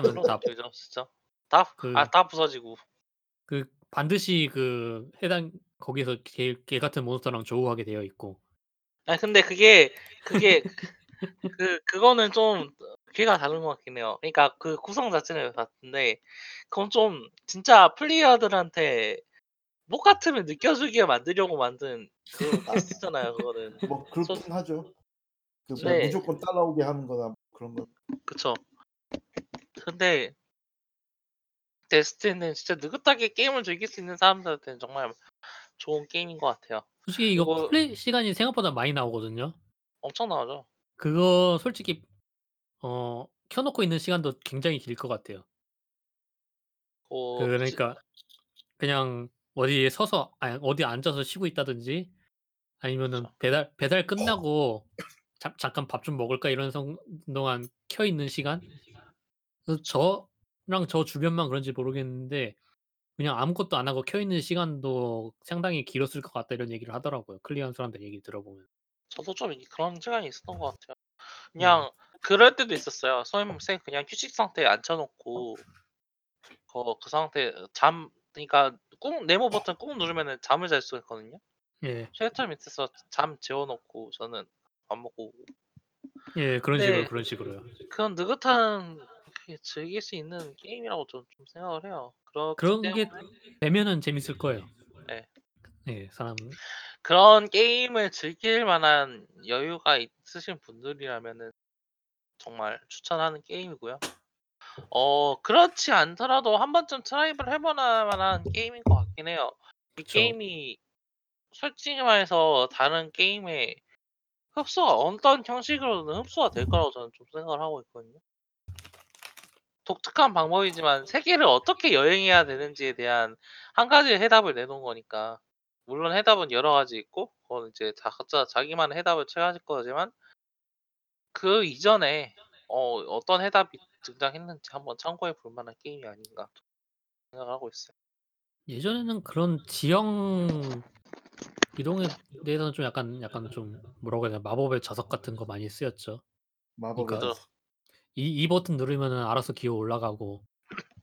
그런 다 진짜. 다그아다 부서지고. 그 반드시 그 해당 거기서 개 개 같은 몬스터랑 조우하게 되어 있고. 아니 근데 그게 그게 그 그거는 좀 귀가 다른 것 같긴 해요. 그러니까 그 구성 자체는 같은데 그건 좀 진짜 플레이어들한테 목 같으면 느껴지게 만들려고 만든 그 퀘스트잖아요 그거는. 뭐 그렇긴 하죠. 그뭐 네. 무조건 따라오게 하는 거나 그런 거. 그쵸. 근데 데스티니는 진짜 느긋하게 게임을 즐길 수 있는 사람들한테는 정말 좋은 게임인 것 같아요. 솔직히 이거 이거 플레이 시간이 생각보다 많이 나오거든요. 엄청나죠. 그거 솔직히 어 켜 놓고 있는 시간도 굉장히 길 것 같아요. 어지 그러니까 그냥 어디에 서서 아니 어디 앉아서 쉬고 있다든지 아니면은 그쵸. 배달 배달 끝나고 '잠 잠깐 밥 좀 먹을까?' 이런 성 동안 켜 있는 시간? 그 저랑 저 주변만 그런지 모르겠는데 그냥 아무것도 안 하고 켜 있는 시간도 상당히 길었을 것 같다 이런 얘기를 하더라고요. 클리어한 사람들 얘기 들어보면. 저도 좀이 그런 시간이 있었던 것 같아요. 네. 그냥 그럴 때도 있었어요. 선생님 쌤 그냥 휴식 상태에 앉혀 놓고 어그 상태 잠 그러니까 꾹 네모 버튼 꾹 누르면은 잠을 잘 수가 있거든요. 예. shelter 밑에서 잠 재워 놓고 저는 밥 먹고. 예. 그런 식으로, 네. 그런 식으로요. 그런 느긋한 그게 즐길 수 있는 게임이라고 저는 좀 생각을 해요. 그렇기 그런 게 때문에 되면은 재밌을 거예요. 네. 예. 사람 그런 게임을 즐길 만한 여유가 있으신 분들이라면은 정말 추천하는 게임이고요. 어 그렇지 않더라도 한 번쯤 try를 해볼 만한 게임인 것 같긴 해요. 이 그쵸. 게임이 솔직히 말해서 다른 게임에 흡수가 어떤 형식으로든 흡수가 될 거라고 저는 좀 생각을 하고 있거든요. 독특한 방법이지만 세계를 어떻게 여행해야 되는지에 대한 한 가지의 해답을 내놓은 거니까. 물론 해답은 여러 가지 있고 그거는 이제 다 각자 자기만의 해답을 찾을 거지만 그 이전에 어 어떤 해답이 등장했는지 한번 참고해 볼 만한 게임이 아닌가 생각을 하고 있어요. 예전에는 그런 지형 이동에 대해서는 좀 약간 약간 좀 뭐라고 해야 되나 마법의 자석 같은 거 많이 쓰였죠. 마법의 그러니까. 자석. 이 이 버튼 누르면은 알아서 기어 올라가고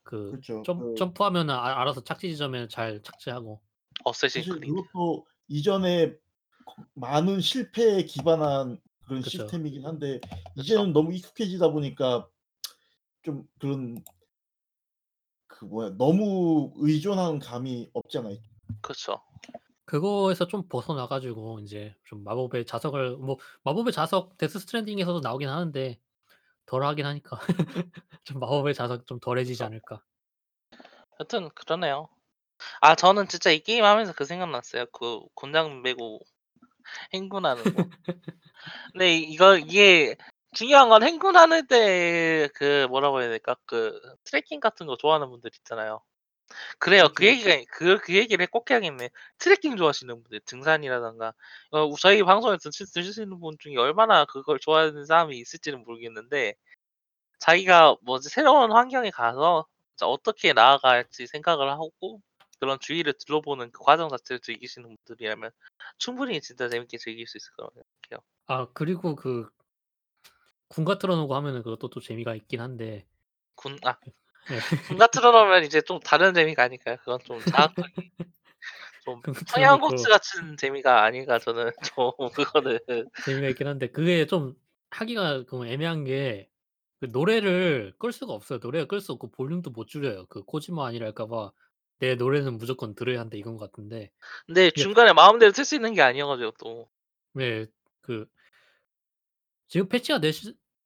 그 그렇죠. 점 그 점프하면은 아 알아서 착지 지점에 잘 착지하고. 어쌔신 사실 크리드. 그것도 이전에 거 많은 실패에 기반한 그런 그쵸. 시스템이긴 한데. 이제는 너무 익숙해지다 보니까 좀 그런 그 뭐야 너무 의존하는 감이 없지 않아 있 그쵸. 그거에서 좀 벗어나 가지고 인제 좀 마법의 자석을 뭐 마법의 자석 데스 스트랜딩에서도 나오긴 하는데 덜하긴 하니까 좀 마법의 자석 좀 덜해지지. 않을까. 여튼 그러네요. 아 저는 진짜 이 게임 하면서 그 생각 났어요. 그 곤장 메고 행군하는 거. 근데 이거 이게 중요한 건 행군하는 때 그 뭐라고 해야 될까? 그 트레킹 같은 거 좋아하는 분들 있잖아요. 그래요. 그 그렇죠. 얘기가 그 그 얘기를 꼭 해야겠네. 트레킹 좋아하시는 분들 등산이라든가 어 저희 방송에 드시 들으시는 분 중에 얼마나 그걸 좋아하는 사람이 있을지는 모르겠는데 자기가 뭐지 새로운 환경에 가서 진짜 어떻게 나아갈지 생각을 하고 그런 주위를 둘러보는 그 과정 자체를 즐기시는 분들이라면 충분히 진짜 재밌게 즐길 수 있을 거라고 생각해요. 아 그리고 그 군가 틀어 놓고 하면은 그것도 또 재미가 있긴 한데 군 아 예. 군가 틀어 놓으면 이제 좀 다른 재미가 아닐까요? 그건 좀 자학적인 좀 청양고추 놓고 같은 재미가 아닌가 저는 좀 그거는 재미가 있긴 한데 그게 좀 하기가 그 애매한 게 그 노래를 끌 수가 없어요. 노래를 끌 수 없고 볼륨도 못 줄여요. 그 코지마 아니랄까 봐 '내 노래는 무조건 들어야 한다.' 이건 것 같은데 근데 이게 중간에 마음대로 틀 수 있는 게 아니어 가지고 또. 네. 그 지금 패치가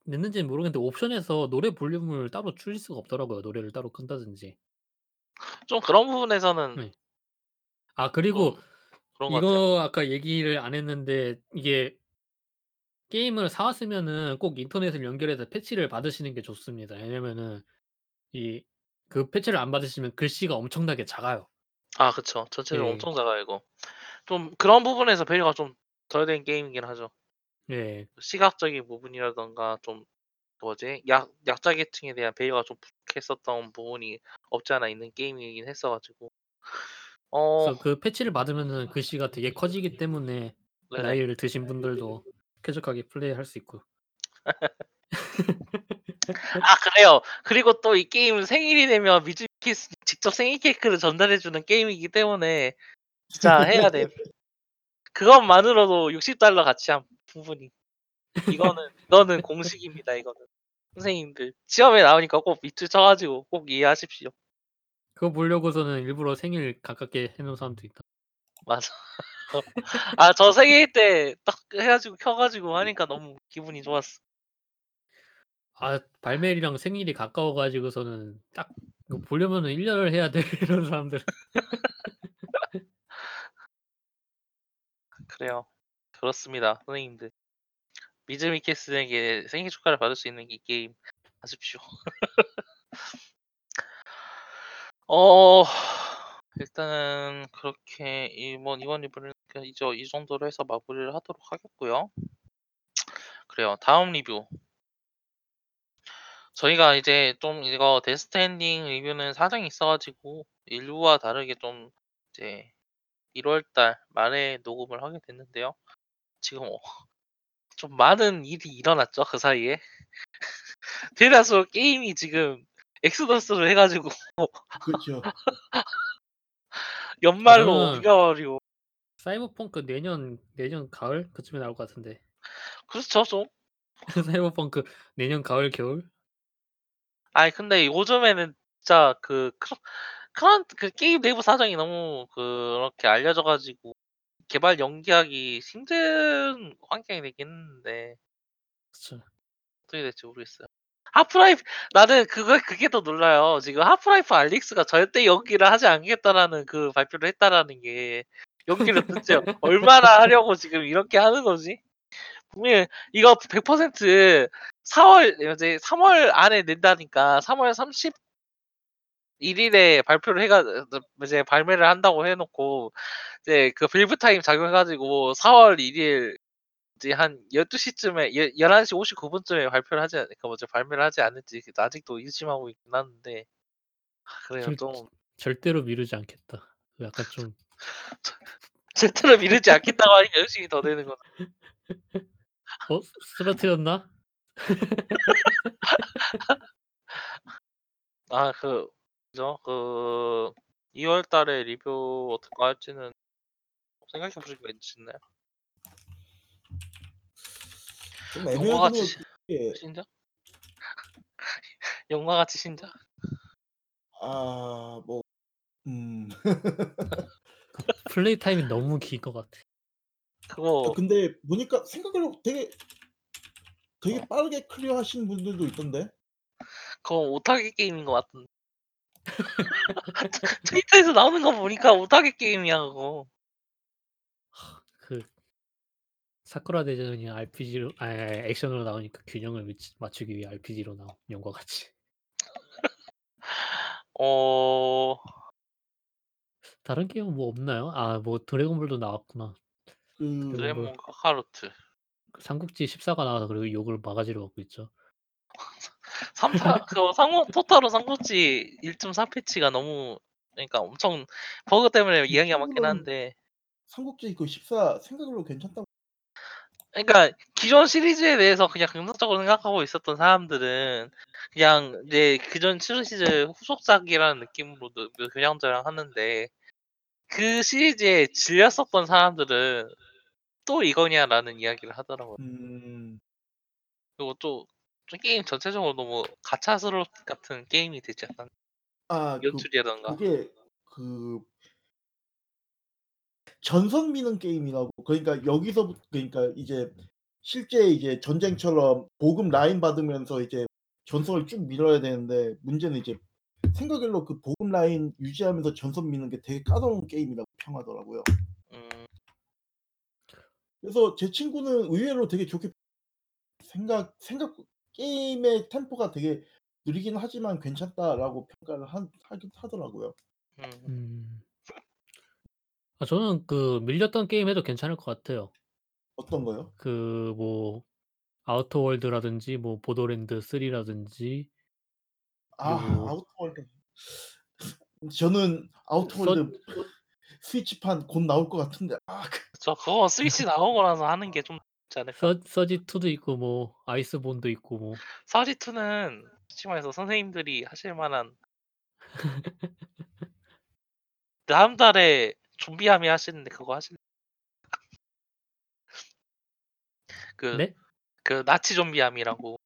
냈는지는 모르겠는데 옵션에서 노래 볼륨을 따로 줄일 수가 없더라고요, 노래를 따로 끈다든지. 좀 그런 부분에서는 네. 아 그리고 좀 그런 것 같아요. 이거 아까 얘기를 안 했는데 이게 게임을 사 왔으면은 꼭 인터넷을 연결해서 패치를 받으시는 게 좋습니다. 왜냐면은 이 그 패치를 안 받으시면 글씨가 엄청나게 작아요. 아 그쵸. 전체적으로 예. 엄청 작아요 이거. 좀 그런 부분에서 배려가 좀 덜 된 게임이긴 하죠. 예. 시각적인 부분이라든가 좀 뭐지? 약 약자 계층에 대한 배려가 좀. 부족했었던 부분이 없지 않아 있는 게임이긴 했어 가지고 어 그래서 그 패치를 받으면은 글씨가 되게 커지기 때문에 네네. 나이를 드신 분들도 쾌적하게 플레이할 수 있고. 아 그래요. 그리고 또 이 게임은 생일이 되면 미즈키스 직접 생일 케이크를 전달해 주는 게임이기 때문에 진짜 해야 돼. 그것만으로도 60달러 가치함 충분히. 이거는 이거는 공식입니다. 이거는 선생님들 시험에 나오니까 꼭 밑줄 쳐 가지고 꼭 이해하십시오. 그거 보려고서는 일부러 생일 가깝게 해 놓은 사람도 있다. 맞아. 아 저 생일 때 딱 해 가지고 켜 가지고 하니까 너무 기분이 좋았어. 아 발매일이랑 생일이 가까워 가지고서는 딱 이거 보려면은 1 년을 해야 돼 이런 사람들은. 그래요. 그렇습니다. 선생님들. 미즈미키스에게 생일 축하를 받을 수 있는 이 게임 하십시오. 어 일단은 그렇게 이번 이번 그냥 이제 이 정도로 해서 마무리를 하도록 하겠고요. 그래요. 다음 리뷰. 저희가 이제 좀 이거 데스 스트랜딩 리뷰는 사정이 있어 가지고 1부와 다르게 좀 이제 1월 달 말에 녹음을 하게 됐는데요. 지금 어좀 많은 일이 일어났죠, 그 사이에. 대다수 게임이 지금 exodus를 해 가지고 그렇죠. 연말로 옮겨 버리고 사이버펑크 내년 내년 가을 그쯤에 나올 것 같은데. 그렇죠, 좀. 사이버펑크 내년 가을 겨울? 아이 근데 요즘에는 진짜 그 crunch crunch 그 게임 내부 사정이 너무 그렇게 알려져 가지고 개발 연기하기 힘든 환경이 되긴 했는데 그쵸. 어떻게 될지 모르겠어요. 하프라이프 나는 그거 그게 더 놀라요. 지금 하프라이프 알릭스가 절대 연기를 하지 않겠다라는 그 발표를 했다라는 게 연기를 도대체 얼마나 하려고 지금 이렇게 하는 거지? 분명히 이거 100% 4월 이제 3월 안에 낸다니까 3월 31일에 발표를 해가 이제 발매를 한다고 해 놓고 이제 그 빌브 타임 작용해 가지고 4월 1일 이제 한 12시쯤에 예 11시 59분쯤에 발표를 하지 않 그러니까 뭐지 발매를 하지 않을지 그 아직도 의심하고 있긴 한데 아 그래요. 절 좀 절대로 미루지 않겠다. 약간 좀 절대로 미루지 않겠다고 하니까 열심히 더 되는 거네. 어 쓰러뜨렸나? 아그 그죠? 그 2월 달에 리뷰 어떻게 할지는 생각해 보시기가 괜찮나요? 좀 영화 애매하긴 신작? 용과 같이 신작? 아 뭐 음. 그 플레이 타임이 너무 긴것 같아. 아 그거 근데 보니까 생각외로 되게 되게 어. 빠르게 클리어 하시는 분들도 있던데. 그거 오타게 게임인 것 같던데. 트위터에서 나오는 거 보니까 오타게 게임이야 그거. 그 사쿠라 대전이 RPG로 아니 아니 액션으로 나오니까 균형을 미치 맞추기 위해 RPG로 나온 영과 같이. 어 다른 게임은 뭐 없나요? 아 뭐 드래곤볼도 나왔구나. 그 드래곤볼 드래곤 카카로트. 그 삼국지 14가 나와서 그리고 욕을 바가지로 먹고 있죠. 3타 그거 상호 토탈로 삼국지 1.4 패치가 너무 그러니까 엄청 버그 때문에 이야기가 많긴 한데 삼국지 그 14 생각외로 괜찮다고 그러니까 기존 시리즈에 대해서 그냥 긍정적으로 생각하고 있었던 사람들은 그냥 이제 그전 시리즈 후속작이라는 느낌으로 느그 그냥 저냥 하는데 그 시리즈에 질렸었던 사람들은 "또 이거냐?"라는 이야기를 하더라고요. 음. 그리고 또좀 게임 전체적으로 너무 가챠 스럽 같은 게임이 되지 않았나. 아그 연출이라든가. 그 게 그 전선 미는 게임이라고 그러니까 여기서부 그러니까 이제 실제 이제 전쟁처럼 보급 라인 받으면서 이제 전선을 쭉 밀어야 되는데 문제는 이제 생각외로 그 보급 라인 유지하면서 전선 미는 게 되게 까다로운 게임이라고 평하더라고요. 음. 그래서 제 친구는 의외로 되게 좋게 생각 생각 게임의 템포가 되게 느리긴 하지만 괜찮다라고 평가를 한 하긴 하더라고요. 음. 음. 아 저는 그 밀렸던 게임 해도 괜찮을 것 같아요. 어떤 거요? 그 뭐 아우터 월드라든지 뭐 보더랜드 3라든지 아 그리고 아우터 월드. 저는 아우터 월드 서 스위치판 곧 나올 것 같은데 아 그 저 그거 스위치 나오고 나서 하는 게 좀 좋지 않을까? 서 서지2도 있고 뭐 Iceborne도 있고 뭐 서지2는 솔직히 말해서 선생님들이 하실 만한 다음 달에 Zombie Army 하시는데 그거 하실래요? 그 네? 그 나치 Zombie Army라고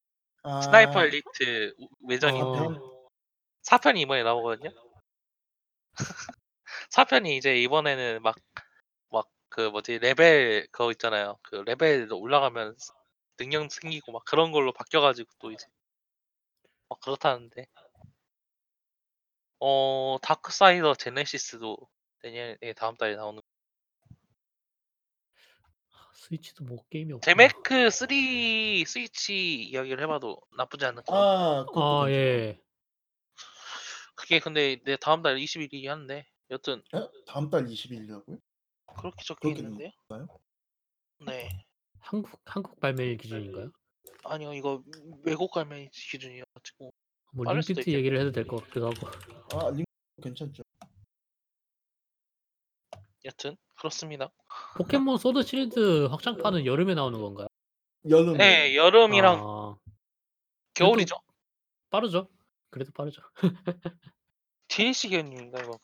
Sniper 아. 엘리트 우 외전인데 어. 4 편이 이번에 나오거든요. 4 편이 이제 이번에는 막막 그 뭐지 레벨 그거 있잖아요. 그 레벨 올라가면 스 능력 생기고 막 그런 걸로 바뀌어 가지고 또 이제 막 그렇다는데. 어 Darksiders Genesis도 내년에 다음 달에 나오는 아 스위치도 뭐 게임이 없구나. 제메크 3 스위치 이야기를 해 봐도 나쁘지 않을 것 같아요. 아 그것도 아. 예. 그게 근데 내 다음 달 20 일이긴 한데 여튼 예? 다음 달 20 일이라고요? 그렇게 적혀 그렇게 있는데요. 나요? 네. 한국 한국 발매일 기준인가요? 아니요. 이거 외국 발매 기준이어 가지고 뭐 빠를 수도 링피트 얘기를 해도 될 것 같기도 하고. 아링 괜찮죠. 여튼 그렇습니다. 포켓몬 소드 실드 확장판은 여름에 나오는 건가요? 여름에. 네. 여름이랑 아. 겨울이죠. 빠르죠. 그래도 빠르죠. DLC 개념인가 이거?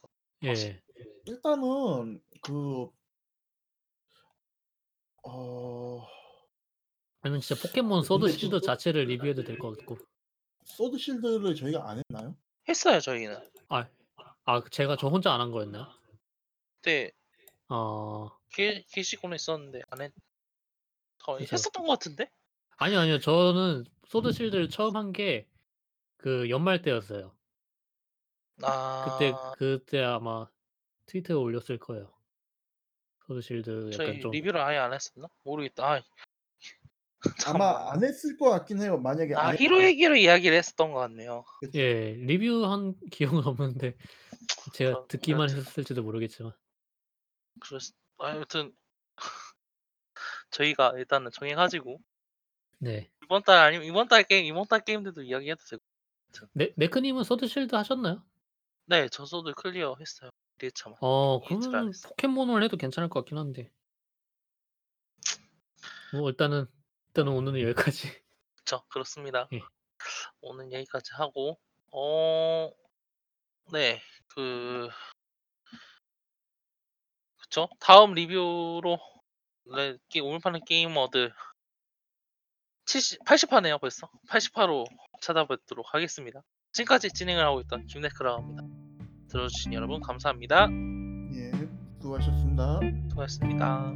예. 일단은 그 어 아니면 진짜 포켓몬 Sword 근데 Shield 자체를 리뷰해도 될 것 같고. Sword Shield를 저희가 안 했나요? 했어요, 저희는. 아. 아 제가 저 혼자 안 한 거였나요? 네. 어. 게 게시고는 있었는데 안 했 거의 그죠. 했었던 것 같은데? 아니요, 아니요. 저는 Sword Shield를 처음 한 게 그 연말 때였어요. 그때 아. 그때 아마 트위터에 올렸을 거예요. Sword Shield 저희 약간 좀 리뷰를 아예 안 했었나? 모르겠다. 아. 아마. 안 했을 것 같긴 해요. 만약에 아 안 히로 했다면. 얘기를 이야기를 했었던 것 같네요. 예. 리뷰한 기억은 없는데 제가 그럼 듣기만 여튼 했었을지도 모르겠지만. 그랬 아 여튼 저희가 일단은 정해 가지고 네. 이번 달 아니면 이번 달 게임 이번 달 게임들도 이야기해도 되고 아무튼 네 네크 님은 Sword Shield 하셨나요? 네. 저 Sword clear 했어요. 1회차만. 어 이틀 안 그러면은 했어요. 포켓몬을 해도 괜찮을 것 같긴 한데. 뭐 일단은 일단은 오늘은 여기까지. 그쵸. 그렇습니다. 예. 오늘 여기까지 하고 어 네. 그 그쵸. 다음 리뷰로 네게 오늘 파는 게이머들 70 80화네요 벌써. 80화로 찾아뵙도록 하겠습니다. 지금까지 진행을 하고 있던 김네크라고 합니다. 들어 주신 여러분 감사합니다. 예. 수고하셨습니다. 수고하셨습니다.